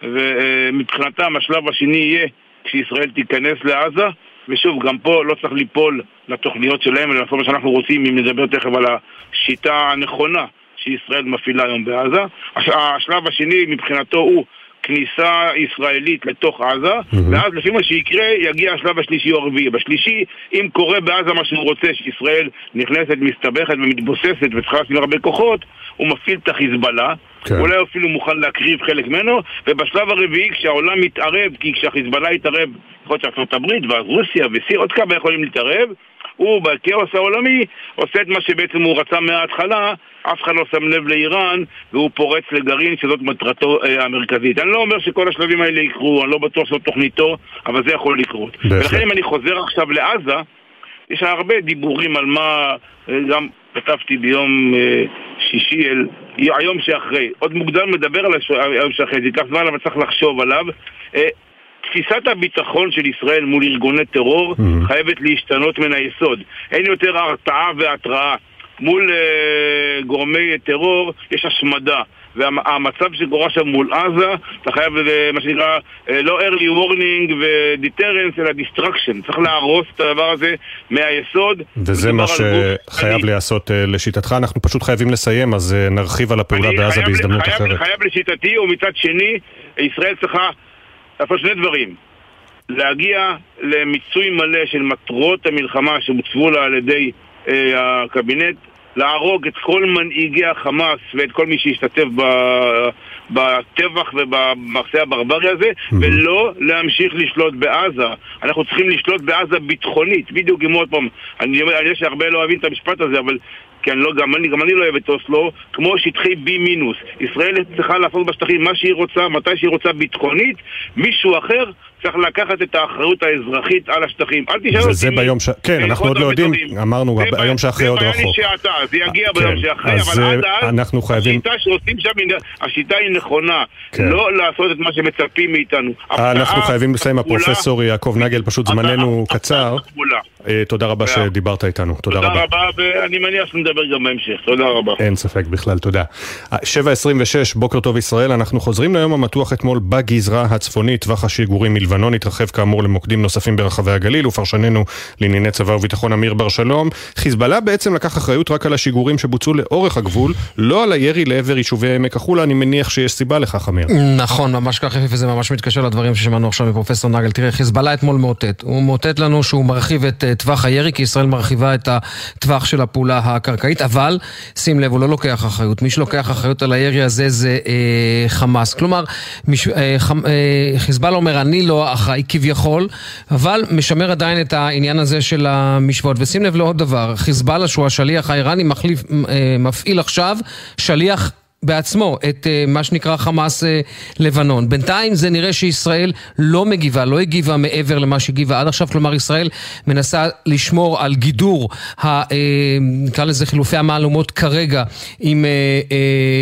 ומבחינתם השלב השני יהיה כשישראל תיכנס לעזה, ושוב, גם פה לא צריך ליפול לתוכניות שלהם ולעשות מה שאנחנו רוצים, אם נדבר תכף על השיטה הנכונה שישראל מפעילה היום בעזה. השלב השני מבחינתו הוא כניסה ישראלית לתוך עזה, mm-hmm. ואז לפי מה שיקרה יגיע השלב השלישי או הרביעי. בשלישי, אם קורה בעזה מה שהוא רוצה, שישראל נכנסת, מסתבכת ומתבוססת וצריכה לשים הרבה כוחות, הוא מפעיל את החיזבאללה, כן. אולי אפילו מוכן להקריב חלק ממנו, ובשלב הרביעי כשהעולם מתערב, כי כשהחיזבאללה יתערב, יכול להיות שארצות הברית ואז רוסיה וסיר, עוד כמה יכולים להתערב, הוא בכאוס העולמי עושה את מה שבעצם הוא רצה מההתחלה, אף אחד לא שם לב לאיראן, והוא פורץ לגרעין שזאת מטרתו אה, המרכזית. אני לא אומר שכל השלבים האלה יקרו, אני לא בטוח שזאת תוכניתו, אבל זה יכול לקרות. ולכן אם אני חוזר עכשיו לעזה, יש הרבה דיבורים על מה, אה, גם כתבתי ביום אה, שישי, אל, היום שאחרי. עוד מוקדם לדבר על היום שאחרי, זה ייקח זמן אבל צריך לחשוב עליו. תפיסת הביטחון של ישראל מול ארגוני טרור mm-hmm. חייבת להשתנות מן היסוד. אין יותר הרתעה והתראה. מול uh, גורמי טרור יש השמדה. והמצב שקורה שם מול עזה, אתה חייב, אה, מה שנקרא, אה, לא early warning ו-deterrence, אלא distraction. צריך להרוס את הדבר הזה מהיסוד. וזה מה שחייב להיעשות לשיטתך. אנחנו פשוט חייבים לסיים, אז נרחיב על הפעולה בעזה בהזדמנות חייב, אחרת. חייב לשיטתי, ומצד שני, ישראל צריכה לעשות שני דברים. להגיע למיצוי מלא של מטרות המלחמה שהוצבו לה על ידי אה, הקבינט, להרוג את כל מנהיגי החמאס ואת כל מי שהשתתף בטבח ובמעשה הברברי הזה, mm-hmm. ולא להמשיך לשלוט בעזה. אנחנו צריכים לשלוט בעזה ביטחונית, בדיוק עם עוד פעם, אני יודע שהרבה לא אוהבים את המשפט הזה, אבל כי אני לא, גם, אני, גם אני לא אוהב את אוסלו, כמו שטחי B מינוס. ישראל צריכה לעשות בשטחים מה שהיא רוצה, מתי שהיא רוצה ביטחונית, מישהו אחר צריך לקחת את האחריות האזרחית על השטחים. אל תשאל אותי... וזה ביום ש... כן, אנחנו עוד לא יודעים, אמרנו, היום שאחרי עוד רחוק. זה בעיה שעתה, זה יגיע כן, ביום שאחרי, אבל עד אז, אנחנו חייבים... השיטה שעושים שם, השיטה היא נכונה. כן. לא לעשות את מה שמצפים מאיתנו. אנחנו חייבים לסיים, הפרופסור יעקב נגל, פשוט זמננו קצר. אה, תודה רבה שדיברת איתנו, תודה רבה. תודה רבה, ואני מניח שנדבר גם בהמשך, תודה רבה. אין ספק בכלל, תודה. 7.26, בוקר טוב ישראל, אנחנו חוזרים ליום המתוח אתמול בגזרה הצפונית, טווח השיגורים מלבנון התרחב כאמור למוקדים נוספים ברחבי הגליל, ופרשננו לענייני צבא וביטחון אמיר בר שלום. חיזבאללה בעצם לקח אחריות רק על השיגורים שבוצעו לאורך הגבול, לא על הירי לעבר יישובי עמק החולה, אני מניח שיש סיבה לכך, אמיר. נכון, ממש ככה, וזה ממש מתקשר לדברים ששמענו עכשיו מפרופסור נגל. תראה, חיזבאללה אתמול מאותת. הוא מאותת לנו שהוא מרחיב את אה, טווח הירי, כי ישראל מרחיבה את הטווח של הפעולה הקרקעית, אבל שים לב, הוא לא לוקח אחריות. מי שלוקח אחריות על הירי הזה זה אה, חמאס. כלומר, מש, אה, ח, אה, חיזבאללה אומר, אני לא אחראי כביכול, אבל משמר עדיין את העניין הזה של המשוואות. ושים לב לעוד דבר, חיזבאללה, שהוא השליח האיראני, מחליף, אה, מפעיל עכשיו שליח בעצמו את uh, מה שנקרא חמאס uh, לבנון. בינתיים זה נראה שישראל לא מגיבה, לא הגיבה מעבר למה שהגיבה עד עכשיו, כלומר ישראל מנסה לשמור על גידור, ה, uh, נקרא לזה חילופי המהלומות כרגע עם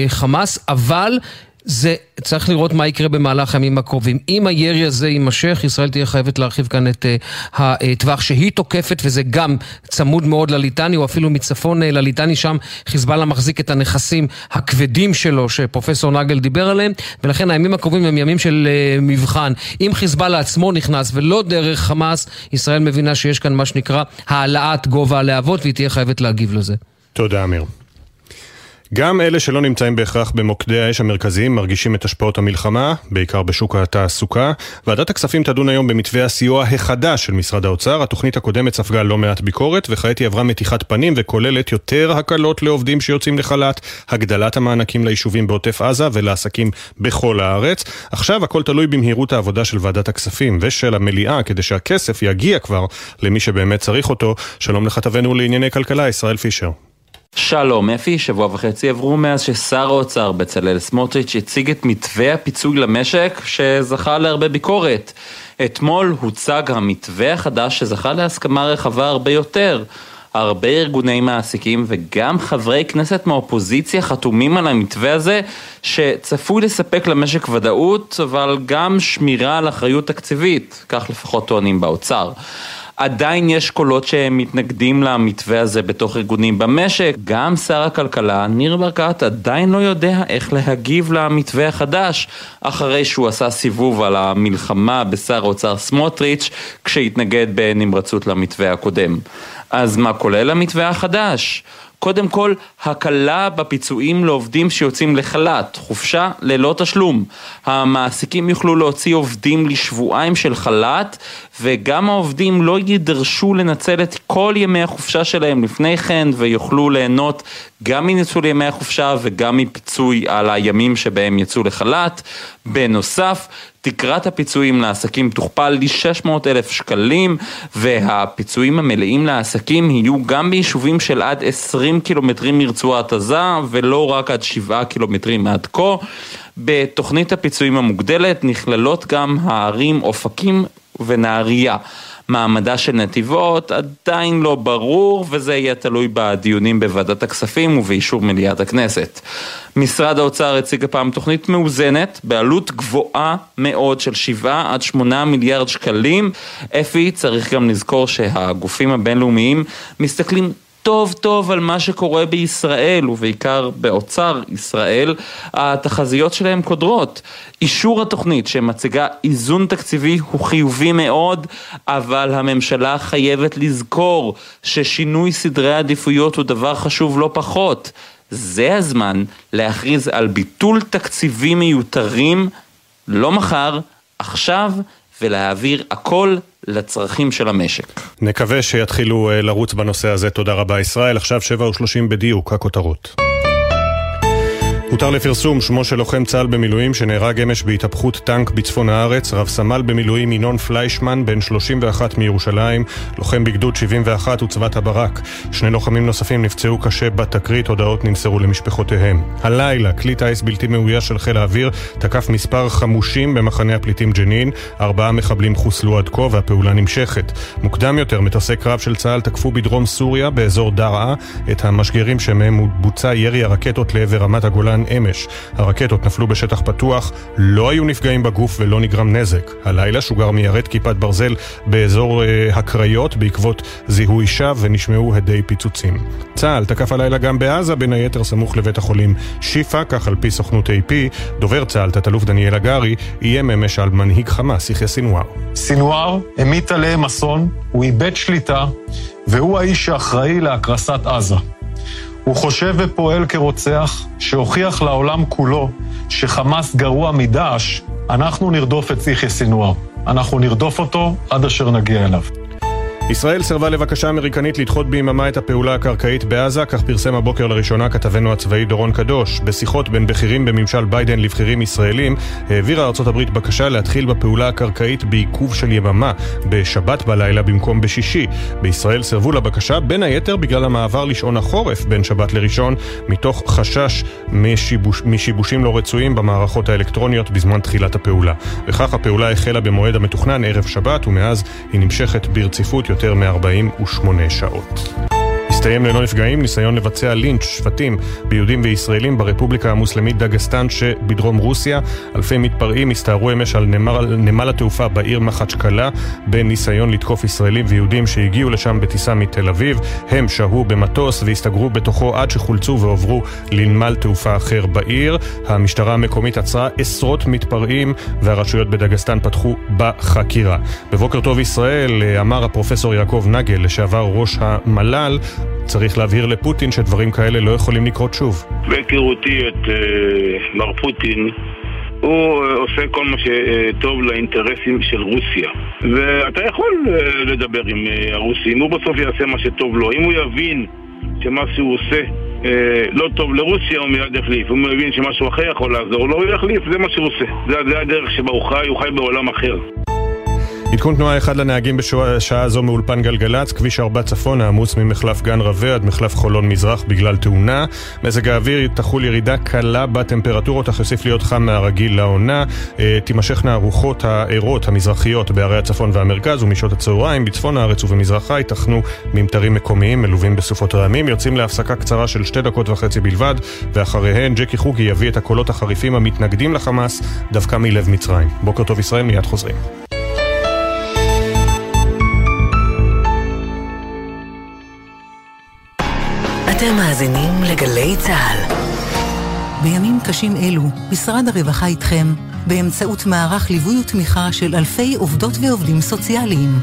חמאס, אבל זה, צריך לראות מה יקרה במהלך הימים הקרובים. אם הירי הזה יימשך, ישראל תהיה חייבת להרחיב כאן את uh, הטווח שהיא תוקפת, וזה גם צמוד מאוד לליטני, או אפילו מצפון uh, לליטני, שם חיזבאללה מחזיק את הנכסים הכבדים שלו, שפרופסור נגל דיבר עליהם, ולכן הימים הקרובים הם ימים של uh, מבחן. אם חיזבאללה עצמו נכנס, ולא דרך חמאס, ישראל מבינה שיש כאן מה שנקרא העלאת גובה הלהבות, והיא תהיה חייבת להגיב לזה. תודה, אמיר. גם אלה שלא נמצאים בהכרח במוקדי האש המרכזיים מרגישים את השפעות המלחמה, בעיקר בשוק התעסוקה. ועדת הכספים תדון היום במתווה הסיוע החדש של משרד האוצר. התוכנית הקודמת ספגה לא מעט ביקורת, וכעת היא עברה מתיחת פנים וכוללת יותר הקלות לעובדים שיוצאים לחל"ת, הגדלת המענקים ליישובים בעוטף עזה ולעסקים בכל הארץ. עכשיו הכל תלוי במהירות העבודה של ועדת הכספים ושל המליאה, כדי שהכסף יגיע כבר למי שבאמת צריך אותו. שלום לכתבנו לענייני כלכלה, ישראל פישר. שלום אפי, שבוע וחצי עברו מאז ששר האוצר בצלאל סמוטריץ' הציג את מתווה הפיצוי למשק שזכה להרבה ביקורת. אתמול הוצג המתווה החדש שזכה להסכמה רחבה הרבה יותר. הרבה ארגוני מעסיקים וגם חברי כנסת מהאופוזיציה חתומים על המתווה הזה שצפוי לספק למשק ודאות אבל גם שמירה על אחריות תקציבית, כך לפחות טוענים באוצר. עדיין יש קולות שמתנגדים למתווה הזה בתוך ארגונים במשק. גם שר הכלכלה, ניר ברקת, עדיין לא יודע איך להגיב למתווה החדש, אחרי שהוא עשה סיבוב על המלחמה בשר האוצר סמוטריץ', כשהתנגד בנמרצות למתווה הקודם. אז מה כולל המתווה החדש? קודם כל, הקלה בפיצויים לעובדים שיוצאים לחל"ת, חופשה ללא תשלום. המעסיקים יוכלו להוציא עובדים לשבועיים של חל"ת, וגם העובדים לא יידרשו לנצל את כל ימי החופשה שלהם לפני כן, ויוכלו ליהנות גם מניצול ימי החופשה וגם מפיצוי על הימים שבהם יצאו לחל"ת. בנוסף, תקרת הפיצויים לעסקים תוכפל ל-600 אלף שקלים והפיצויים המלאים לעסקים יהיו גם ביישובים של עד 20 קילומטרים מרצועת עזה ולא רק עד 7 קילומטרים עד כה. בתוכנית הפיצויים המוגדלת נכללות גם הערים אופקים ונהריה. מעמדה של נתיבות עדיין לא ברור וזה יהיה תלוי בדיונים בוועדת הכספים ובאישור מליאת הכנסת. משרד האוצר הציג הפעם תוכנית מאוזנת בעלות גבוהה מאוד של 7 עד 8 מיליארד שקלים. אפי צריך גם לזכור שהגופים הבינלאומיים מסתכלים טוב טוב על מה שקורה בישראל ובעיקר באוצר ישראל, התחזיות שלהם קודרות. אישור התוכנית שמציגה איזון תקציבי הוא חיובי מאוד, אבל הממשלה חייבת לזכור ששינוי סדרי העדיפויות הוא דבר חשוב לא פחות. זה הזמן להכריז על ביטול תקציבים מיותרים, לא מחר, עכשיו, ולהעביר הכל לצרכים של המשק. נקווה שיתחילו אה, לרוץ בנושא הזה. תודה רבה ישראל. עכשיו שבע ושלושים בדיוק, הכותרות. הותר לפרסום שמו של לוחם צה"ל במילואים שנהרג אמש בהתהפכות טנק בצפון הארץ, רב סמל במילואים ינון פליישמן, בן 31 מירושלים, לוחם בגדוד 71 וצבת הברק. שני לוחמים נוספים נפצעו קשה בתקרית, הודעות נמסרו למשפחותיהם. הלילה, כלי טיס בלתי מאויש של חיל האוויר תקף מספר חמושים במחנה הפליטים ג'נין, ארבעה מחבלים חוסלו עד כה והפעולה נמשכת. מוקדם יותר, מטוסי קרב של צה"ל תקפו בדרום סוריה, באזור דרעה, את המשגרים שמהם בוצע ירי הרקטות לעבר רמת הגולן בזמן אמש. הרקטות נפלו בשטח פתוח, לא היו נפגעים בגוף ולא נגרם נזק. הלילה שוגר מיירט כיפת ברזל באזור אה, הקריות בעקבות זיהוי שווא ונשמעו הדי פיצוצים. צה"ל תקף הלילה גם בעזה, בין היתר סמוך לבית החולים שיפא, כך על פי סוכנות AP. דובר צה"ל, תת-אלוף דניאל הגרי, איים אמש על מנהיג חמאס, יחיא סינואר. סינואר המיט עליהם אסון, הוא איבד שליטה, והוא האיש שאחראי להקרסת עזה. הוא חושב ופועל כרוצח שהוכיח לעולם כולו שחמאס גרוע מדאעש, אנחנו נרדוף את יחיא סינואר. אנחנו נרדוף אותו עד אשר נגיע אליו. ישראל סירבה לבקשה אמריקנית לדחות ביממה את הפעולה הקרקעית בעזה, כך פרסם הבוקר לראשונה כתבנו הצבאי דורון קדוש. בשיחות בין בכירים בממשל ביידן לבכירים ישראלים, העבירה ארצות הברית בקשה להתחיל בפעולה הקרקעית בעיכוב של יממה, בשבת בלילה במקום בשישי. בישראל סירבו לבקשה, בין היתר בגלל המעבר לשעון החורף בין שבת לראשון, מתוך חשש משיבוש, משיבושים לא רצויים במערכות האלקטרוניות בזמן תחילת הפעולה. וכך הפעולה החלה במועד המתוכנן ערב שבת, ומאז היא נמשכת ברציפות יותר מ-48 שעות. הסתיים ללא נפגעים ניסיון לבצע לינץ' שפטים ביהודים וישראלים ברפובליקה המוסלמית דגסטן שבדרום רוסיה. אלפי מתפרעים הסתערו אמש על נמל, נמל התעופה בעיר מחצ'קלה בניסיון לתקוף ישראלים ויהודים שהגיעו לשם בטיסה מתל אביב. הם שהו במטוס והסתגרו בתוכו עד שחולצו והועברו לנמל תעופה אחר בעיר. המשטרה המקומית עצרה עשרות מתפרעים והרשויות בדגסטן פתחו בחקירה. בבוקר טוב ישראל אמר הפרופסור יעקב נגל, לשעבר ראש המל"ל, צריך להבהיר לפוטין שדברים כאלה לא יכולים לקרות שוב. בהיכרותי את uh, מר פוטין, הוא uh, עושה כל מה שטוב לאינטרסים של רוסיה. ואתה יכול uh, לדבר עם הרוסים, הוא בסוף יעשה מה שטוב לו. אם הוא יבין שמה שהוא עושה אה, לא טוב לרוסיה, הוא מיד יחליף. הוא מבין שמשהו אחר יכול לעזור לו, הוא יחליף, זה מה שהוא עושה. זה, זה הדרך שבה הוא חי, הוא חי בעולם אחר. עדכון תנועה אחד לנהגים בשעה זו מאולפן גלגלצ, כביש 4 צפון העמוס ממחלף גן רבה עד מחלף חולון מזרח בגלל תאונה. מזג האוויר תחול ירידה קלה בטמפרטורות, אך יוסיף להיות חם מהרגיל לעונה. אה, תימשכנה הרוחות הערות המזרחיות בערי הצפון והמרכז ומשעות הצהריים בצפון הארץ ובמזרחה ייתכנו ממטרים מקומיים מלווים בסופות רעמים. יוצאים להפסקה קצרה של שתי דקות וחצי בלבד, ואחריהן ג'קי חוגי יביא את הקולות החריפים המתנגדים לחמאס דווקא מלב מצרים. בוקר טוב ישראל, מיד חוזרים. אתם מאזינים לגלי צה"ל. בימים קשים אלו, משרד הרווחה איתכם, באמצעות מערך ליווי ותמיכה של אלפי עובדות ועובדים סוציאליים.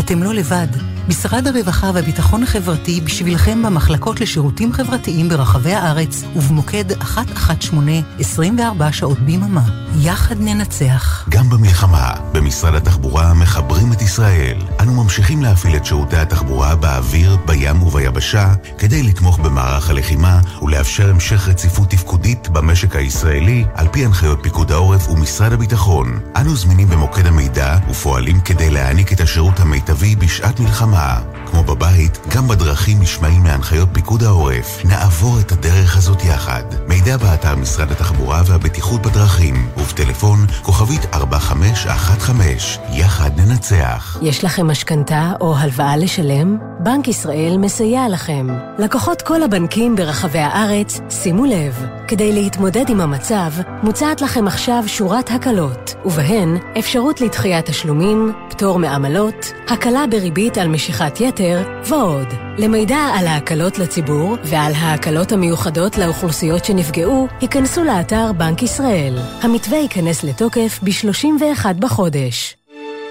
אתם לא לבד. משרד הרווחה והביטחון החברתי בשבילכם במחלקות לשירותים חברתיים ברחבי הארץ ובמוקד 118 24 שעות ביממה. יחד ננצח. גם במלחמה, במשרד התחבורה מחברים את ישראל. אנו ממשיכים להפעיל את שירותי התחבורה באוויר, בים וביבשה כדי לתמוך במערך הלחימה ולאפשר המשך רציפות תפקודית במשק הישראלי על פי הנחיות פיקוד העורף ומשרד הביטחון. אנו זמינים במוקד המידע ופועלים כדי להעניק את השירות המיטבי בשעת מלחמה. Ah. כמו בבית, גם בדרכים נשמעים מהנחיות פיקוד העורף. נעבור את הדרך הזאת יחד. מידע באתר משרד התחבורה והבטיחות בדרכים, ובטלפון כוכבית 4515. יחד ננצח. יש לכם משכנתה או הלוואה לשלם? בנק ישראל מסייע לכם. לקוחות כל הבנקים ברחבי הארץ, שימו לב, כדי להתמודד עם המצב, מוצעת לכם עכשיו שורת הקלות, ובהן אפשרות לדחיית תשלומים, פטור מעמלות, הקלה בריבית על משיכת יתר ועוד. למידע על ההקלות לציבור ועל ההקלות המיוחדות לאוכלוסיות שנפגעו, היכנסו לאתר בנק ישראל. המתווה ייכנס לתוקף ב-31 בחודש.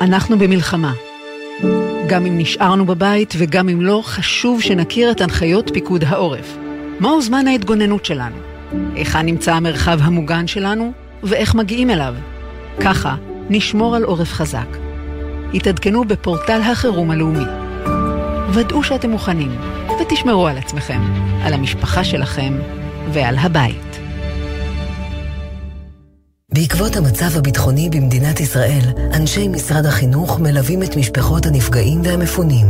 אנחנו במלחמה. גם אם נשארנו בבית וגם אם לא, חשוב שנכיר את הנחיות פיקוד העורף. מהו זמן ההתגוננות שלנו? היכן נמצא המרחב המוגן שלנו? ואיך מגיעים אליו? ככה נשמור על עורף חזק. התעדכנו בפורטל החירום הלאומי. ודאו שאתם מוכנים, ותשמרו על עצמכם, על המשפחה שלכם ועל הבית. בעקבות המצב הביטחוני במדינת ישראל, אנשי משרד החינוך מלווים את משפחות הנפגעים והמפונים,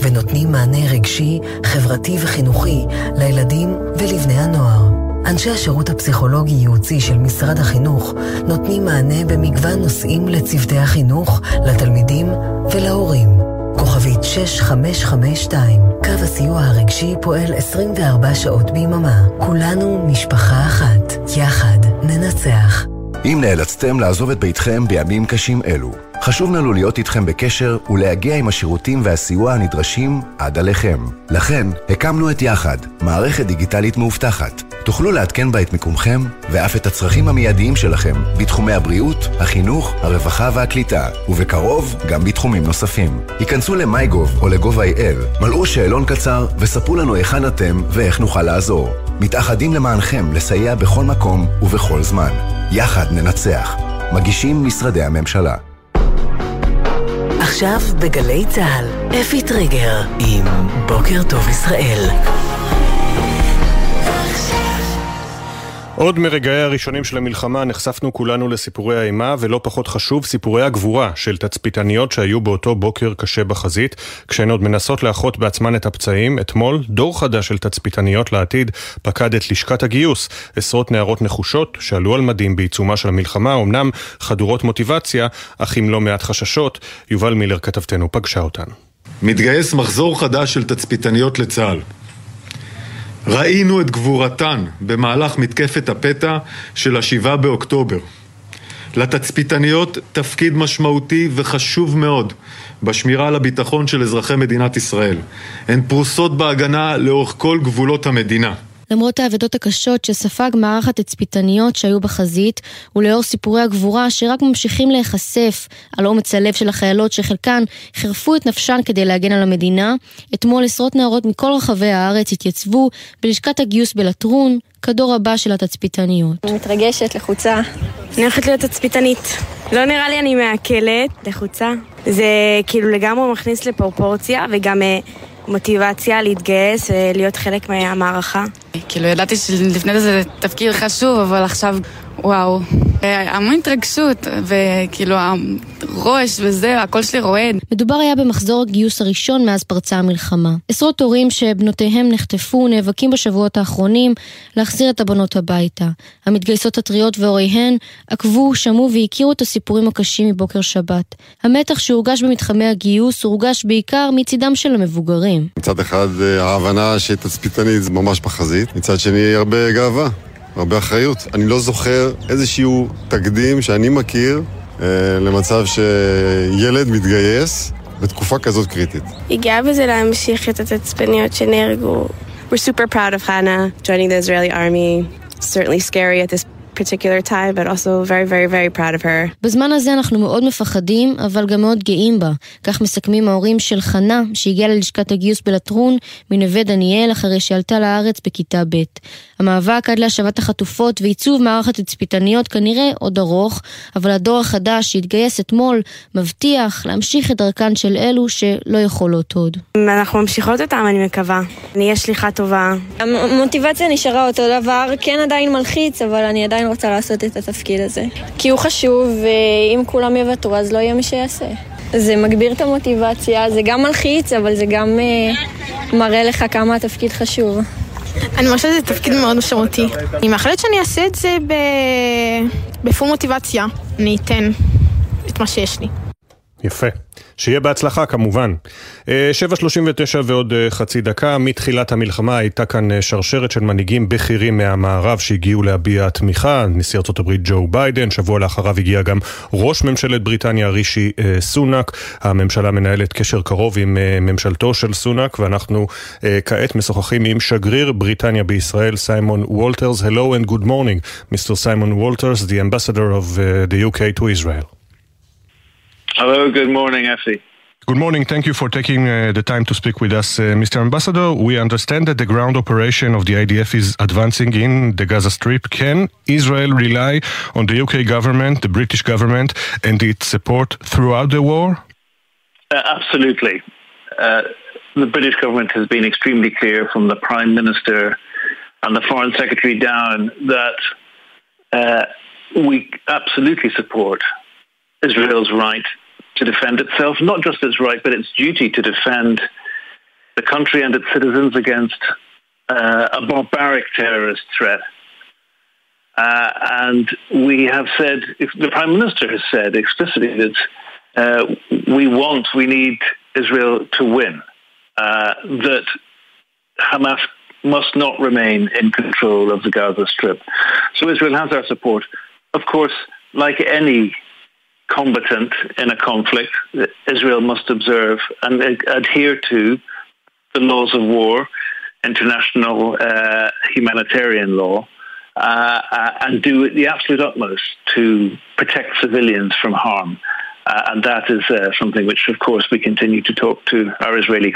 ונותנים מענה רגשי, חברתי וחינוכי לילדים ולבני הנוער. אנשי השירות הפסיכולוגי-ייעוצי של משרד החינוך נותנים מענה במגוון נושאים לצוותי החינוך, לתלמידים ולהורים. כוכבית 6552, קו הסיוע הרגשי פועל 24 שעות ביממה. כולנו משפחה אחת. יחד ננצח. אם נאלצתם לעזוב את ביתכם בימים קשים אלו, חשוב לנו להיות איתכם בקשר ולהגיע עם השירותים והסיוע הנדרשים עד עליכם. לכן, הקמנו את יחד, מערכת דיגיטלית מאובטחת. תוכלו לעדכן בה את מיקומכם ואף את הצרכים המיידיים שלכם בתחומי הבריאות, החינוך, הרווחה והקליטה, ובקרוב גם בתחומים נוספים. היכנסו ל-MyGov או ל-gov.il, מלאו שאלון קצר וספרו לנו היכן אתם ואיך נוכל לעזור. מתאחדים למענכם לסייע בכל מקום ובכל זמן. יחד ננצח. מגישים משרדי הממשלה. עכשיו בגלי צה"ל, אפי טריגר עם בוקר טוב ישראל. עוד מרגעי הראשונים של המלחמה נחשפנו כולנו לסיפורי האימה, ולא פחות חשוב, סיפורי הגבורה של תצפיתניות שהיו באותו בוקר קשה בחזית, כשהן עוד מנסות לאחות בעצמן את הפצעים. אתמול, דור חדש של תצפיתניות לעתיד פקד את לשכת הגיוס. עשרות נערות נחושות שעלו על מדים בעיצומה של המלחמה, אמנם חדורות מוטיבציה, אך עם לא מעט חששות. יובל מילר כתבתנו פגשה אותן. מתגייס מחזור חדש של תצפיתניות לצה"ל. ראינו את גבורתן במהלך מתקפת הפתע של השבעה באוקטובר. לתצפיתניות תפקיד משמעותי וחשוב מאוד בשמירה על הביטחון של אזרחי מדינת ישראל. הן פרוסות בהגנה לאורך כל גבולות המדינה. למרות האבדות הקשות שספג מערך התצפיתניות שהיו בחזית, ולאור סיפורי הגבורה שרק ממשיכים להיחשף על אומץ הלב של החיילות שחלקן חירפו את נפשן כדי להגן על המדינה, אתמול עשרות נערות מכל רחבי הארץ התייצבו בלשכת הגיוס בלטרון, כדור הבא של התצפיתניות. אני מתרגשת, לחוצה. אני הולכת להיות תצפיתנית. לא נראה לי אני מעכלת, לחוצה. זה כאילו לגמרי מכניס לפרופורציה וגם אה, מוטיבציה להתגייס ולהיות חלק מהמערכה. כאילו ידעתי שלפני זה תפקיד חשוב, אבל עכשיו, וואו, אה, המון התרגשות, וכאילו הראש וזה, הקול שלי רועד. מדובר היה במחזור הגיוס הראשון מאז פרצה המלחמה. עשרות הורים שבנותיהם נחטפו נאבקים בשבועות האחרונים להחזיר את הבנות הביתה. המתגייסות הטריות והוריהן עקבו, שמעו והכירו את הסיפורים הקשים מבוקר שבת. המתח שהורגש במתחמי הגיוס הורגש בעיקר מצידם של המבוגרים. מצד אחד אה, ההבנה שתצפיתנית זה ממש בחזית, מצד שני הרבה גאווה. הרבה אחריות. אני לא זוכר איזשהו תקדים שאני מכיר אה, למצב שילד מתגייס בתקופה כזאת קריטית. היא גאה בזה להמשיך את התצפניות שנהרגו. We're super proud of Hannah joining the Israeli army. Certainly scary at this particular time, but also very, very, very proud of her. בזמן הזה אנחנו מאוד מפחדים, אבל גם מאוד גאים בה. כך מסכמים ההורים של חנה, שהגיעה ללשכת הגיוס בלטרון מנווה דניאל אחרי שעלתה לארץ בכיתה ב'. המאבק עד להשבת החטופות ועיצוב מערך התצפיתניות כנראה עוד ארוך, אבל הדור החדש שהתגייס אתמול מבטיח להמשיך את דרכן של אלו שלא יכולות עוד. אנחנו ממשיכות אותם, אני מקווה. אני אהיה שליחה טובה. המוטיבציה נשארה אותו דבר, כן עדיין מלחיץ, אבל אני עדיין רוצה לעשות את התפקיד הזה. כי הוא חשוב, ואם כולם יוותרו אז לא יהיה מי שיעשה. זה מגביר את המוטיבציה, זה גם מלחיץ, אבל זה גם uh, מראה לך כמה התפקיד חשוב. אני חושבת שזה תפקיד מאוד משמעותי. אני מאחלת שאני אעשה את זה ב... בפול מוטיבציה. אני אתן את מה שיש לי. יפה. שיהיה בהצלחה כמובן. 7.39 ועוד חצי דקה, מתחילת המלחמה הייתה כאן שרשרת של מנהיגים בכירים מהמערב שהגיעו להביע תמיכה, נשיא ארה"ב ג'ו ביידן, שבוע לאחריו הגיע גם ראש ממשלת בריטניה רישי סונאק, הממשלה מנהלת קשר קרוב עם ממשלתו של סונאק, ואנחנו כעת משוחחים עם שגריר בריטניה בישראל, סיימון וולטרס. Hello and good morning, Mr. Simon Walters, the ambassador of the UK to Israel. Hello, good morning, Effie. Good morning. Thank you for taking uh, the time to speak with us, uh, Mr. Ambassador. We understand that the ground operation of the IDF is advancing in the Gaza Strip. Can Israel rely on the UK government, the British government, and its support throughout the war? Uh, absolutely. the British government has been extremely clear from the Prime Minister and the Foreign Secretary down that we absolutely support Israel's right to defend itself, not just its right, but its duty to defend the country and its citizens against uh, a barbaric terrorist threat. Uh, and we have said, the Prime Minister has said explicitly that uh, we want, we need Israel to win, that Hamas must not remain in control of the Gaza Strip. So Israel has our support. Of course, like any combatant in a conflict, Israel must observe and adhere to the laws of war, international uh, humanitarian law, uh, uh, and do the absolute utmost to protect civilians from harm.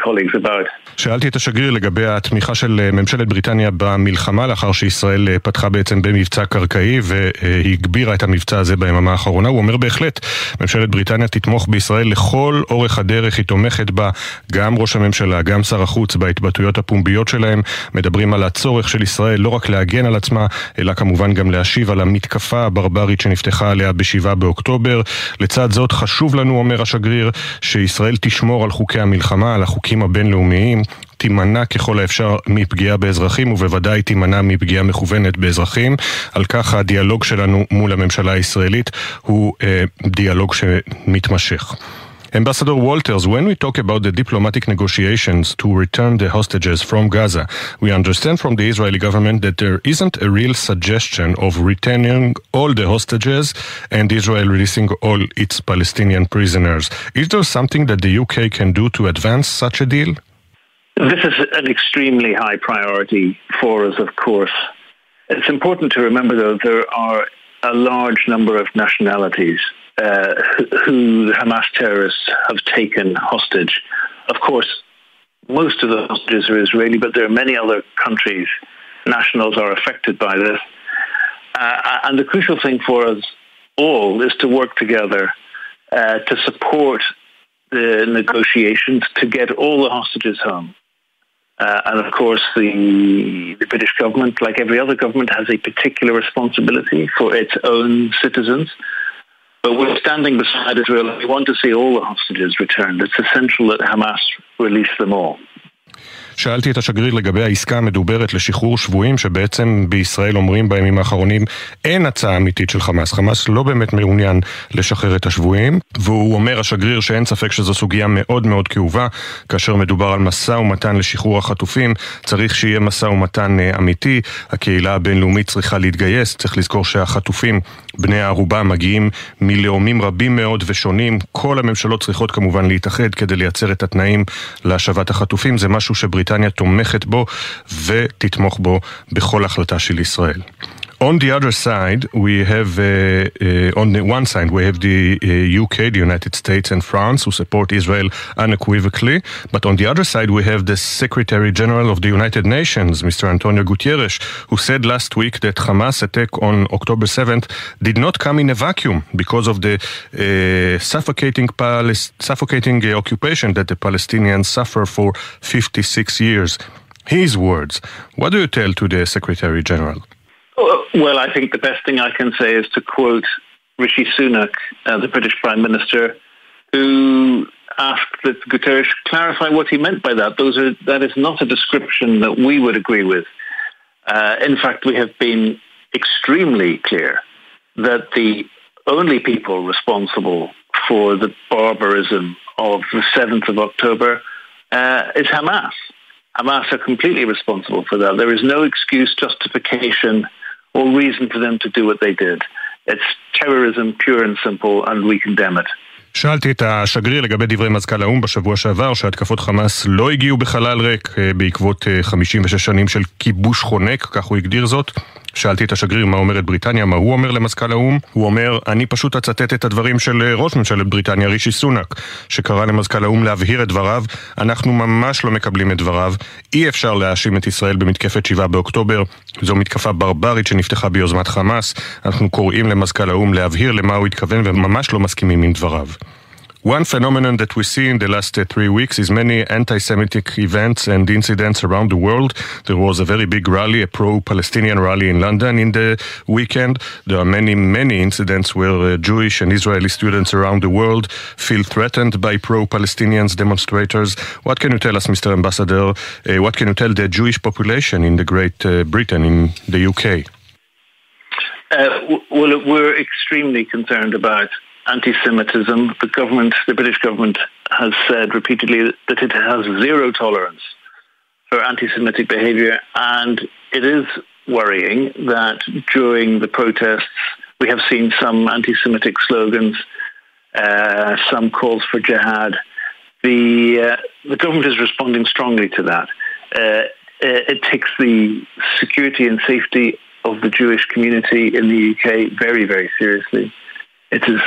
Colleagues about. שאלתי את השגריר לגבי התמיכה של ממשלת בריטניה במלחמה לאחר שישראל פתחה בעצם במבצע קרקעי והגבירה את המבצע הזה ביממה האחרונה. הוא אומר בהחלט, ממשלת בריטניה תתמוך בישראל לכל אורך הדרך, היא תומכת בה גם ראש הממשלה, גם שר החוץ בהתבטאויות הפומביות שלהם, מדברים על הצורך של ישראל לא רק להגן על עצמה, אלא כמובן גם להשיב על המתקפה הברברית שנפתחה עליה ב-7 באוקטובר. לצד זאת חשוב לנו, אומר השגריר, שישראל תשמור על חוקי המלחמה, על החוקים הבינלאומיים, תימנע ככל האפשר מפגיעה באזרחים ובוודאי תימנע מפגיעה מכוונת באזרחים. על כך הדיאלוג שלנו מול הממשלה הישראלית הוא אה, דיאלוג שמתמשך. Ambassador Walters, when we talk about the diplomatic negotiations to return the hostages from Gaza, we understand from the Israeli government that there isn't a real suggestion of returning all the hostages and Israel releasing all its Palestinian prisoners. Is there something that the UK can do to advance such a deal? This is an extremely high priority for us, of course. It's important to remember, though, there are a large number of nationalities uh, who the Hamas terrorists have taken hostage. Of course, most of the hostages are Israeli, but there are many other countries' nationals are affected by this. Uh, and the crucial thing for us all is to work together uh, to support the negotiations to get all the hostages home. Uh, and of course, the, the British government, like every other government, has a particular responsibility for its own citizens. But we're standing beside Israel. We want to see all the hostages returned. It's essential that Hamas release them all. שאלתי את השגריר לגבי העסקה המדוברת לשחרור שבויים, שבעצם בישראל אומרים בימים האחרונים אין הצעה אמיתית של חמאס. חמאס לא באמת מעוניין לשחרר את השבויים, והוא אומר, השגריר, שאין ספק שזו סוגיה מאוד מאוד כאובה. כאשר מדובר על משא ומתן לשחרור החטופים, צריך שיהיה משא ומתן אה, אמיתי. הקהילה הבינלאומית צריכה להתגייס. צריך לזכור שהחטופים, בני הערובה, מגיעים מלאומים רבים מאוד ושונים. כל הממשלות צריכות כמובן להתאחד כדי לייצר את התנאים להשבת החטופים. זה משהו שבריטניה... בריטניה תומכת בו ותתמוך בו בכל החלטה של ישראל. On the other side, we have, uh, uh, on the one side, we have the uh, UK, the United States, and France who support Israel unequivocally. But on the other side, we have the Secretary General of the United Nations, Mr. Antonio Gutierrez, who said last week that Hamas attack on October 7th did not come in a vacuum because of the uh, suffocating, suffocating occupation that the Palestinians suffer for 56 years. His words. What do you tell to the Secretary General? Well, I think the best thing I can say is to quote Rishi Sunak, uh, the British Prime Minister, who asked that Guterres clarify what he meant by that. Those are, that is not a description that we would agree with. Uh, in fact, we have been extremely clear that the only people responsible for the barbarism of the 7th of October uh, is Hamas. Hamas are completely responsible for that. There is no excuse, justification, or reason for them to do what they did. It's terrorism, pure and simple, and we condemn it. שאלתי את השגריר לגבי דברי מזכ"ל האו"ם בשבוע שעבר שהתקפות חמאס לא הגיעו בחלל ריק בעקבות 56 שנים של כיבוש חונק, כך הוא הגדיר זאת. שאלתי את השגריר מה אומרת בריטניה, מה הוא אומר למזכ"ל האו"ם. הוא אומר, אני פשוט אצטט את הדברים של ראש ממשלת בריטניה, רישי סונאק, שקרא למזכ"ל האו"ם להבהיר את דבריו. אנחנו ממש לא מקבלים את דבריו. אי אפשר להאשים את ישראל במתקפת 7 באוקטובר. זו מתקפה ברברית שנפתחה ביוזמת חמאס. אנחנו קוראים למזכ"ל האו"ם להבהיר למה הוא התכוון וממש לא מסכימים עם דבריו. One phenomenon that we see in the last uh, three weeks is many anti-Semitic events and incidents around the world. There was a very big rally, a pro-Palestinian rally in London in the weekend. There are many, many incidents where uh, Jewish and Israeli students around the world feel threatened by pro-Palestinians demonstrators. What can you tell us, Mr. Ambassador? Uh, what can you tell the Jewish population in the Great uh, Britain, in the UK? Uh, well, we're extremely concerned about anti-Semitism. The government, the British government, has said repeatedly that it has zero tolerance for anti-Semitic behaviour, and it is worrying that during the protests we have seen some anti-Semitic slogans, uh, some calls for jihad. The uh, the government is responding strongly to that. Uh, it takes the security and safety of the Jewish community in the UK very, very seriously. It has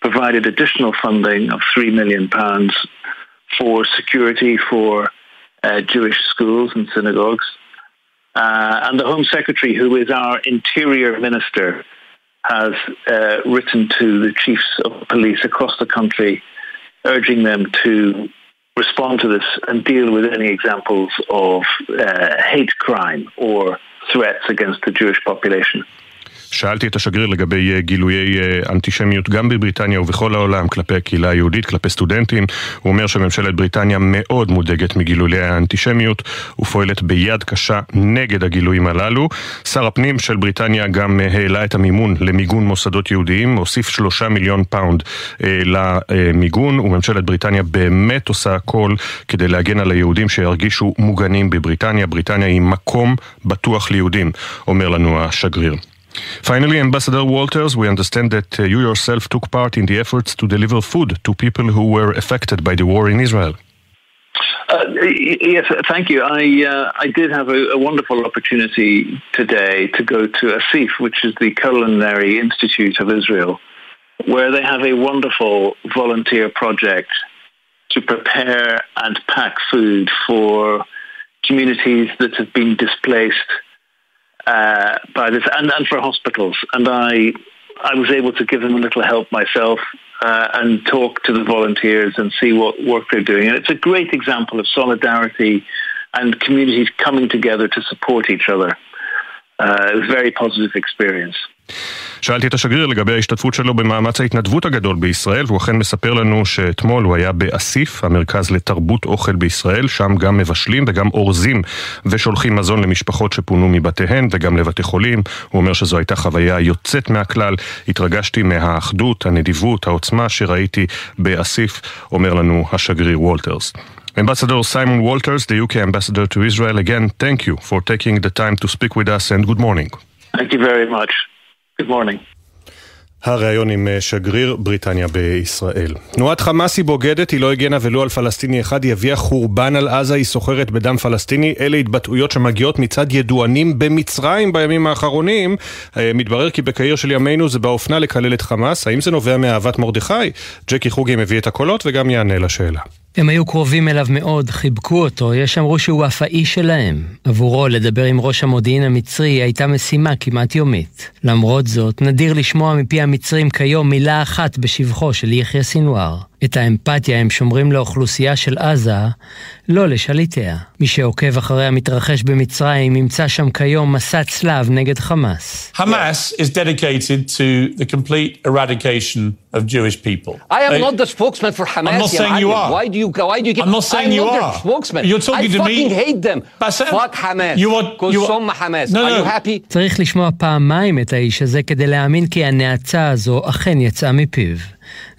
provided additional funding of £3 million for security for uh, Jewish schools and synagogues. Uh, and the Home Secretary, who is our Interior Minister, has uh, written to the chiefs of police across the country, urging them to respond to this and deal with any examples of uh, hate crime or threats against the Jewish population. שאלתי את השגריר לגבי גילויי אנטישמיות גם בבריטניה ובכל העולם כלפי הקהילה היהודית, כלפי סטודנטים. הוא אומר שממשלת בריטניה מאוד מודאגת מגילויי האנטישמיות ופועלת ביד קשה נגד הגילויים הללו. שר הפנים של בריטניה גם העלה את המימון למיגון מוסדות יהודיים, הוסיף שלושה מיליון פאונד אה, למיגון, וממשלת בריטניה באמת עושה הכל כדי להגן על היהודים שירגישו מוגנים בבריטניה. בריטניה היא מקום בטוח ליהודים, אומר לנו השגריר. Finally, Ambassador Walters, we understand that uh, you yourself took part in the efforts to deliver food to people who were affected by the war in Israel. Uh, yes, thank you. I uh, I did have a, a, wonderful opportunity today to go to ASIF, which is the Culinary Institute of Israel, where they have a wonderful volunteer project to prepare and pack food for communities that have been displaced uh, by this, and, and for hospitals. And I I was able to give them a little help myself uh, and talk to the volunteers and see what work they're doing. And it's a great example of solidarity and communities coming together to support each other. Uh, it was a very positive experience. שאלתי את השגריר לגבי ההשתתפות שלו במאמץ ההתנדבות הגדול בישראל, והוא אכן מספר לנו שאתמול הוא היה באסיף, המרכז לתרבות אוכל בישראל, שם גם מבשלים וגם אורזים ושולחים מזון למשפחות שפונו מבתיהן וגם לבתי חולים. הוא אומר שזו הייתה חוויה יוצאת מהכלל. התרגשתי מהאחדות, הנדיבות, העוצמה שראיתי באסיף, אומר לנו השגריר וולטרס. Ambassador Simon Walters, the UK ambassador to Israel, again, thank you for taking the time to speak with us and good morning. Thank you very much. Good morning. הריאיון עם שגריר בריטניה בישראל. תנועת חמאס היא בוגדת, היא לא הגנה ולו על פלסטיני אחד, היא הביאה חורבן על עזה, היא סוחרת בדם פלסטיני. אלה התבטאויות שמגיעות מצד ידוענים במצרים בימים האחרונים. מתברר כי בקהיר של ימינו זה באופנה לקלל את חמאס. האם זה נובע מאהבת מרדכי? ג'קי חוגי מביא את הקולות וגם יענה לשאלה. הם היו קרובים אליו מאוד, חיבקו אותו, יש אמרו שהוא אף האיש שלהם. עבורו, לדבר עם ראש המודיעין המצרי הייתה משימה כמעט יומית. למרות זאת, נדיר לשמוע מפי המצרים כיום מילה אחת בשבחו של יחיא סינואר. את האמפתיה הם שומרים לאוכלוסייה של עזה, לא לשליטיה. מי שעוקב אחרי המתרחש במצרים ימצא שם כיום מסע צלב נגד חמאס. Hamas is dedicated to the complete eradication of Jewish people. I am not the spokesman for Hamas. I'm not saying you are. Why do you why do you get I'm not saying I'm you not are. their spokesman. You're talking I to me. fucking hate them. Fuck Hamas. you are- you are- Hamas. No, Are no. you happy? צריך לשמוע פעמיים את האיש הזה כדי להאמין כי הנאצה הזו אכן יצאה מפיו.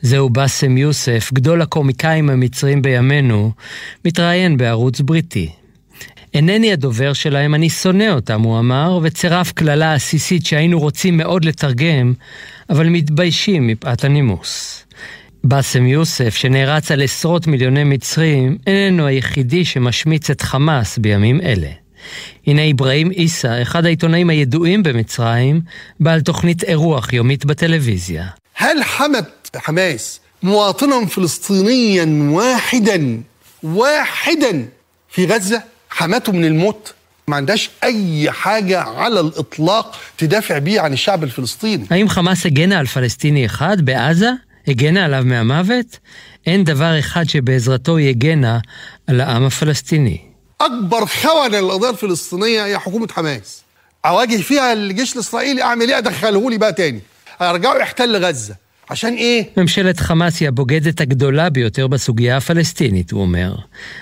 זהו באסם יוסף, גדול הקומיקאים המצרים בימינו, מתראיין בערוץ בריטי. אינני הדובר שלהם, אני שונא אותם, הוא אמר, וצירף קללה עסיסית שהיינו רוצים מאוד לתרגם, אבל מתביישים מפאת הנימוס. באסם יוסף, שנערץ על עשרות מיליוני מצרים, איננו היחידי שמשמיץ את חמאס בימים אלה. הנה אברהים עיסא, אחד העיתונאים הידועים במצרים, בעל תוכנית אירוח יומית בטלוויזיה. هل حمت حماس مواطنا فلسطينيا واحدا واحدا في غزة حمته من الموت ما عندهاش أي حاجة على الإطلاق تدافع بيه عن الشعب الفلسطيني האם חמאס הגנה על פלסטיני אחד בעזה? הגנה עליו מהמוות? אין דבר אחד שבעזרתו היא הגנה על העם הפלסטיני. أكبر خونة للقضية الفلسطينية هي حكومة حماس أواجه فيها الجيش الإسرائيلي أعمل إيه أدخله لي بقى تاني هيرجعوا يحتل غزة عشان إيه ממשלת חמאס היא הבוגדת הגדולה ביותר בסוגיה הפלסטינית, הוא אומר.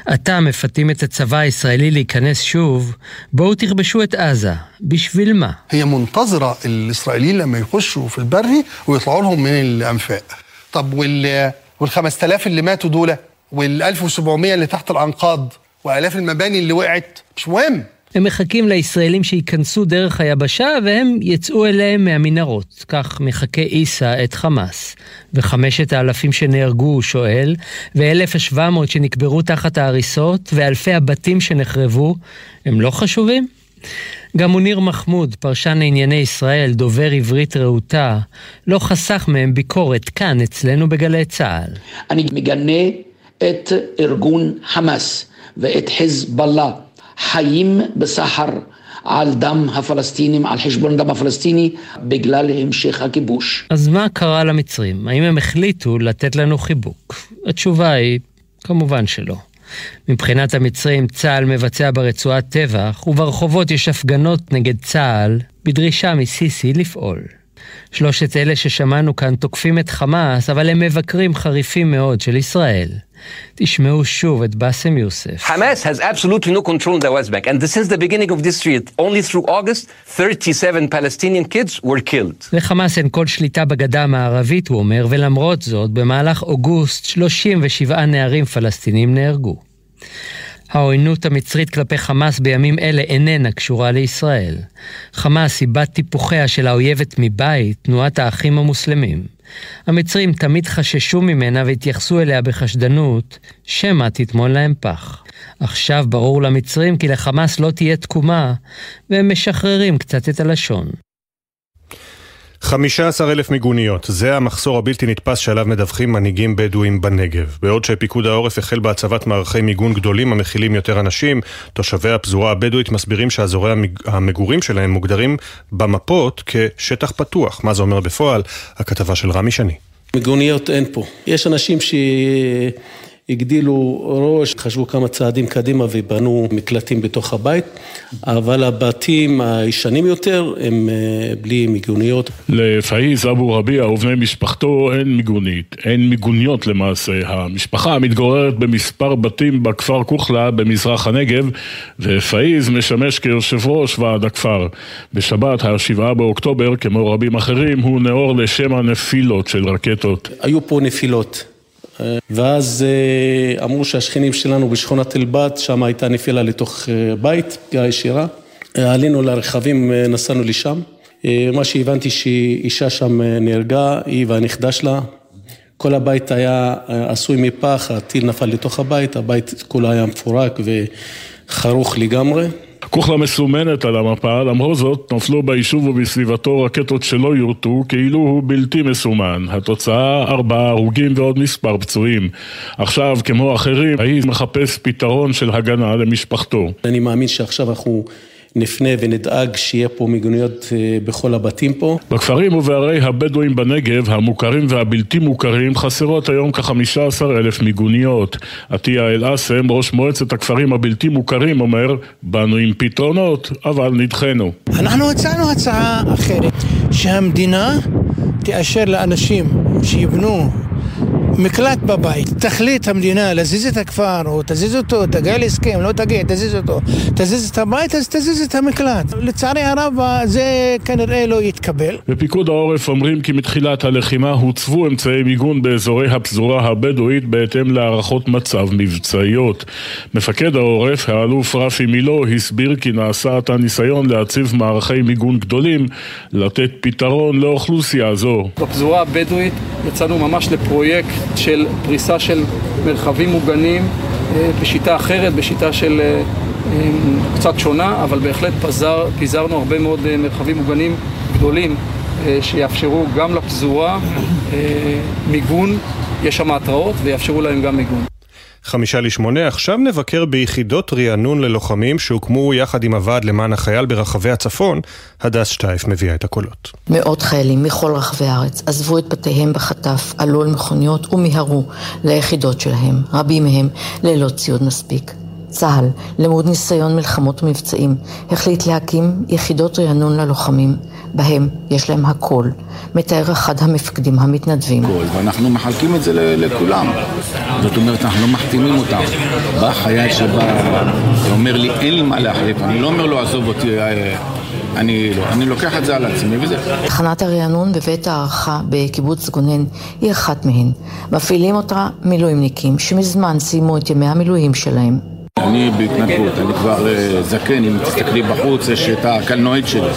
עתה מפתים את הצבא הישראלי להיכנס שוב, בואו תכבשו את עזה. בשביל מה? هي منتظرة الإسرائيليين لما يخشوا في البري ويطلعوا لهم من الأنفاق طب وال وال 5000 اللي ماتوا دول وال 1700 اللي تحت الأنقاض وآلاف المباني اللي وقعت مش مهم הם מחכים לישראלים שייכנסו דרך היבשה והם יצאו אליהם מהמנהרות. כך מחכה עיסא את חמאס. וחמשת האלפים שנהרגו, הוא שואל, ואלף השבע מאות שנקברו תחת ההריסות, ואלפי הבתים שנחרבו, הם לא חשובים? גם מוניר מחמוד, פרשן לענייני ישראל, דובר עברית רהוטה, לא חסך מהם ביקורת כאן אצלנו בגלי צה"ל. אני מגנה את ארגון חמאס ואת חיזבאללה חיים בסחר על דם הפלסטינים, על חשבון דם הפלסטיני, בגלל המשך הכיבוש. אז מה קרה למצרים? האם הם החליטו לתת לנו חיבוק? התשובה היא, כמובן שלא. מבחינת המצרים, צה"ל מבצע ברצועת טבח, וברחובות יש הפגנות נגד צה"ל, בדרישה מסיסי לפעול. שלושת אלה ששמענו כאן תוקפים את חמאס, אבל הם מבקרים חריפים מאוד של ישראל. תשמעו שוב את באסם יוסף. Hamas has absolutely no control in the West Bank. And since the beginning of this year, only through August, 37 Palestinian kids were killed. לחמאס אין כל שליטה בגדה המערבית, הוא אומר, ולמרות זאת, במהלך אוגוסט 37 נערים פלסטינים נהרגו. העוינות המצרית כלפי חמאס בימים אלה איננה קשורה לישראל. חמאס היא בת טיפוחיה של האויבת מבית, תנועת האחים המוסלמים. המצרים תמיד חששו ממנה והתייחסו אליה בחשדנות, שמא תטמון להם פח. עכשיו ברור למצרים כי לחמאס לא תהיה תקומה, והם משחררים קצת את הלשון. 15 אלף מיגוניות, זה המחסור הבלתי נתפס שעליו מדווחים מנהיגים בדואים בנגב. בעוד שפיקוד העורף החל בהצבת מערכי מיגון גדולים המכילים יותר אנשים, תושבי הפזורה הבדואית מסבירים שאזורי המגורים שלהם מוגדרים במפות כשטח פתוח. מה זה אומר בפועל? הכתבה של רמי שני. מיגוניות אין פה. יש אנשים ש... הגדילו ראש, חשבו כמה צעדים קדימה ובנו מקלטים בתוך הבית, אבל הבתים הישנים יותר הם אה, בלי מיגוניות. לפאיז אבו רביע ובני משפחתו אין מיגונית, אין מיגוניות למעשה. המשפחה מתגוררת במספר בתים בכפר כוכלה במזרח הנגב, ופאיז משמש כיושב ראש ועד הכפר. בשבת, השבעה באוקטובר, כמו רבים אחרים, הוא נאור לשם הנפילות של רקטות. היו פה נפילות. ואז אה, אמרו שהשכנים שלנו בשכונת אלבת, שם הייתה נפילה לתוך אה, בית, פגיעה ישירה. אה, עלינו לרכבים, נסענו לשם. מה שהבנתי שאישה שם נהרגה, היא והנכדה שלה. כל הבית היה עשוי מפח, הטיל נפל לתוך הבית, הבית כולו היה מפורק וחרוך לגמרי. כוכלה מסומנת על המפה, למרות זאת נפלו ביישוב ובסביבתו רקטות שלא יורטו כאילו הוא בלתי מסומן. התוצאה ארבעה הרוגים ועוד מספר פצועים. עכשיו, כמו אחרים, האיש מחפש פתרון של הגנה למשפחתו. אני מאמין שעכשיו אנחנו... נפנה ונדאג שיהיה פה מיגוניות אה, בכל הבתים פה. בכפרים ובערי הבדואים בנגב, המוכרים והבלתי מוכרים, חסרות היום כ-15 אלף מיגוניות. עטיה אל-אסם, ראש מועצת הכפרים הבלתי מוכרים, אומר, באנו עם פתרונות, אבל נדחנו. אנחנו הצענו הצעה אחרת, שהמדינה תאשר לאנשים שיבנו מקלט בבית. תחליט המדינה להזיז את הכפר, או תזיז אותו, תגיע להסכם, לא תגיע, תזיז אותו. תזיז את הבית, אז תזיז את המקלט. לצערי הרב, זה כנראה לא יתקבל. בפיקוד העורף אומרים כי מתחילת הלחימה הוצבו אמצעי מיגון באזורי הפזורה הבדואית בהתאם להערכות מצב מבצעיות. מפקד העורף, האלוף רפי מילו, הסביר כי נעשה עתה ניסיון להציב מערכי מיגון גדולים, לתת פתרון לאוכלוסייה זו. בפזורה הבדואית יצאנו ממש לפרויקט של פריסה של מרחבים מוגנים אה, בשיטה אחרת, בשיטה של אה, אה, קצת שונה, אבל בהחלט פזר, פיזרנו הרבה מאוד מרחבים מוגנים גדולים שיאפשרו גם לפזורה מיגון, יש שם התראות ויאפשרו להם גם מיגון. חמישה לשמונה, עכשיו נבקר ביחידות רענון ללוחמים שהוקמו יחד עם הוועד למען החייל ברחבי הצפון. הדס שטייף מביאה את הקולות. מאות חיילים מכל רחבי הארץ עזבו את בתיהם בחטף, עלו על מכוניות ומיהרו ליחידות שלהם, רבים מהם ללא ציוד מספיק. צה"ל, למוד ניסיון מלחמות ומבצעים, החליט להקים יחידות רענון ללוחמים, בהם יש להם הכל, מתאר אחד המפקדים המתנדבים. ואנחנו מחלקים את זה לכולם. זאת אומרת, אנחנו לא מחתימים אותם. בא חייל שבא ואומר לי, אין לי מה להחליף, אני לא אומר לו, עזוב אותי, אה, אני, לא, אני לוקח את זה על עצמי וזה. תחנת הרענון בבית הערכה בקיבוץ גונן היא אחת מהן. מפעילים אותה מילואימניקים שמזמן סיימו את ימי המילואים שלהם. אני בהתנדבות, אני כבר uh, זקן, אם תסתכלי בחוץ, יש את הקלנועית שלי.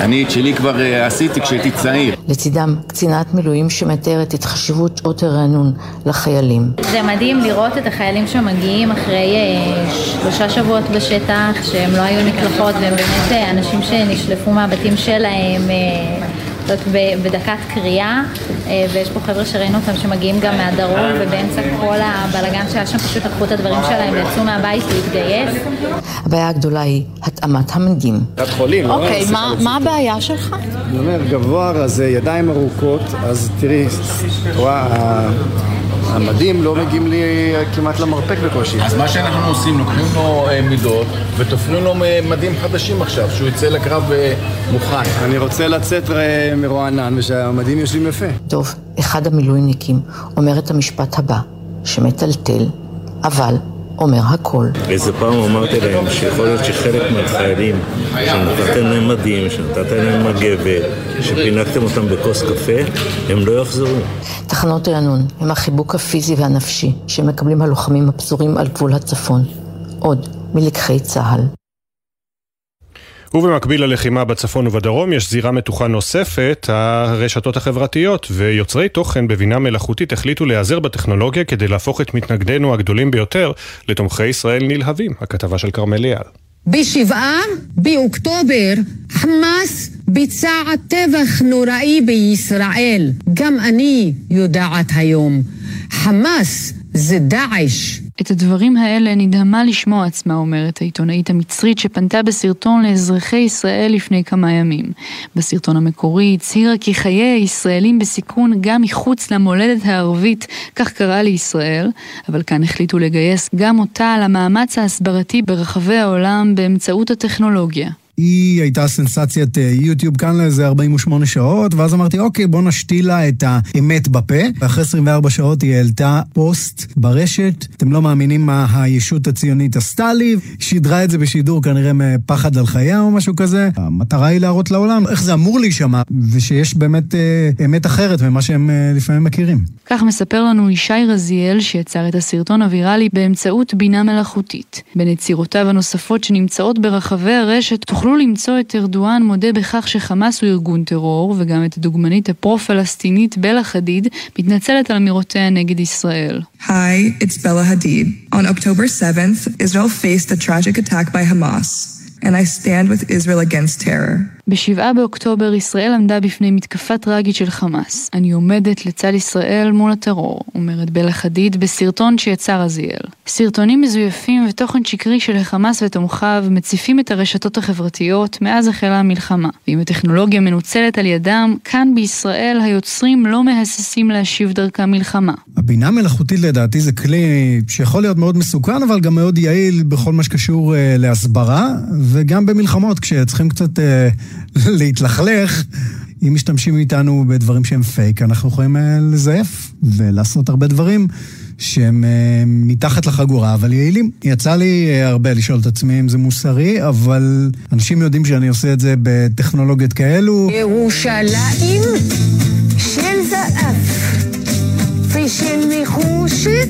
אני את שלי כבר uh, עשיתי כשהייתי צעיר. לצידם קצינת מילואים שמתארת את חשיבות שעות הרענון לחיילים. זה מדהים לראות את החיילים שמגיעים אחרי uh, שלושה שבועות בשטח, שהם לא היו מקלחות, והם באמת אנשים שנשלפו מהבתים שלהם. זאת בדקת קריאה, אה, ויש פה חבר'ה שראינו אותם שמגיעים גם מהדרום, ובאמצע כל הבלגן שהיה שם פשוט לקחו את הדברים שלהם ויצאו מהבית להתגייס. הבעיה הגדולה היא התאמת המנגים. קצת חולים, לא? אוקיי, מה הבעיה שלך? אני אומר, גבוה, אז ידיים ארוכות, אז תראי, רואה... המדים לא מגיעים לי כמעט למרפק בקושי. אז מה שאנחנו עושים, לוקחים לו אה, מידות ותופרים לו מדים חדשים עכשיו, שהוא יצא לקרב אה, מוכן. אני רוצה לצאת אה, מרוענן ושהמדים יושבים יפה. טוב, אחד המילואימניקים אומר את המשפט הבא, שמטלטל, אבל אומר הכל. איזה פעם אמרתי להם שיכול להיות שחלק מהחיילים שנתתם להם מדים, שנתתם להם מגבת, שפינקתם אותם בכוס קפה, הם לא יחזרו. תחנות רענון הם החיבוק הפיזי והנפשי שמקבלים הלוחמים הפזורים על גבול הצפון. עוד מלקחי צה"ל. ובמקביל ללחימה בצפון ובדרום יש זירה מתוחה נוספת, הרשתות החברתיות, ויוצרי תוכן בבינה מלאכותית החליטו להיעזר בטכנולוגיה כדי להפוך את מתנגדינו הגדולים ביותר לתומכי ישראל נלהבים. הכתבה של כרמל אייל. בשבעה באוקטובר חמאס ביצע טבח נוראי בישראל. גם אני יודעת היום. חמאס זה דאעש. את הדברים האלה נדהמה לשמוע עצמה, אומרת העיתונאית המצרית שפנתה בסרטון לאזרחי ישראל לפני כמה ימים. בסרטון המקורי הצהירה כי חיי הישראלים בסיכון גם מחוץ למולדת הערבית, כך קרא לישראל, אבל כאן החליטו לגייס גם אותה למאמץ ההסברתי ברחבי העולם באמצעות הטכנולוגיה. היא הייתה סנסציית אה, יוטיוב כאן לאיזה 48 שעות, ואז אמרתי, אוקיי, בוא נשתיל לה את האמת בפה. ואחרי 24 שעות היא העלתה פוסט ברשת, אתם לא מאמינים מה הישות הציונית עשתה לי, שידרה את זה בשידור כנראה מפחד על חייה או משהו כזה. המטרה היא להראות לעולם איך זה אמור להישמע, ושיש באמת אה, אמת אחרת ממה שהם אה, לפעמים מכירים. כך מספר לנו ישי רזיאל, שיצר את הסרטון הוויראלי באמצעות בינה מלאכותית. בין יצירותיו הנוספות שנמצאות ברחבי הרשת, תוכלו למצוא את ארדואן מודה בכך שחמאס הוא ארגון טרור, וגם את הדוגמנית הפרו-פלסטינית בלה חדיד מתנצלת על אמירותיה נגד ישראל. Hi, it's Bella Hadid. On October 7th, Israel faced a tragic attack by Hamas, and I stand with Israel against. בשבעה באוקטובר ישראל עמדה בפני מתקפה טראגית של חמאס. אני עומדת לצד ישראל מול הטרור, אומרת בלה חדיד בסרטון שיצר רזיאל. סרטונים מזויפים ותוכן שקרי של החמאס ותומכיו מציפים את הרשתות החברתיות מאז החלה המלחמה. ואם הטכנולוגיה מנוצלת על ידם, כאן בישראל היוצרים לא מהססים להשיב דרכם מלחמה. הבינה מלאכותית לדעתי זה כלי שיכול להיות מאוד מסוכן, אבל גם מאוד יעיל בכל מה שקשור uh, להסברה, וגם במלחמות כשצריכים קצת... Uh, להתלכלך, אם משתמשים איתנו בדברים שהם פייק, אנחנו יכולים לזייף ולעשות הרבה דברים שהם מתחת לחגורה, אבל יעילים. יצא לי הרבה לשאול את עצמי אם זה מוסרי, אבל אנשים יודעים שאני עושה את זה בטכנולוגיות כאלו. ירושלים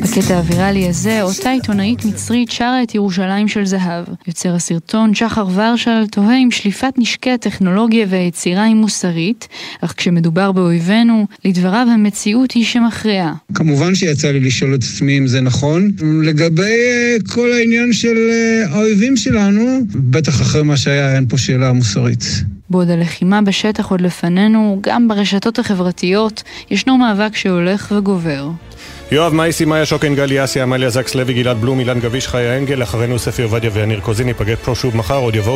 בקטע הוויראלי הזה, אותה עיתונאית מצרית שרה את ירושלים של זהב. יוצר הסרטון, שחר ורשל, תוהה אם שליפת נשקי הטכנולוגיה והיצירה היא מוסרית, אך כשמדובר באויבינו, לדבריו המציאות היא שמכריעה. כמובן שיצא לי לשאול את עצמי אם זה נכון. לגבי כל העניין של האויבים שלנו, בטח אחרי מה שהיה, אין פה שאלה מוסרית. בעוד הלחימה בשטח עוד לפנינו, גם ברשתות החברתיות, ישנו מאבק שהולך וגובר. יואב מייסי, מאיה שוקן, גלי אסיה, עמליה זקס לוי, גלעד בלום, אילן גביש, חיה אנגל, אחרינו ספי עובדיה ויניר קוזין, ניפגש פה שוב מחר, עוד יבואו